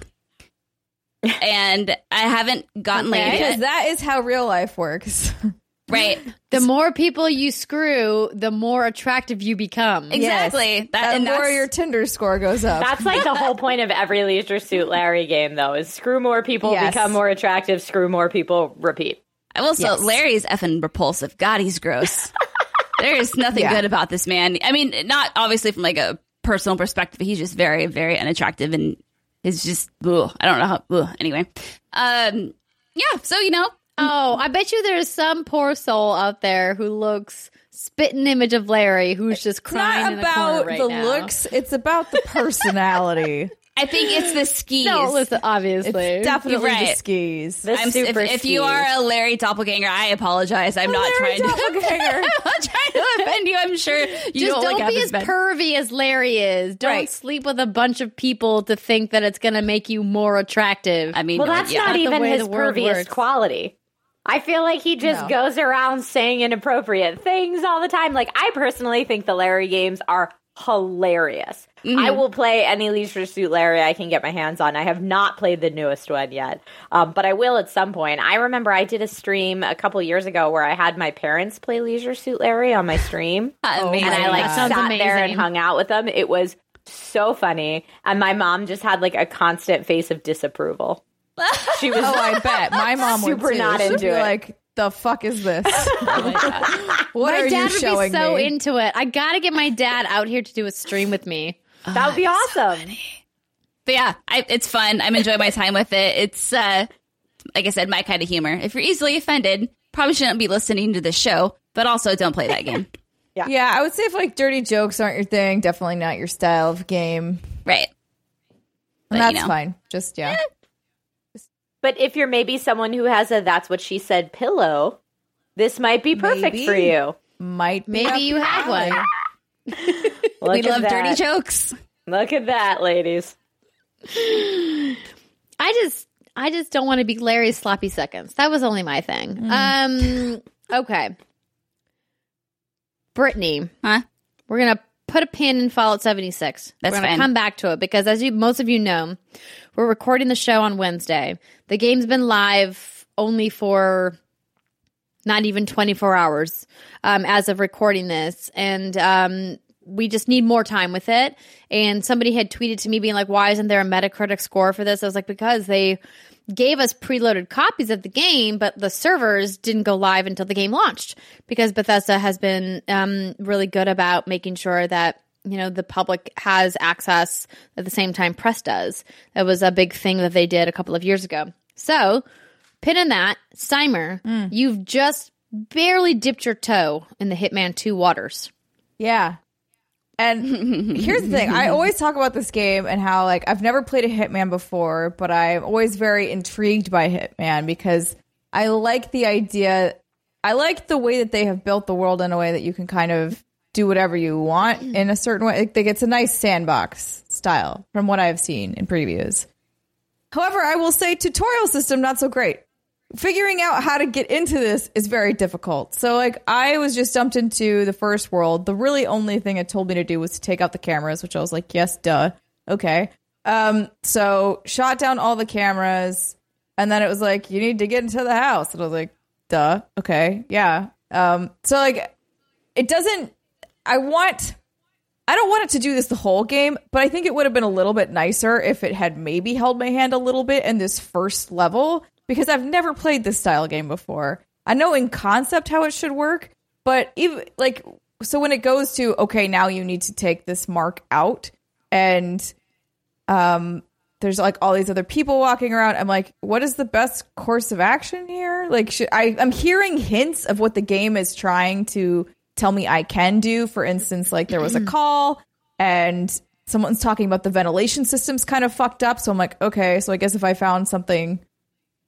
And I haven't gotten laid because yet. that is how real life works Right. The more people you screw, the more attractive you become. Exactly. That, the and more your tinder score goes up That's like the whole point of every Leisure Suit Larry game, though, is screw more people, Yes. become more attractive, screw more people, repeat. I will say, Yes. Larry's effing repulsive. God, he's gross. there is nothing Yeah. good about this man. I mean, not obviously from like a personal perspective, but he's just very, very unattractive and is just, ugh, I don't know how, ugh. anyway. Um, yeah. So, you know, Oh, I bet you there's some poor soul out there who looks spitting image of Larry who's just It's crying not in the about right the looks; it's about the personality. I think it's the skis. No, listen, it's obviously. definitely the skis. The I'm, if, if you are a Larry doppelganger, I apologize. I'm not Larry trying to. doppelganger. I'm not trying to offend you. I'm sure you just don't, don't look be as bad. pervy as Larry is. Don't Right. sleep with a bunch of people to think that it's going to make you more attractive. I mean, Well, that's yeah. not Not even his perviest works. quality. I feel like he just No. goes around saying inappropriate things all the time. Like, I personally think the Larry games are hilarious. Mm-hmm. I will play any Leisure Suit Larry I can get my hands on. I have not played the newest one yet, um, but I will at some point. I remember I did a stream a couple years ago where I had my parents play Leisure Suit Larry on my stream. Amazing. and I like That sounds sat there and hung out with them. It was so funny, and my mom just had like a constant face of disapproval. She was Oh, I bet my mom would Super too. not She'd into be it. Like, the fuck is this? what my are dad you would showing be so me? into it. I got to get my dad out here to do a stream with me. That would be awesome. But yeah, I, it's fun. I'm enjoying my time with it. It's, uh, like I said, my kind of humor. If you're easily offended, probably shouldn't be listening to this show, but also don't play that game. yeah, yeah. I would say if like dirty jokes aren't your thing, definitely not your style of game. right. But, And you that's know. fine. Just yeah. But if you're maybe someone who has a "that's what she said" pillow, this might be perfect Maybe. for you. Might be Maybe you have alley. one. Look We at love that. dirty jokes. Look at that, ladies. I just I just don't want to be Larry's sloppy seconds. That was only my thing. Um okay. Brittney, Huh? we're gonna put a pin in Fallout 76. That's we're gonna fine. come back to it because as you most of you know, we're recording the show on Wednesday. The game's been live only for not even 24 hours um, as of recording this. And um, we just need more time with it. And somebody had tweeted to me being like, why isn't there a Metacritic score for this? I was like, because they gave us preloaded copies of the game, but the servers didn't go live until the game launched because Bethesda has been um, really good about making sure that you know the public has access at the same time press does that was a big thing that they did a couple of years ago so pin in that steimer mm. you've just barely dipped your toe in the hitman 2 waters Yeah. And here's the thing. I always talk about this game and how like I've never played a Hitman before, but I'm always very intrigued by Hitman because I like the idea I like the way that they have built the world in a way that you can kind of do whatever you want mm. in a certain way. Like it's a nice sandbox style from what I've seen in previews. However, I will say tutorial system not so great. Figuring out how to get into this is very difficult. So like I was just dumped into the first world. The really only thing it told me to do was to take out the cameras, which I was like, yes, duh. Okay. Um so shot down all the cameras and then it was like you need to get into the house. And I was like, duh. Okay. Yeah. Um so like it doesn't I want I don't want it to do this the whole game, but I think it would have been a little bit nicer if it had maybe held my hand a little bit in this first level because I've never played this style game before. I know in concept how it should work, but even like so when it goes to okay, now you need to take this mark out and um there's like all these other people walking around. I'm like, what is the best course of action here? Like, should, I I'm hearing hints of what the game is trying to tell me I can do. For instance, like there was a call and someone's talking about the ventilation system's kind of fucked up. So I'm like, okay, so I guess if I found something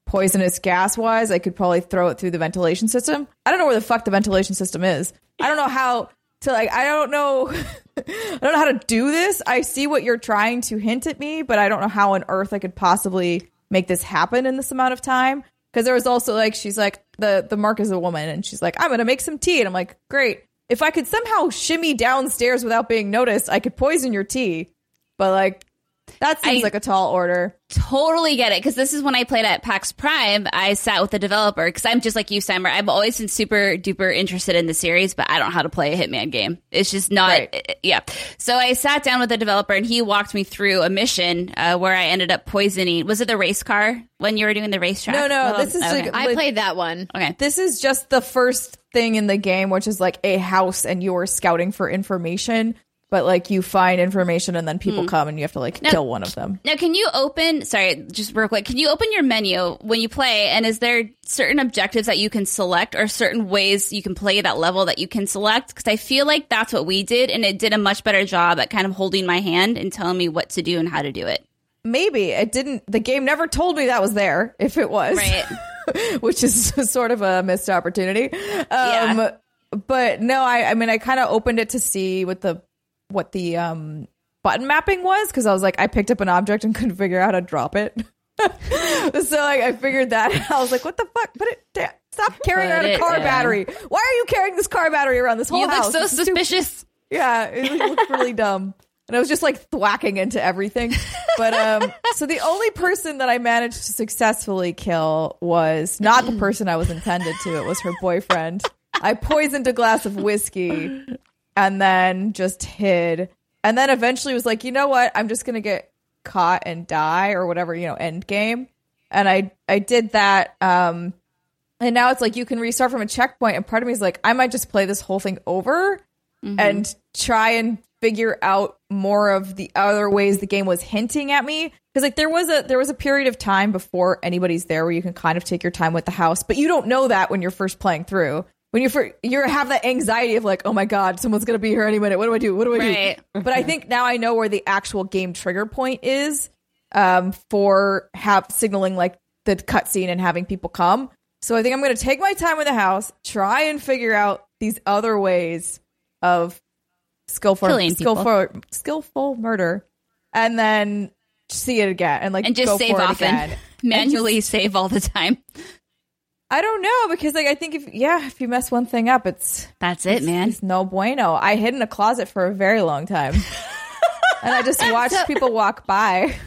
poisonous gas wise, I could probably throw it through the ventilation system. I don't know where the fuck the ventilation system is. I don't know how to like I don't know I don't know how to do this. I see what you're trying to hint at me, but I don't know how on earth I could possibly make this happen in this amount of time. Because there was also like she's like the the mark is a woman and she's like, I'm gonna make some tea. And I'm like, great. If I could somehow shimmy downstairs without being noticed, I could poison your tea. But like that seems I- like a tall order. Totally get it because this is when I played at PAX Prime. I sat with the developer because I'm just like you, Simon. I've always been super duper interested in the series, but I don't know how to play a Hitman game. It's just not, Right. yeah. So I sat down with the developer and he walked me through a mission uh, where I ended up poisoning. Was it the race car when you were doing the racetrack? No, no, Oh, this is okay. like- i played that one okay. This is just the first thing in the game, which is like a house and you're scouting for information. But like you find information and then people come and you have to like kill one of them. Now, can you open? Sorry, just real quick. Can you open your menu when you play? And is there certain objectives that you can select, or certain ways you can play that level that you can select? Because I feel like that's what we did, and it did a much better job at kind of holding my hand and telling me what to do and how to do it. Maybe it didn't. The game never told me that was there. If it was, Right. which is sort of a missed opportunity. Um, Yeah. But no, I, I mean, I kind of opened it to see what the what the um, button mapping was because I was like, I picked up an object and couldn't figure out how to drop it. so like, I figured that. out. I was like, what the fuck? Put it. da- Stop carrying Put around a car down. battery. Why are you carrying this car battery around this whole house? You look so This is stupid. suspicious. Yeah, it looked really dumb. And I was just like thwacking into everything. But um so the only person that I managed to successfully kill was not the person I was intended to. It was her boyfriend. I poisoned a glass of whiskey and then just hid. And then eventually was like, "You know what? I'm just going to get caught and die or whatever, you know, end game." And I I did that um and now it's like you can restart from a checkpoint and part of me is like, I might just play this whole thing over and try and figure out more of the other ways the game was hinting at me because like there was a there was a period of time before anybody's there where you can kind of take your time with the house but you don't know that when you're first playing through when you fir- you have that anxiety of like oh my god someone's gonna be here any minute what do i do what do i Right. do but i think now i know where the actual game trigger point is um for have signaling like the cutscene and having people come so i think i'm gonna take my time with the house try and figure out these other ways of skillful Killing people. skillful skillful murder and then see it again and like And just go save for it often. again. Manually save all the time. I don't know because like I think if yeah if you mess one thing up it's That's it, man. it's no bueno. I hid in a closet for a very long time. and I just watched people walk by.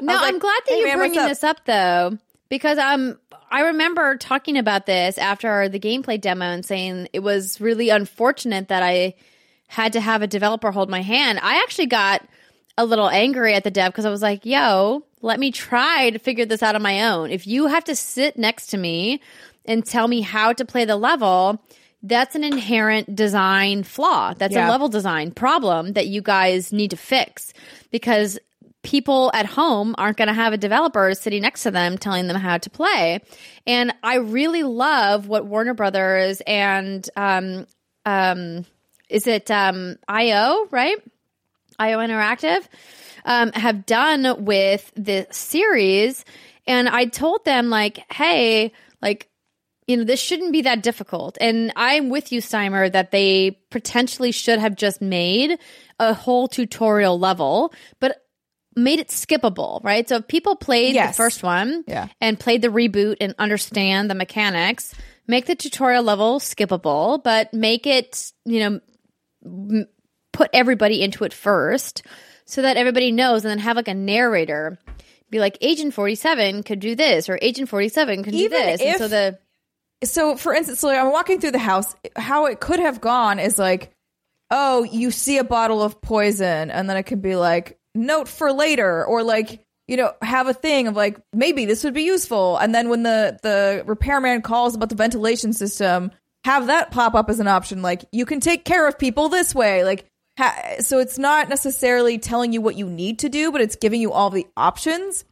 No, like, I'm glad that "Hey, you're man, bringing up?" this up though, because um, I remember talking about this after the gameplay demo and saying it was really unfortunate that I had to have a developer hold my hand. I actually got a little angry at the dev because I was like, "Yo, let me try to figure this out on my own. If you have to sit next to me and tell me how to play the level." That's an inherent design flaw. That's Yeah. a level design problem that you guys need to fix because people at home aren't going to have a developer sitting next to them telling them how to play. And I really love what Warner Brothers and um um is it um IO, right? IO Interactive um, have done with the series. And I told them, like, hey, like, you know, this shouldn't be that difficult. And I'm with you, Steimer, that they potentially should have just made a whole tutorial level, but made it skippable, right? So if people played Yes. the first one Yeah. and played the reboot and understand the mechanics, make the tutorial level skippable, but make it, you know, m- put everybody into it first so that everybody knows and then have like a narrator be like agent 47 could do this or agent 47 could do Even this and so the so for instance, so I'm walking through the house. How it could have gone is like, oh, you see a bottle of poison, and then it could be like, note for later, or like, you know, have a thing of like, maybe this would be useful. And then when the the repairman calls about the ventilation system, have that pop up as an option. Like, you can take care of people this way. Like, ha- so it's not necessarily telling you what you need to do, but it's giving you all the options.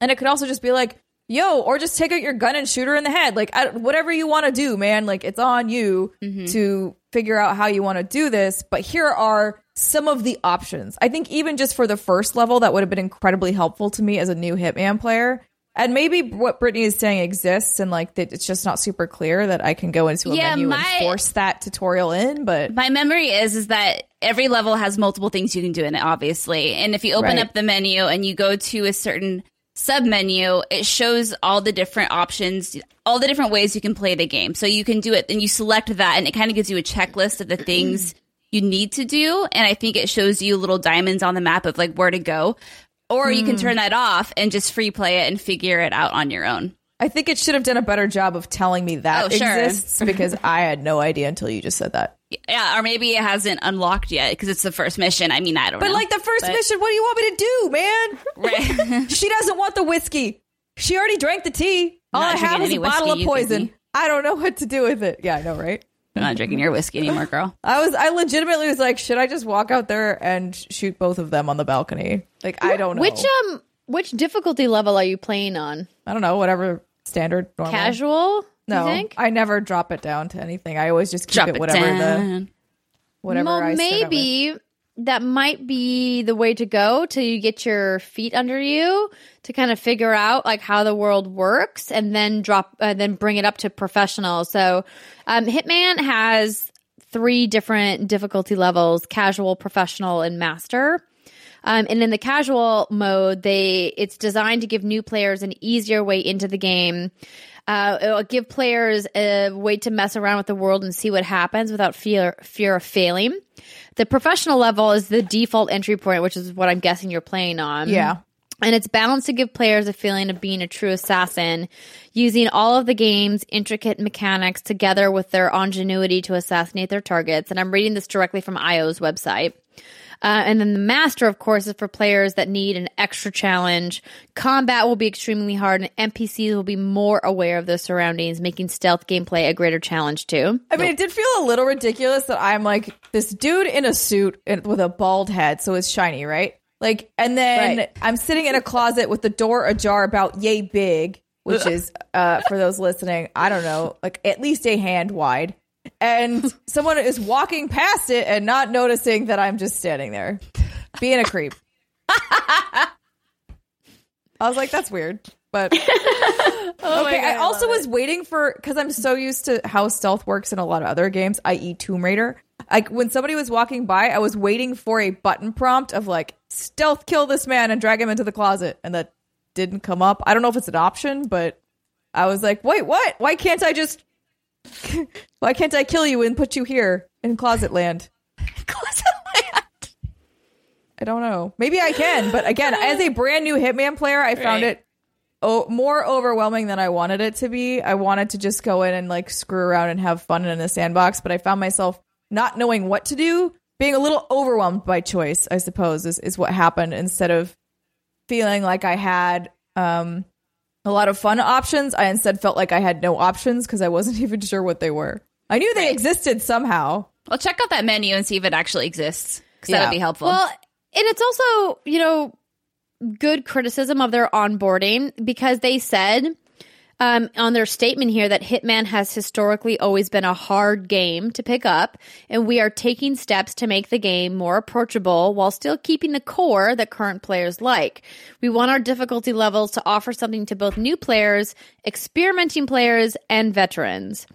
And it could also just be like, yo, or just take out your gun and shoot her in the head. Like, I, whatever you want to do, man. Like, it's on you mm-hmm. to figure out how you want to do this. But here are some of the options. I think even just for the first level, that would have been incredibly helpful to me as a new Hitman player. And maybe what Brittney is saying exists, and like that it's just not super clear that I can go into a Yeah, menu my- and force that tutorial in. But My memory is is that every level has multiple things you can do in it, obviously. And if you open Right. up the menu and you go to a certain sub menu, it shows all the different options, all the different ways you can play the game. So you can do it, and you select that, and it kind of gives you a checklist of the things you need to do. And I think it shows you little diamonds on the map of like where to go. Or you can hmm. turn that off and just free play it and figure it out on your own. I think it should have done a better job of telling me that Oh, sure. exists because I had no idea until you just said that. Yeah, or maybe it hasn't unlocked yet because it's the first mission. I mean, I don't But know. But like the first But- mission, what do you want me to do, man? Right. she doesn't want the whiskey. She already drank the tea. All Not I have is a bottle of poison. I don't know what to do with it. Yeah, I know, right? I'm not drinking your whiskey anymore, girl. I was I legitimately was like, should I just walk out there and shoot both of them on the balcony? Like I don't know. Which um which difficulty level are you playing on? I don't know, whatever standard normal. Casual? No, You think? I never drop it down to anything. I always just keep Drop it it whatever the whatever well, I start out with. maybe that might be the way to go till you get your feet under you to kind of figure out like how the world works and then drop uh, then bring it up to professional. So, um, Hitman has three different difficulty levels: casual, professional, and master. Um, and in the casual mode, they it's designed to give new players an easier way into the game. Uh, it'll give players a way to mess around with the world and see what happens without fear fear of failing. The professional level is the default entry point, which is what I'm guessing you're playing on. Yeah. And it's balanced to give players a feeling of being a true assassin, using all of the game's intricate mechanics together with their ingenuity to assassinate their targets. And I'm reading this directly from IO's website. Uh, and then the master, of course, is for players that need an extra challenge. Combat will be extremely hard, and NPCs will be more aware of their surroundings, making stealth gameplay a greater challenge too. I mean, it did feel a little ridiculous that I'm like this dude in a suit with a bald head, so it's shiny, right? Like, and then Right. I'm sitting in a closet with the door ajar about yay big, which is, uh, for those listening, I don't know, like at least a hand wide. And someone is walking past it and not noticing that I'm just standing there, being a creep. I was like, that's weird, but okay. I also was waiting for because I'm so used to how stealth works in a lot of other games, i.e., Tomb Raider. Like when somebody was walking by, I was waiting for a button prompt of like stealth kill this man and drag him into the closet, and that didn't come up. I don't know if it's an option, but I was like, wait, what? Why can't I just? Why can't I kill you and put you here in closet land? closet land. I don't know. Maybe I can, but again, as a brand new Hitman player, I found Right. it oh, more overwhelming than I wanted it to be. I wanted to just go in and like screw around and have fun in the sandbox, but I found myself not knowing what to do, being a little overwhelmed by choice, I suppose, is, is what happened instead of feeling like I had um, a lot of fun options. I instead felt like I had no options because I wasn't even sure what they were. I knew they existed somehow. Well, check out that menu and see if it actually exists. Because Yeah. that would be helpful. Well, and it's also, you know, good criticism of their onboarding because they said um, on their statement here that Hitman has historically always been a hard game to pick up, and we are taking steps to make the game more approachable while still keeping the core that current players like. We want our difficulty levels to offer something to both new players, experimenting players, and veterans.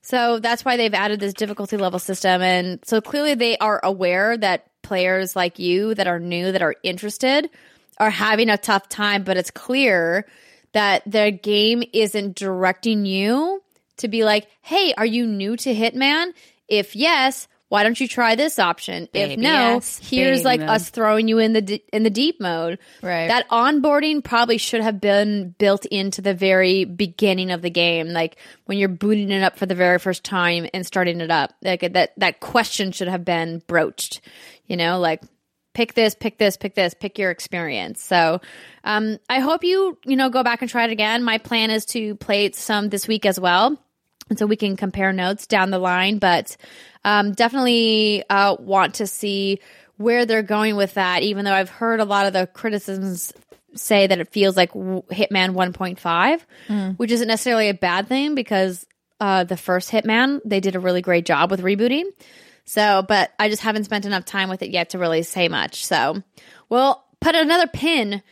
So that's why they've added this difficulty level system. And so clearly they are aware that players like you that are new, that are interested, are having a tough time. But it's clear that the game isn't directing you to be like, hey, are you new to Hitman? If yes, why don't you try this option? if no, yes, here's like mode. us throwing you in the d- in the deep mode. Right. That onboarding probably should have been built into the very beginning of the game, like when you're booting it up for the very first time and starting it up. Like that that question should have been broached. You know, like pick this, pick this, pick this, pick your experience. So, um, I hope you you know go back and try it again. My plan is to play some this week as well and so we can compare notes down the line. But um, definitely uh, want to see where they're going with that. Even though I've heard a lot of the criticisms say that it feels like Hitman 1.5, which isn't necessarily a bad thing because uh, the first Hitman they did a really great job with rebooting. So, but I just haven't spent enough time with it yet to really say much. So, we'll put another pin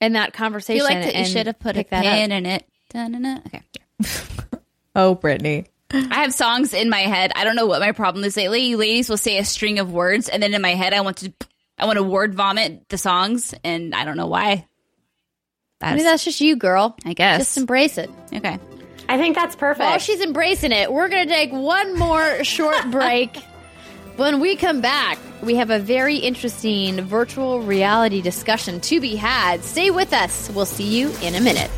in that I conversation. feel like that you should have put a pick that up. pin in it. Dun-dun-dun. Okay. Oh, Brittney. I have songs in my head. I don't know what my problem is lately. You ladies will say a string of words, and then in my head, I want to, I want to word vomit the songs, and I don't know why. That's, Maybe that's just you, girl. I guess. Just embrace it. okay. I think that's perfect. While she's embracing it, we're going to take one more short break. When we come back, we have a very interesting virtual reality discussion to be had. Stay with us. We'll see you in a minute.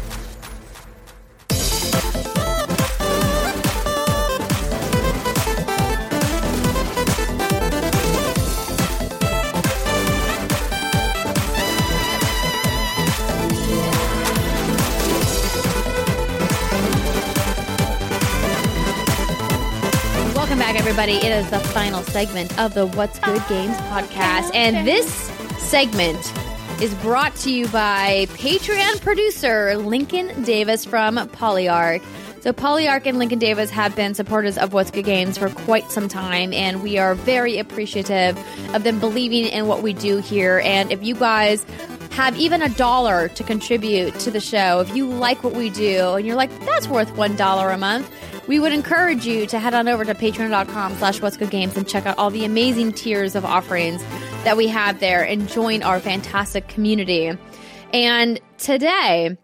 Everybody. It is the final segment of the What's Good Games podcast. And this segment is brought to you by Patreon producer Lincoln Davis from Polyarc. So, Polyarc and Lincoln Davis have been supporters of What's Good Games for quite some time, and we are very appreciative of them believing in what we do here. And if you guys have even a dollar to contribute to the show, if you like what we do and you're like, that's worth $1 a month, we would encourage you to head on over to patreon.com slash what's good games and check out all the amazing tiers of offerings that we have there and join our fantastic community. And today,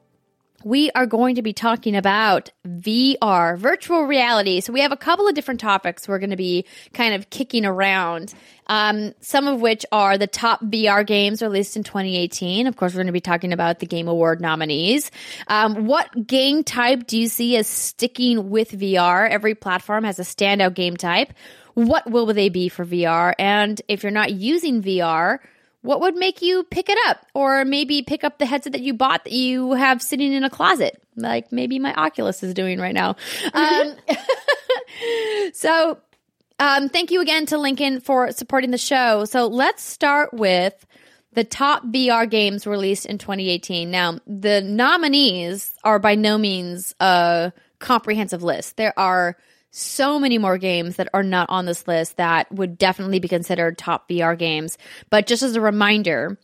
we are going to be talking about VR, virtual reality. So we have a couple of different topics we're going to be kind of kicking around. Um, some of which are the top VR games released in 2018. Of course, we're going to be talking about the Game Award nominees. Um, what game type do you see as sticking with VR? Every platform has a standout game type. What will they be for VR? And if you're not using VR, what would make you pick it up or maybe pick up the headset that you bought that you have sitting in a closet like maybe my oculus is doing right now um, so um, thank you again to lincoln for supporting the show so let's start with the top VR games released in 2018. Now, the nominees are by no means a comprehensive list. There are so many more games that are not on this list that would definitely be considered top VR games. But just as a reminder,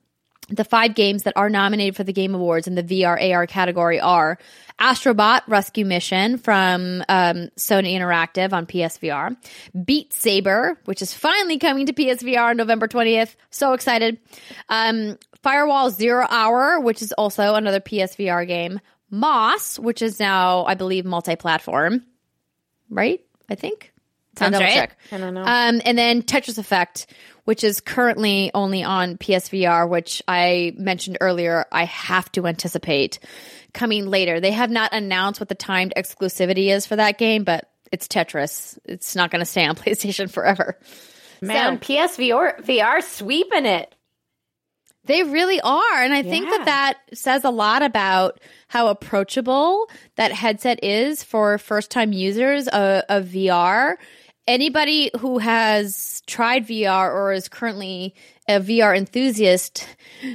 the five games that are nominated for the Game Awards in the VR AR category are Astrobot Rescue Mission from um, Sony Interactive on PSVR, Beat Saber, which is finally coming to PSVR on November 20th. So excited. Um, Firewall Zero Hour, which is also another PSVR game. Moss, which is now, I believe, multi platform right? I think. Sounds double right. check. I don't know. Um, and then Tetris Effect, which is currently only on PSVR, which I mentioned earlier. I have to anticipate coming later. They have not announced what the timed exclusivity is for that game, but it's Tetris. It's not going to stay on PlayStation forever. Man, PSVR VR sweeping it. They really are. And I think that that says a lot about how approachable that headset is for first time users of, of VR. Anybody who has tried VR or is currently a VR enthusiast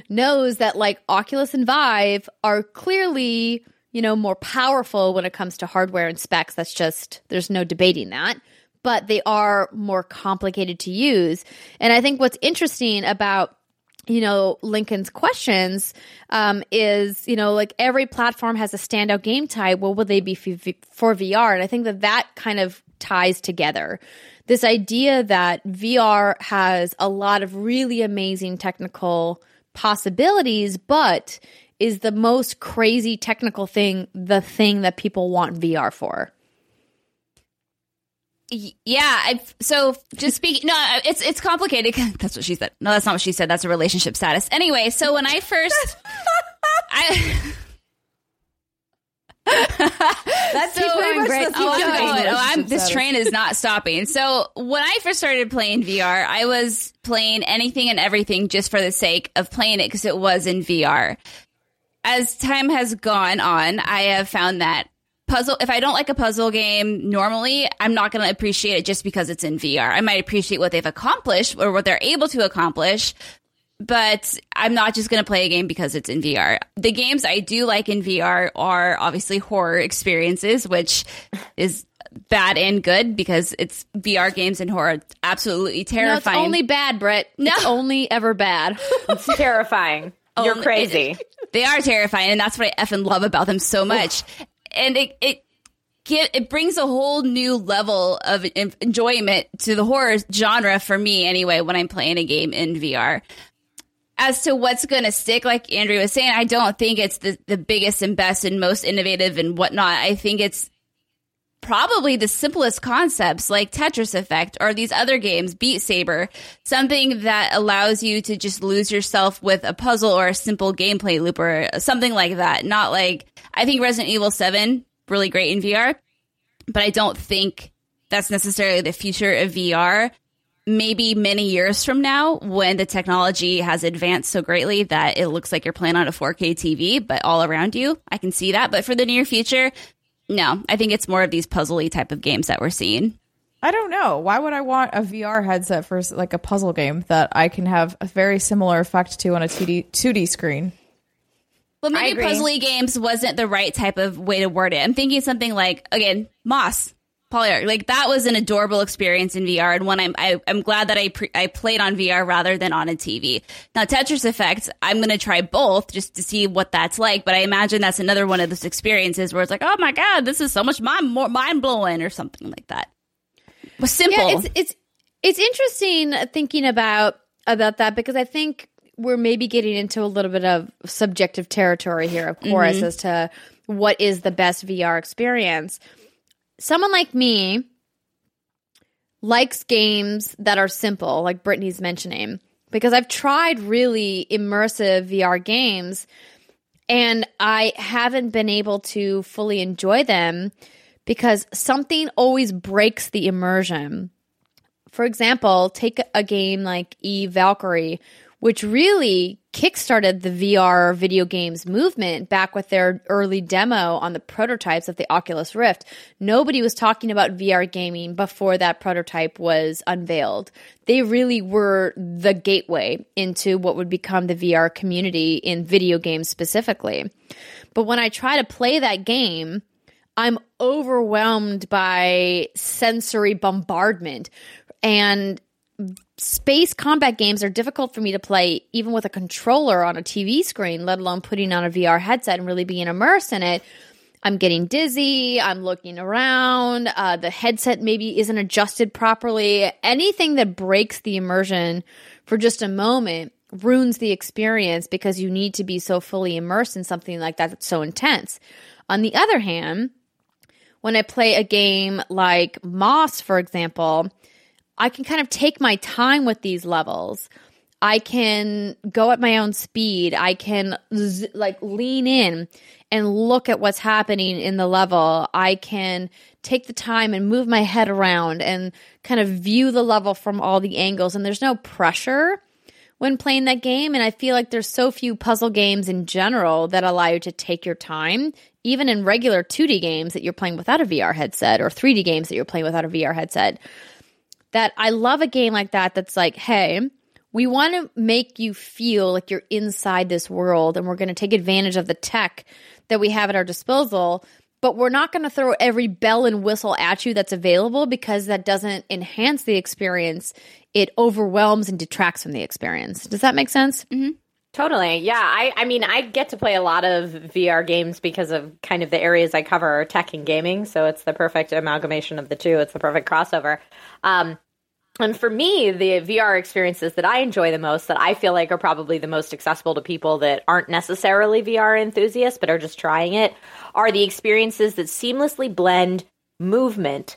knows that like Oculus and Vive are clearly, you know, more powerful when it comes to hardware and specs. That's just, there's no debating that but they are more complicated to use. And I think what's interesting about you know Lincoln's questions um, is you know like every platform has a standout game type. What will they be for VR? And I think that that kind of ties together this idea that VR has a lot of really amazing technical possibilities, but is the most crazy technical thing the thing that people want VR for? Yeah, I so just speaking. No, uh, it's it's complicated. That's what she said. No, that's not what she said. That's a relationship status. Anyway, so when I first, I That's pretty going, much Grace. oh, I'm going. Oh, I'm, this train is not stopping. So when I first started playing VR, I was playing anything and everything just for the sake of playing it because it was in VR. As time has gone on, I have found that puzzle if I don't like a puzzle game normally, I'm not going to appreciate it just because it's in VR. I might appreciate what they've accomplished or what they're able to accomplish, but I'm not just going to play a game because it's in VR. The games I do like in VR are obviously horror experiences, which is bad and good because it's VR games and horror absolutely No, it's terrifying. only bad, Brett. No. It's only ever bad. It's terrifying. You're oh, Only- crazy. they are terrifying, and that's what I effing love about them so much. And it it get it brings a whole new level of enjoyment to the horror genre for me anyway when I'm playing a game in VR. As to what's going to stick, like Andrew was saying, I don't think it's the, the biggest and best and most innovative and whatnot. I think it's probably the simplest concepts like Tetris Effect or these other games, Beat Saber, something that allows you to just lose yourself with a puzzle or a simple gameplay loop or something like that. Not like, I think Resident Evil 7, really great in VR, but I don't think that's necessarily the future of VR. Maybe many years from now, when the technology has advanced so greatly that it looks like you're playing on a 4K TV, but all around you, I can see that. But for the near future, no, I think it's more of these puzzly type of games that we're seeing. I don't know. Why would I want a VR headset for like a puzzle game that I can have a very similar effect to on a 2D 2D screen? Well, I maybe puzzly games wasn't the right type of way to word it. I'm thinking something like again, Moss. Polyarc, like that was an adorable experience in VR, and one I'm I, I'm glad that I pre- I played on VR rather than on a TV. Now Tetris Effect, I'm gonna try both just to see what that's like. But I imagine that's another one of those experiences where it's like, oh my god, this is so much mind more mind blowing or something like that. Was simple. Yeah, it's it's it's interesting thinking about about that because I think we're maybe getting into a little bit of subjective territory here, of course, mm-hmm. as to what is the best VR experience. Someone like me likes games that are simple, like Brittney's mentioning, because I've tried really immersive VR games and I haven't been able to fully enjoy them because something always breaks the immersion. For example, take a game like Eve Valkyrie, which really kickstarted the VR video games movement back with their early demo on the prototypes of the Oculus Rift. Nobody was talking about VR gaming before that prototype was unveiled. They really were the gateway into what would become the VR community in video games specifically. But when I try to play that game, I'm overwhelmed by sensory bombardment. And space combat games are difficult for me to play even with a controller on a TV screen, let alone putting on a VR headset and really being immersed in it. I'm getting dizzy. I'm looking around. Uh, the headset maybe isn't adjusted properly. Anything that breaks the immersion for just a moment ruins the experience because you need to be so fully immersed in something like that that's so intense. On the other hand, when I play a game like Moss, for example, I can kind of take my time with these levels. I can go at my own speed. I can z- like lean in and look at what's happening in the level. I can take the time and move my head around and kind of view the level from all the angles. And there's no pressure when playing that game. And I feel like there's so few puzzle games in general that allow you to take your time, even in regular 2D games that you're playing without a VR headset or 3D games that you're playing without a VR headset. That I love a game like that that's like, hey, we want to make you feel like you're inside this world and we're going to take advantage of the tech that we have at our disposal but we're not going to throw every bell and whistle at you that's available because that doesn't enhance the experience. It overwhelms and detracts from the experience. Does that make sense mm-hmm. Totally. Yeah. I, I mean, I get to play a lot of VR games because of kind of the areas I cover are tech and gaming. So it's the perfect amalgamation of the two. It's the perfect crossover. Um, and for me, the VR experiences that I enjoy the most, that I feel like are probably the most accessible to people that aren't necessarily VR enthusiasts, but are just trying it, are the experiences that seamlessly blend movement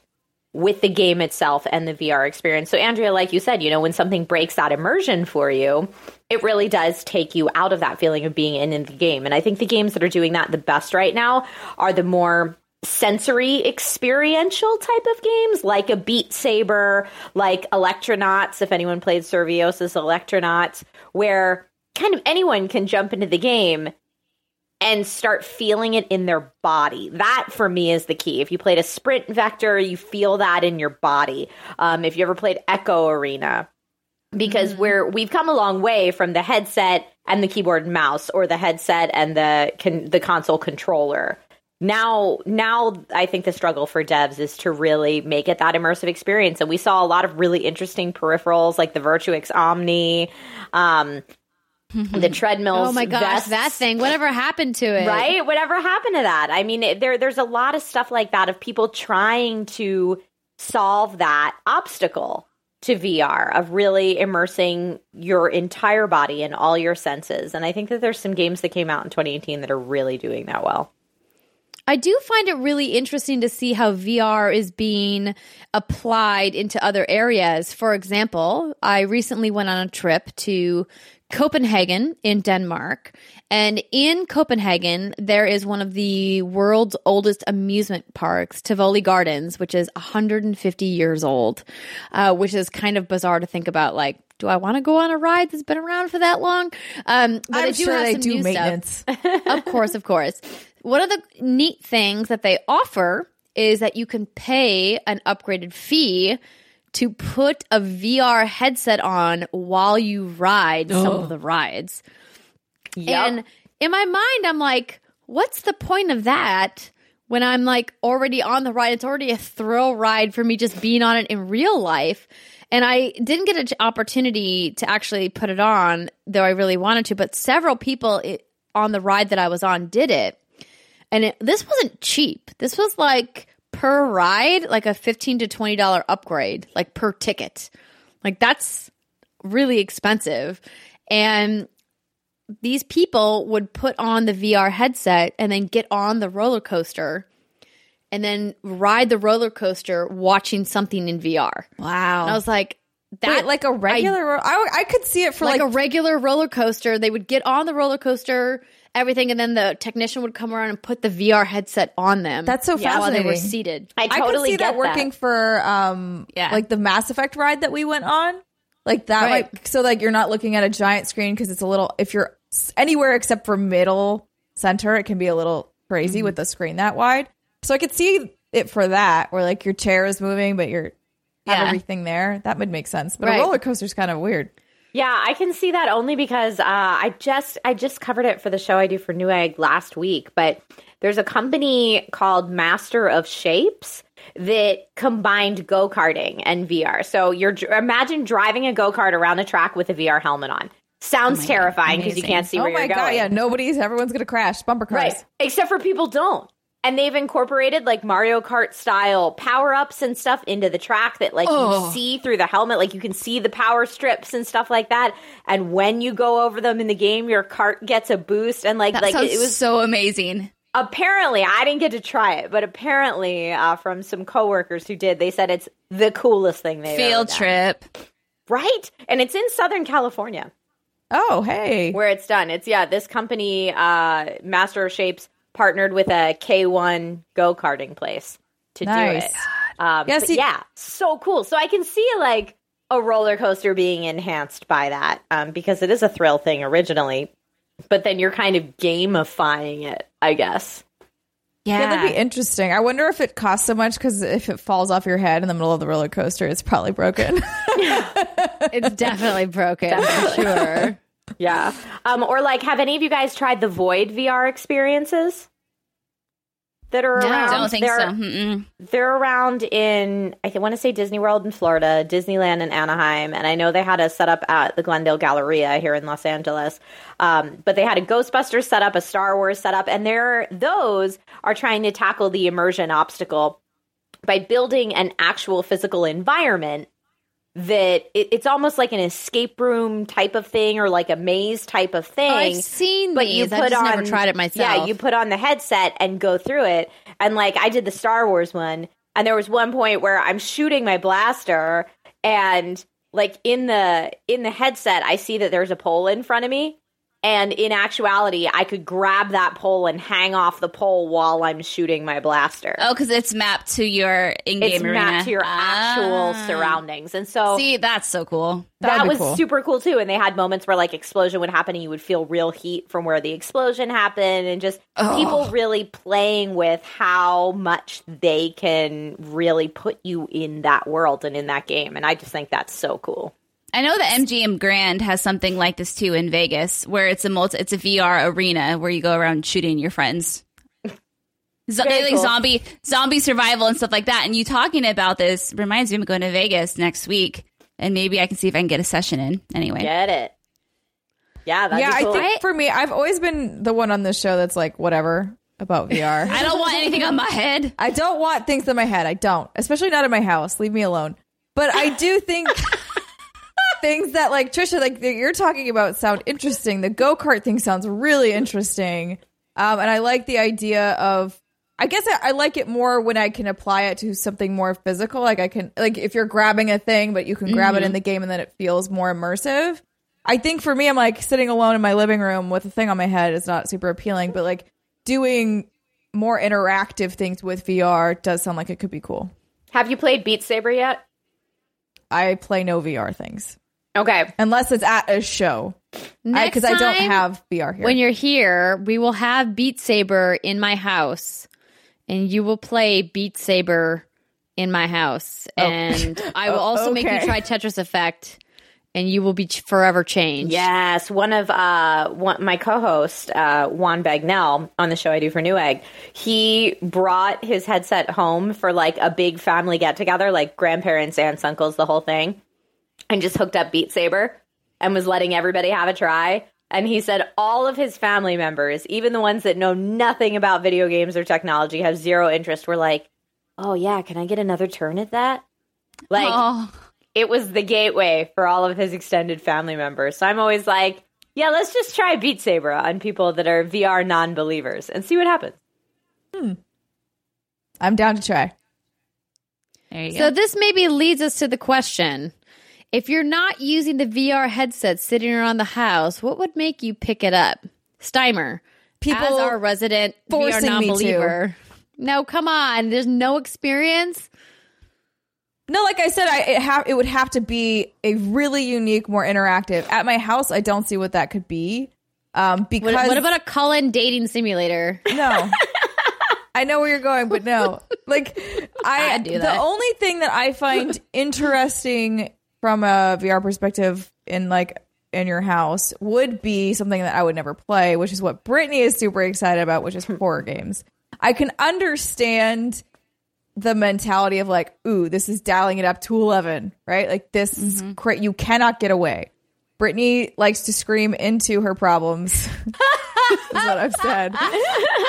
with the game itself and the VR experience. So, Andrea, like you said, you know, when something breaks that immersion for you, it really does take you out of that feeling of being in, in the game. And I think the games that are doing that the best right now are the more sensory experiential type of games like a beat saber like electronauts if anyone played Survios's electronauts where kind of anyone can jump into the game and start feeling it in their body. That for me is the key. If you played a sprint vector, you feel that in your body. Um, if you ever played Echo Arena, because we're we've come a long way from the headset and the keyboard and mouse, or the headset and the con- the console controller. Now, now I think the struggle for devs is to really make it that immersive experience. And we saw a lot of really interesting peripherals like the Virtuix Omni, um, Mm-hmm. the treadmills. oh my gosh vests. that thing. Whatever happened to it? Right? Whatever happened to that? I mean it, there there's a lot of stuff like that of people trying to solve that obstacle to VR of really immersing your entire body and all your senses. And i think that there's some games that came out in 2018 that are really doing that well. I do find it really interesting to see how VR is being applied into other areas. For example, I recently went on a trip to Copenhagen in Denmark. And in Copenhagen, there is one of the world's oldest amusement parks, Tivoli Gardens, which is 150 years old, uh, which is kind of bizarre to think about. Like, do I want to go on a ride that's been around for that long? Um, but I'm I do sure have they some do new stuff maintenance. of course, of course. One of the neat things that they offer is that you can pay an upgraded fee to put a VR headset on while you ride some of oh. the rides. Yep. And in my mind, I'm like, what's the point of that when I'm like already on the ride? It's already a thrill ride for me just being on it in real life. And I didn't get an opportunity to actually put it on, though I really wanted to. But several people i on the ride that I was on did it. And it, this wasn't cheap. This was like per ride, like a fifteen to twenty dollar upgrade, like per ticket. Like that's really expensive. And these people would put on the VR headset and then get on the roller coaster and then ride the roller coaster watching something in VR. Wow. And I was like, that Wait, like a regular. ro- I, I could see it for like, like, a regular roller coaster. They would get on the roller coaster, everything, and then the technician would come around and put the VR headset on them. That's so fascinating. while they were seated. I I totally could see get that working for um Yeah. like the Mass Effect ride that we went on. Like that Right. might so like you're not looking at a giant screen because it's a little if you're anywhere except for middle center, it can be a little crazy Mm-hmm. with the screen that wide. So I could see it for that where like your chair is moving but you're have Yeah. everything there. That would make sense. But Right. a roller coaster's kind of weird. Yeah, I can see that only because uh, I just I just covered it for the show I do for Newegg last week. But there's a company called Master of Shapes that combined go karting and VR. So you're imagine driving a go kart around a track with a VR helmet on. Sounds terrifying because you can't see oh where my you're god, going. yeah, nobody's everyone's gonna crash. Bumper cars. Right. Except for people don't. And they've incorporated like Mario Kart style power ups and stuff into the track that like you see through the helmet. Like you can see the power strips and stuff like that. And when you go over them in the game, your cart gets a boost. And like that like it was so amazing. apparently I didn't get to try it, but apparently uh, from some coworkers who did, they said it's the coolest thing they've ever Field trip. right? And it's in Southern California Oh, hey. where it's done. It's yeah, this company, uh, Master of Shapes, partnered with a K1 go karting place to do it. Um, Yeah, see- yeah, so cool. So I can see like a roller coaster being enhanced by that um, because it is a thrill thing originally, but then you're kind of gamifying it, I guess. Yeah. Yeah, that'd be interesting. I wonder if it costs so much because if it falls off your head in the middle of the roller coaster, it's probably broken. yeah. It's definitely broken for sure. Yeah. Um, or like, have any of you guys tried the Void VR experiences that are No. around? I don't think They're- so. Mm-mm. They're around in I want to say Disney World in Florida, Disneyland in Anaheim, and I know they had a setup at the Glendale Galleria here in Los Angeles. Um, but they had a Ghostbusters setup, a Star Wars setup, and they're those are trying to tackle the immersion obstacle by building an actual physical environment that it, it's almost like an escape room type of thing or like a maze type of thing Oh, I've seen but these. you I've put on never tried it myself. Yeah, you put on the headset and go through it. And like I did the Star Wars one, and there was one point where I'm shooting my blaster, and like in the in the headset, I see that there's a pole in front of me. And in actuality, I could grab that pole and hang off the pole while I'm shooting my blaster. Oh, because it's mapped to your in-game it's arena. mapped to your actual Ah. surroundings. And so See, that's so cool. that That'd be was cool. super cool too. And they had moments where like explosion would happen and you would feel real heat from where the explosion happened and just people really playing with how much they can really put you in that world and in that game. And I just think that's so cool. I know the MGM Grand has something like this too in Vegas, where it's a multi, it's a VR arena where you go around shooting your friends. Zo- Very like cool. zombie zombie survival and stuff like that. And you talking about this reminds me of going to Vegas next week, and maybe I can see if I can get a session in. Anyway, Get it. Yeah, that'd yeah, be cool. I think for me, I've always been the one on this show that's like whatever about VR. I don't want anything on my head. I don't want things in my head. I don't, especially not in my house. Leave me alone. But I do think things that like Trisha, like that you're talking about, sound interesting. The go kart thing sounds really interesting, um, and I like the idea of. I guess I, I like it more when I can apply it to something more physical. Like I can, like if you're grabbing a thing, but you can grab it in the game, and then it feels more immersive. I think for me, I'm like sitting alone in my living room with a thing on my head is not super appealing, but like doing more interactive things with VR does sound like it could be cool. Have you played Beat Saber yet? I play no VR things Okay. unless it's at a show because I, don't have VR here. When you're here, we will have Beat Saber in my house, and you will play Beat Saber in my house, and I will also make you try Tetris Effect, and you will be forever changed. Yes, one of uh, one, my co-host uh, Juan Bagnell on the show I do for Newegg, he brought his headset home for like a big family get together, like grandparents, aunts, uncles, the whole thing, and just hooked up Beat Saber and was letting everybody have a try. And he said all of his family members, even the ones that know nothing about video games or technology, have zero interest, were like, "Oh yeah, can I get another turn at that?" Like Oh, it was the gateway for all of his extended family members. So I'm always like, yeah, let's just try Beat Saber on people that are VR non believers and see what happens. Hmm. I'm down to try. there you So go. this maybe leads us to the question: If you're not using the VR headset sitting around the house, what would make you pick it up? Steimer, People as our resident VR forcing me to. non-believer. No, come on. There's no experience. No, like I said, I it, ha- it would have to be a really unique, more interactive. At my house, I don't see what that could be. Um, because What, what about a Cullen dating simulator? no? I know where you're going, but no. Like I, I'd do the only thing that I find interesting from a VR perspective in like in your house would be something that I would never play, which is what Brittney is super excited about, which is horror games. I can understand the mentality of like, ooh, this is dialing it up to 11, right? Like this is mm-hmm. cra- you cannot get away. Brittney likes to scream into her problems. is what I've said.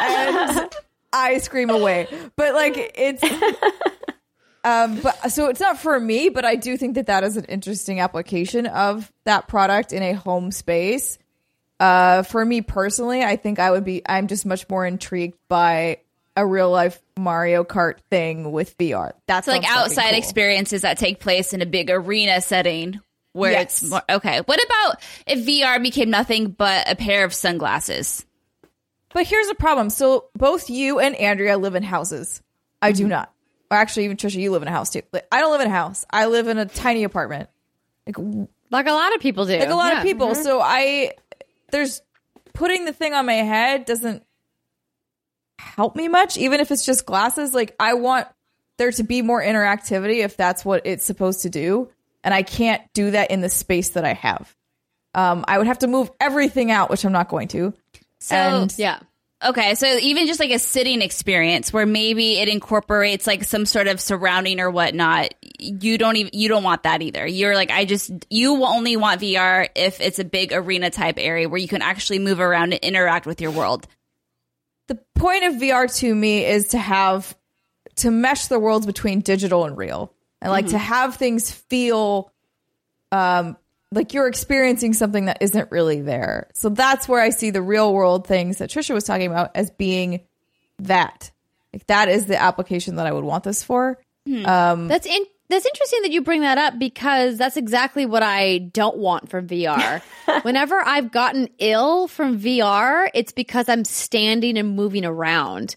And I scream away. But like it's um but so it's not for me, but I do think that that is an interesting application of that product in a home space. Uh for me personally, I think I would be I'm just much more intrigued by a real life Mario Kart thing with VR. That's It's like outside cool. experiences that take place in a big arena setting where Yes. it's more okay. What about if VR became nothing but a pair of sunglasses? But here's the problem. So both you and Andrea live in houses. I Mm-hmm. do not. Or actually, even Trisha, you live in a house too. Like, I don't live in a house. I live in a tiny apartment. Like Like a lot of people do. like a lot Yeah. of people. Mm-hmm. So I there's putting the thing on my head doesn't help me much, even if it's just glasses. Like I want there to be more interactivity if that's what it's supposed to do, and I can't do that in the space that I have. Um, I would have to move everything out, which I'm not going to. So and Yeah. Okay, so even just like a sitting experience where maybe it incorporates like some sort of surrounding or whatnot, you don't even you don't want that either. You're like, I just you will only want VR if it's a big arena type area where you can actually move around and interact with your world. the point of VR to me is to have to mesh the worlds between digital and real, and like to have things feel um like you're experiencing something that isn't really there. So that's where I see the real world things that Trisha was talking about as being that. Like that is the application that I would want this for. Hmm. Um, that's in, that's interesting that you bring that up because that's exactly what I don't want from VR. Whenever I've gotten ill from VR, it's because I'm standing and moving around.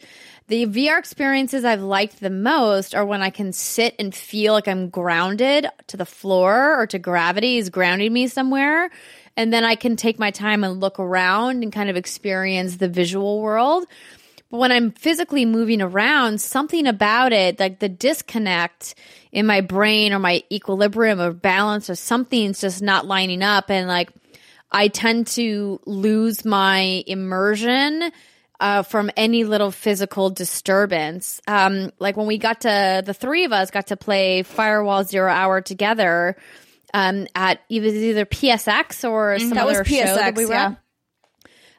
The VR experiences I've liked the most are when I can sit and feel like I'm grounded to the floor or to gravity is grounding me somewhere. And then I can take my time and look around and kind of experience the visual world. But when I'm physically moving around, something about it, like the disconnect in my brain or my equilibrium or balance or something's just not lining up. And like, I tend to lose my immersion uh, from any little physical disturbance. Um, like when we got to, the three of us got to play Firewall Zero Hour together um, at it was either PSX or some That was other show that PSX, we were yeah. at.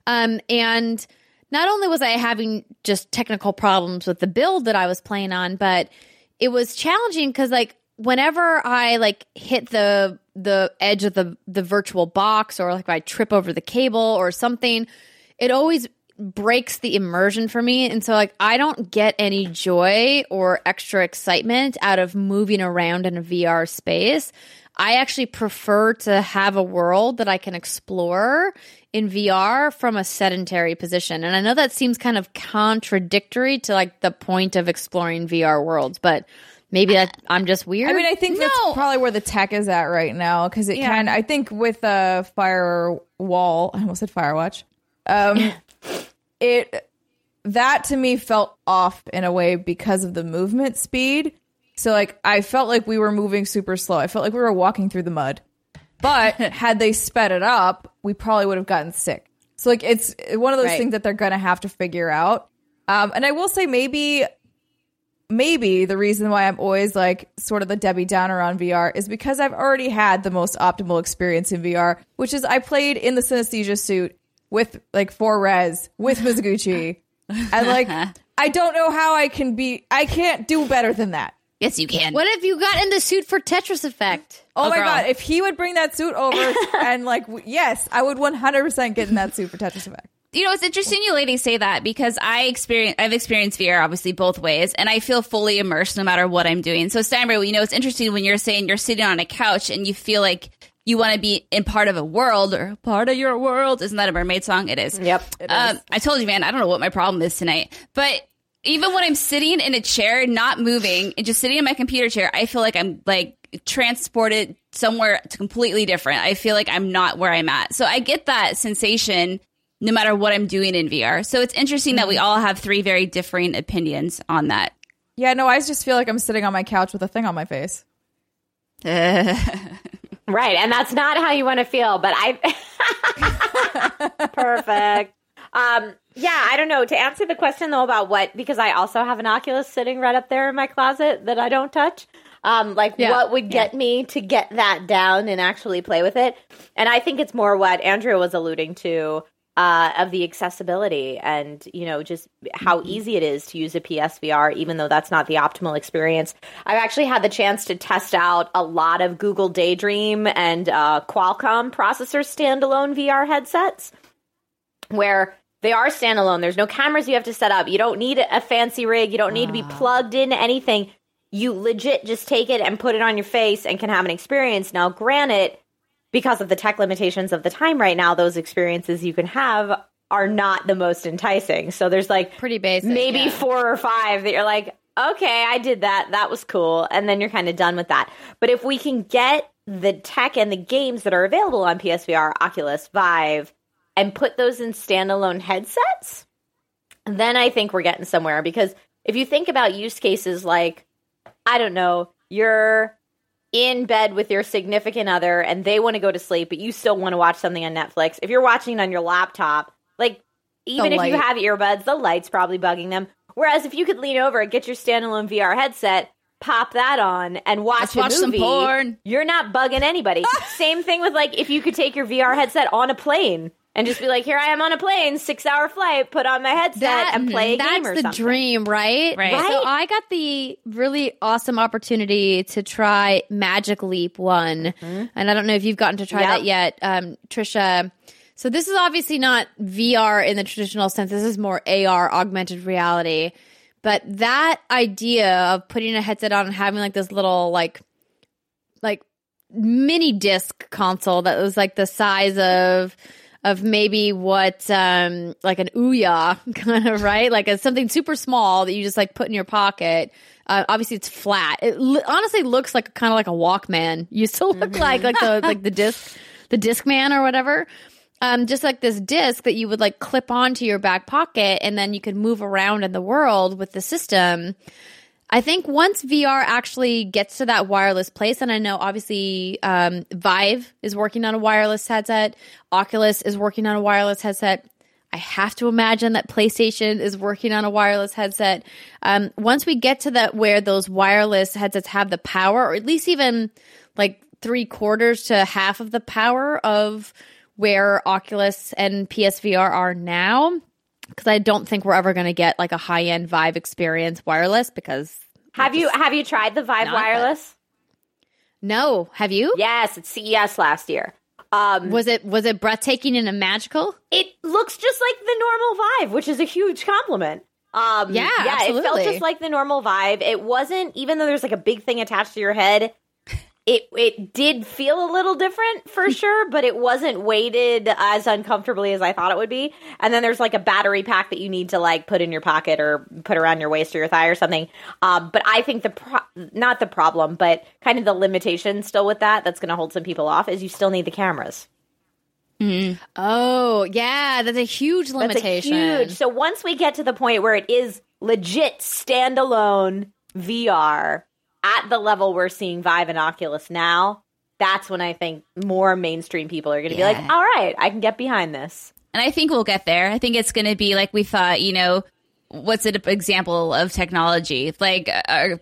Um, and not only was I having just technical problems with the build that I was playing on, but it was challenging because like whenever I like hit the the edge of the the virtual box or like if I trip over the cable or something, it always breaks the immersion for me and so like I don't get any joy or extra excitement out of moving around in a VR space. I actually prefer to have a world that I can explore in VR from a sedentary position. And I know that seems kind of contradictory to like the point of exploring VR worlds, but maybe that I'm just weird. I mean, I think that's No. probably where the tech is at right now because it Yeah. can. I think with a firewall, I almost said Firewatch. Um, it that to me felt off in a way because of the movement speed. So like I felt like we were moving super slow. I felt like we were walking through the mud. But had they sped it up, we probably would have gotten sick. So like it's one of those Right. things that they're gonna have to figure out. Um, and I will say maybe maybe the reason why I'm always like sort of the Debbie Downer on VR is because I've already had the most optimal experience in VR, which is I played in the synesthesia suit with like four Rez with Mizuguchi. and like I don't know how I can be I can't do better than that. Yes, you can. What if you got in the suit for Tetris Effect? Oh, Oh, my girl. god, if he would bring that suit over and like w- yes, I would 100% get in that suit for Tetris Effect. you know, it's interesting you ladies say that because I experience, I've experienced VR obviously both ways, and I feel fully immersed no matter what I'm doing. So, Steimer, you know, it's interesting when you're saying you're sitting on a couch and you feel like you want to be in part of a world or part of your world. Isn't that a mermaid song? It is. Yep. Um, I told you, man, I don't know what my problem is tonight, but even when I'm sitting in a chair, not moving, and just sitting in my computer chair, I feel like I'm like transported somewhere to completely different. I feel like I'm not where I'm at. So I get that sensation no matter what I'm doing in VR. So it's interesting that we all have three very differing opinions on that. Yeah, no, I just feel like I'm sitting on my couch with a thing on my face. Right, and that's not how you want to feel, but I Perfect. Um yeah, I don't know. To answer the question though about what because I also have an Oculus sitting right up there in my closet that I don't touch. Um like Yeah. what would get me to get that down and actually play with it. And I think it's more what Andrea was alluding to uh, of the accessibility and you know just how easy it is to use a PSVR, even though that's not the optimal experience. I've actually had the chance to test out a lot of Google Daydream and uh, Qualcomm processor standalone VR headsets, where they are standalone. There's no cameras you have to set up. You don't need a fancy rig. You don't need to be plugged into anything. You legit just take it and put it on your face and can have an experience. Now, granted, because of the tech limitations of the time right now, those experiences you can have are not the most enticing. So there's like Pretty basic. maybe yeah. four or five that you're like, okay, I did that. That was cool. And then you're kind of done with that. But if we can get the tech and the games that are available on PSVR, Oculus, Vive, and put those in standalone headsets, then I think we're getting somewhere. Because if you think about use cases like, I don't know, you're in bed with your significant other and they want to go to sleep, but you still want to watch something on Netflix. If you're watching it on your laptop, like even if you have earbuds, the light's probably bugging them. Whereas if you could lean over, and get your standalone VR headset, pop that on, and watch watch some porn. you're not bugging anybody. Same thing with like if you could take your VR headset on a plane and just be like, "Here I am on a plane, six hour flight, put on my headset and play a that's game or the something." dream, right? Right. So I got the really awesome opportunity to try Magic Leap One, and I don't know if you've gotten to try Yep. that yet, um, Trisha. So this is obviously not VR in the traditional sense. This is more AR, augmented reality. But that idea of putting a headset on and having like this little like like mini disc console that was like the size of of maybe what um like an Ouya kind of right? Like a, something super small that you just like put in your pocket. Uh, obviously it's flat. It li- honestly looks like kind of like a walkman used to look like like the like the disc the disc man or whatever. Um, just like this disc that you would like clip onto your back pocket and then you could move around in the world with the system I think once VR actually gets to that wireless place, and I know obviously um, Vive is working on a wireless headset, Oculus is working on a wireless headset. I have to imagine that PlayStation is working on a wireless headset. Um, once we get to that where those wireless headsets have the power, or at least even like three quarters to half of the power of where Oculus and PSVR are now, because I don't think we're ever going to get like a high end Vive experience wireless because Have you have you tried the Vive Wireless? no, have you? Yes, it's CES last year. Um, Was it was it breathtaking and magical? it looks just like the normal Vive, which is a huge compliment. Um, Yeah, yeah, it felt just like the normal Vive. It wasn't, even though there's like a big thing attached to your head. It it did feel a little different for sure, but it wasn't weighted as uncomfortably as I thought it would be. And then there's like a battery pack that you need to like put in your pocket or put around your waist or your thigh or something. Um, but I think the pro- not the problem, but kind of the limitation still with that that's going to hold some people off is you still need the cameras. Oh, yeah, that's a huge That's a limitation. huge. So once we get to the point where it is legit standalone VR at the level we're seeing Vive and Oculus now, that's when I think more mainstream people are going to be like, "All right, I can get behind this." And I think we'll get there. I think it's going to be like we thought, you know, what's an example of technology? Like uh, our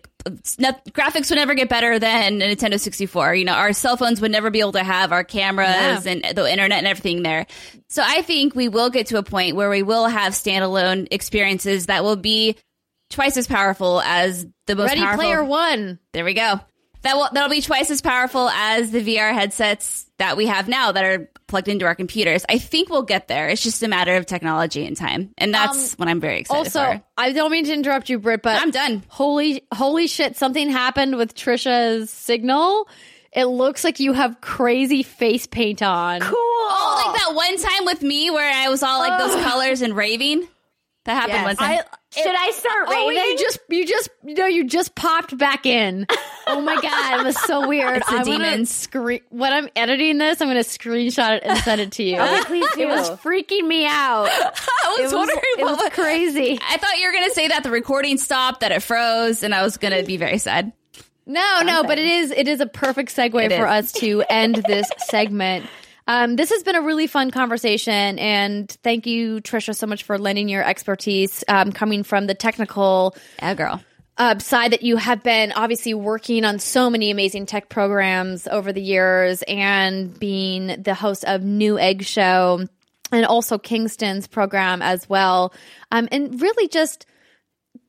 not, graphics would never get better than a Nintendo 64. You know, our cell phones would never be able to have our cameras Yeah. and the internet and everything there. So I think we will get to a point where we will have standalone experiences that will be twice as powerful as the most Ready powerful. Player One. There we go. That will that'll be twice as powerful as the VR headsets that we have now that are plugged into our computers. I think we'll get there. It's just a matter of technology and time, and that's um, what I'm very excited about. Also, for. I don't mean to interrupt you, Britt, but I'm done. Holy, holy shit! Something happened with Trisha's signal. It looks like you have crazy face paint on. Cool. Oh, like that one time with me where I was all like those colors and raving. That happened Yes. one time. Should I start Oh, raving? you just, you just, no, you just popped back in. Oh my god, it was so weird. It's the I'm gonna screen when I'm editing this. I'm gonna screenshot it and send it to you. Okay, please do. It was freaking me out. I It was, was, wondering it what was was- crazy. I thought you were gonna say that the recording stopped, that it froze, and I was gonna be very sad. No, no, but it is it is a perfect segue It for is. us to end this segment. Um, this has been a really fun conversation, and thank you, Trisha, so much for lending your expertise um, coming from the technical Yeah, girl. uh, side that you have been obviously working on so many amazing tech programs over the years and being the host of Newegg Show and also Kingston's program as well. Um, and really just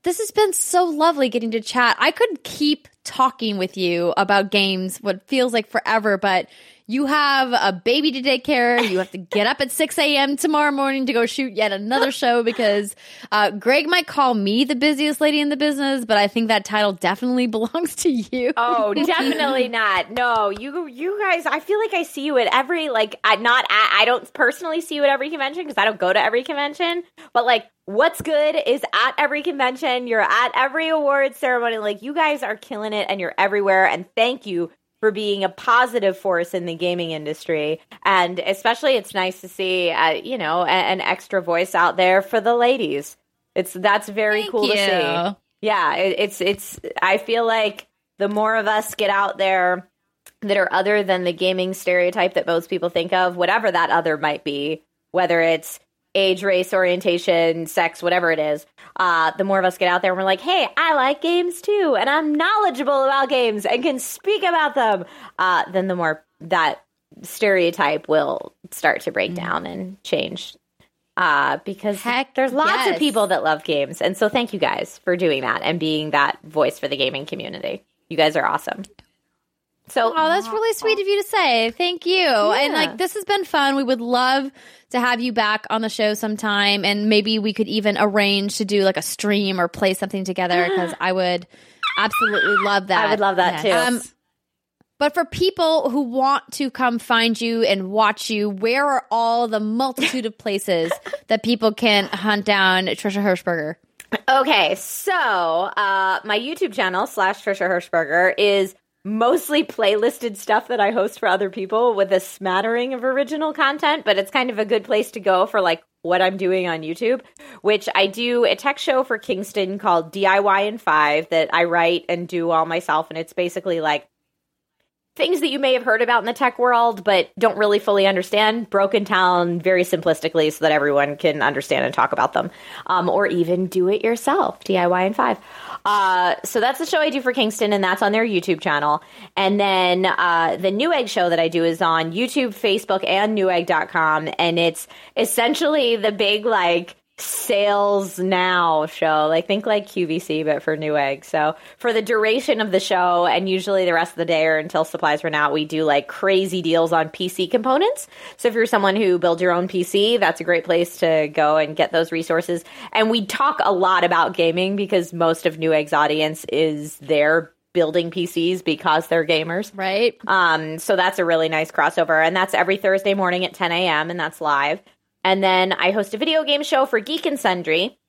this has been so lovely getting to chat. I could keep talking with you about games, what feels like forever, but you have a baby to take care. of. You have to get up at 6 a.m. tomorrow morning to go shoot yet another show because uh, Greg might call me the busiest lady in the business, but I think that title definitely belongs to you. Oh, definitely not. No, you you guys. I feel like I see you at every like. I not. At, I don't personally see you at every convention because I don't go to every convention. But like, what's good is at every convention. You're at every awards ceremony. Like, you guys are killing it, and you're everywhere. And thank you for being a positive force in the gaming industry. And especially, it's nice to see, uh, you know, a- an extra voice out there for the ladies. It's that's very Thank cool to see yeah it, it's it's i feel like the more of us get out there that are other than the gaming stereotype that most people think of whatever that other might be whether it's age race orientation sex whatever it is uh, the more of us get out there and we're like hey i like games too and i'm knowledgeable about games and can speak about them uh, then the more that stereotype will start to break down and change uh, because Heck there's lots yes. of people that love games. And so thank you guys for doing that and being that voice for the gaming community. You guys are awesome. So Oh, that's really sweet of you to say. Thank you. And like this has been fun. We would love to have you back on the show sometime and maybe we could even arrange to do like a stream or play something together because I would absolutely love that. I would love that too. Um, but for people who want to come find you and watch you, where are all the multitude of places that people can hunt down Trisha Hershberger? Okay, so uh, my YouTube channel slash Trisha Hershberger is mostly playlisted stuff that I host for other people with a smattering of original content, but it's kind of a good place to go for like what I'm doing on YouTube, which I do a tech show for Kingston called DIY in Five that I write and do all myself, and it's basically like things that you may have heard about in the tech world but don't really fully understand broken down very simplistically so that everyone can understand and talk about them um, or even do it yourself diy in five. Uh, so that's the show i do for kingston and that's on their youtube channel. And then uh, the Newegg show that i do is on youtube facebook and newegg.com and it's essentially the big like sales now show like think like qvc but for newegg so for the duration of the show and usually the rest of the day or until supplies run out we do like crazy deals on pc components so if you're someone who builds your own pc that's a great place to go and get those resources and we talk a lot about gaming because most of newegg's audience is there building pcs because they're gamers Right? um, so that's a really nice crossover, and that's every Thursday morning at 10 a.m. and that's live. And then I host a video game show for Geek and Sundry,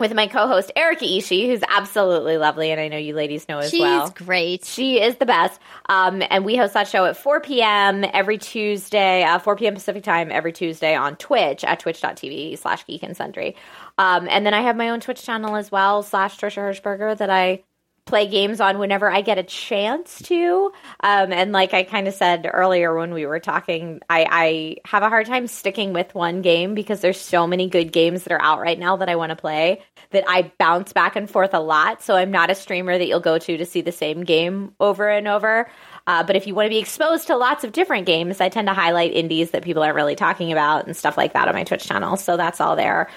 with my co-host Erica Ishii, who's absolutely lovely, and I know you ladies know as She's well. She's great. She is the best. Um, and we host that show at 4 p.m. every Tuesday, uh, 4 p.m. Pacific time every Tuesday on Twitch at twitch.tv slash geek and sundry. Um, and then I have my own Twitch channel as well, slash Trisha Hershberger, that I play games on whenever I get a chance to. Um, and like I kind of said earlier when we were talking, I, I have a hard time sticking with one game because there's so many good games that are out right now that I want to play that I bounce back and forth a lot. So I'm not a streamer that you'll go to to see the same game over and over. Uh, but if you want to be exposed to lots of different games, I tend to highlight indies that people aren't really talking about and stuff like that on my Twitch channel. So that's all there.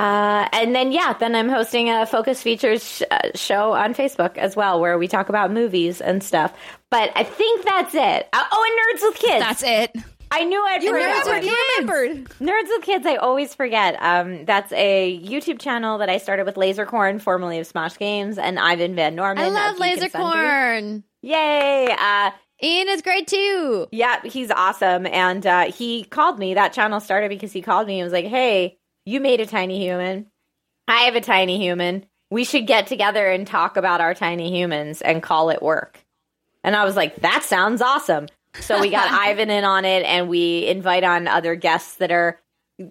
Uh, and then, yeah, then I'm hosting a Focus Features sh- uh, show on Facebook as well, where we talk about movies and stuff. But I think that's it. Uh, oh, and Nerds with Kids. That's it. I knew I'd You remembered, you remembered. Nerds with Kids, I always forget. Um, that's a YouTube channel that I started with Lasercorn, formerly of Smosh Games, and Ivan Van Norman. I love Geek and Sundry. Lasercorn. Yay! Uh, Ian is great too. yeah, he's awesome. And uh, he called me. That channel started because he called me and was like, hey, you made a tiny human. I have a tiny human. We should get together and talk about our tiny humans and call it work. And I was like, that sounds awesome. So we got Ivan in on it and we invite on other guests that are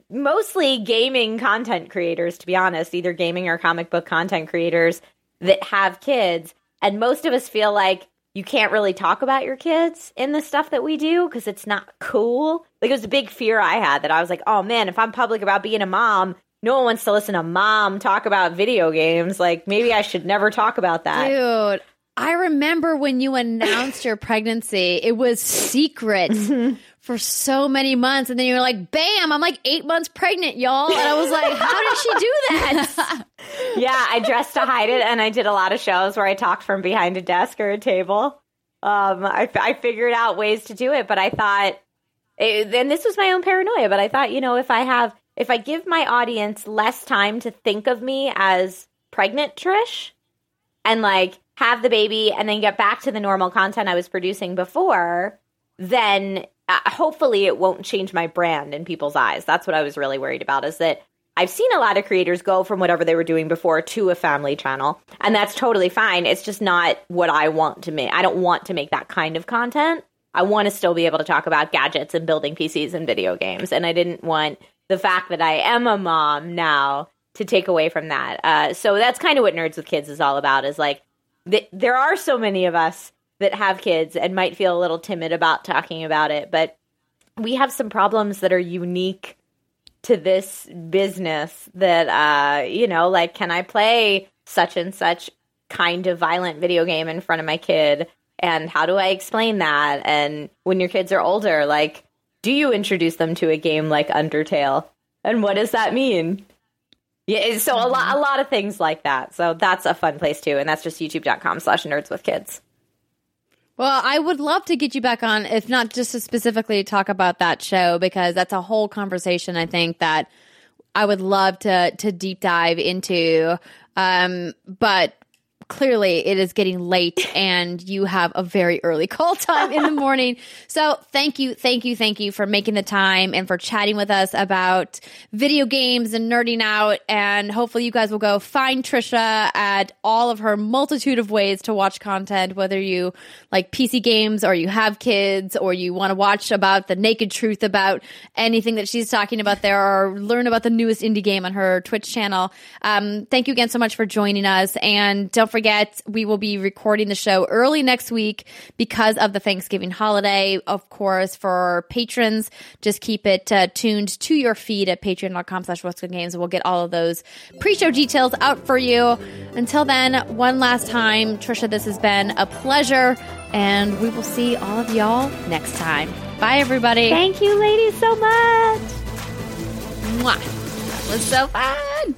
mostly gaming content creators, to be honest, either gaming or comic book content creators that have kids. And most of us feel like you can't really talk about your kids in the stuff that we do because it's not cool. Like it was a big fear I had that I was like, oh man, if I'm public about being a mom, no one wants to listen to mom talk about video games. Like maybe I should never talk about that. Dude, I remember when you announced your pregnancy, it was secret mm-hmm. For so many months. And then you were like, bam, I'm like eight months pregnant, y'all. And I was like, how did she do that? yeah, I dressed to hide it, and I did a lot of shows where I talked from behind a desk or a table. Um, I, I figured out ways to do it, but I thought, it, and this was my own paranoia, but I thought, you know, if I have, if I give my audience less time to think of me as pregnant Trish, and like have the baby, and then get back to the normal content I was producing before, then hopefully it won't change my brand in people's eyes. That's what I was really worried about. Is that I've seen a lot of creators go from whatever they were doing before to a family channel, and that's totally fine. It's just not what I want to make. I don't want to make that kind of content. I want to still be able to talk about gadgets and building PCs and video games, and I didn't want the fact that I am a mom now to take away from that. Uh, so that's kind of what Nerds with Kids is all about. Is like th- there are so many of us that have kids and might feel a little timid about talking about it, but we have some problems that are unique to this business that uh you know like can i play such and such kind of violent video game in front of my kid? And how do i explain that? And when your kids are older like do you introduce them to a game like undertale? And what does that mean? Yeah so a lot a lot of things like that. So that's a fun place too and that's just youtube.com slash nerds with kids Well, I would love to get you back on, if not just to specifically talk about that show, because that's a whole conversation. I think that I would love to to deep dive into. Um, but clearly, it is getting late, and you have a very early call time in the morning. So, thank you, thank you, thank you for making the time and for chatting with us about video games and nerding out. And hopefully, you guys will go find Trisha at all of her multitude of ways to watch content, whether you like PC games or you have kids or you want to watch about the naked truth about anything that she's talking about there or learn about the newest indie game on her Twitch channel. Um, thank you again so much for joining us. And don't forget, we will be recording the show early next week because of the Thanksgiving holiday. Of course, for patrons, just keep it uh, tuned to your feed at patreon.com slash games. We'll get all of those pre-show details out for you. Until then, one last time, Trisha, this has been a pleasure and we will see all of y'all next time. Bye, everybody. thank you ladies so much Mwah. That was so fun.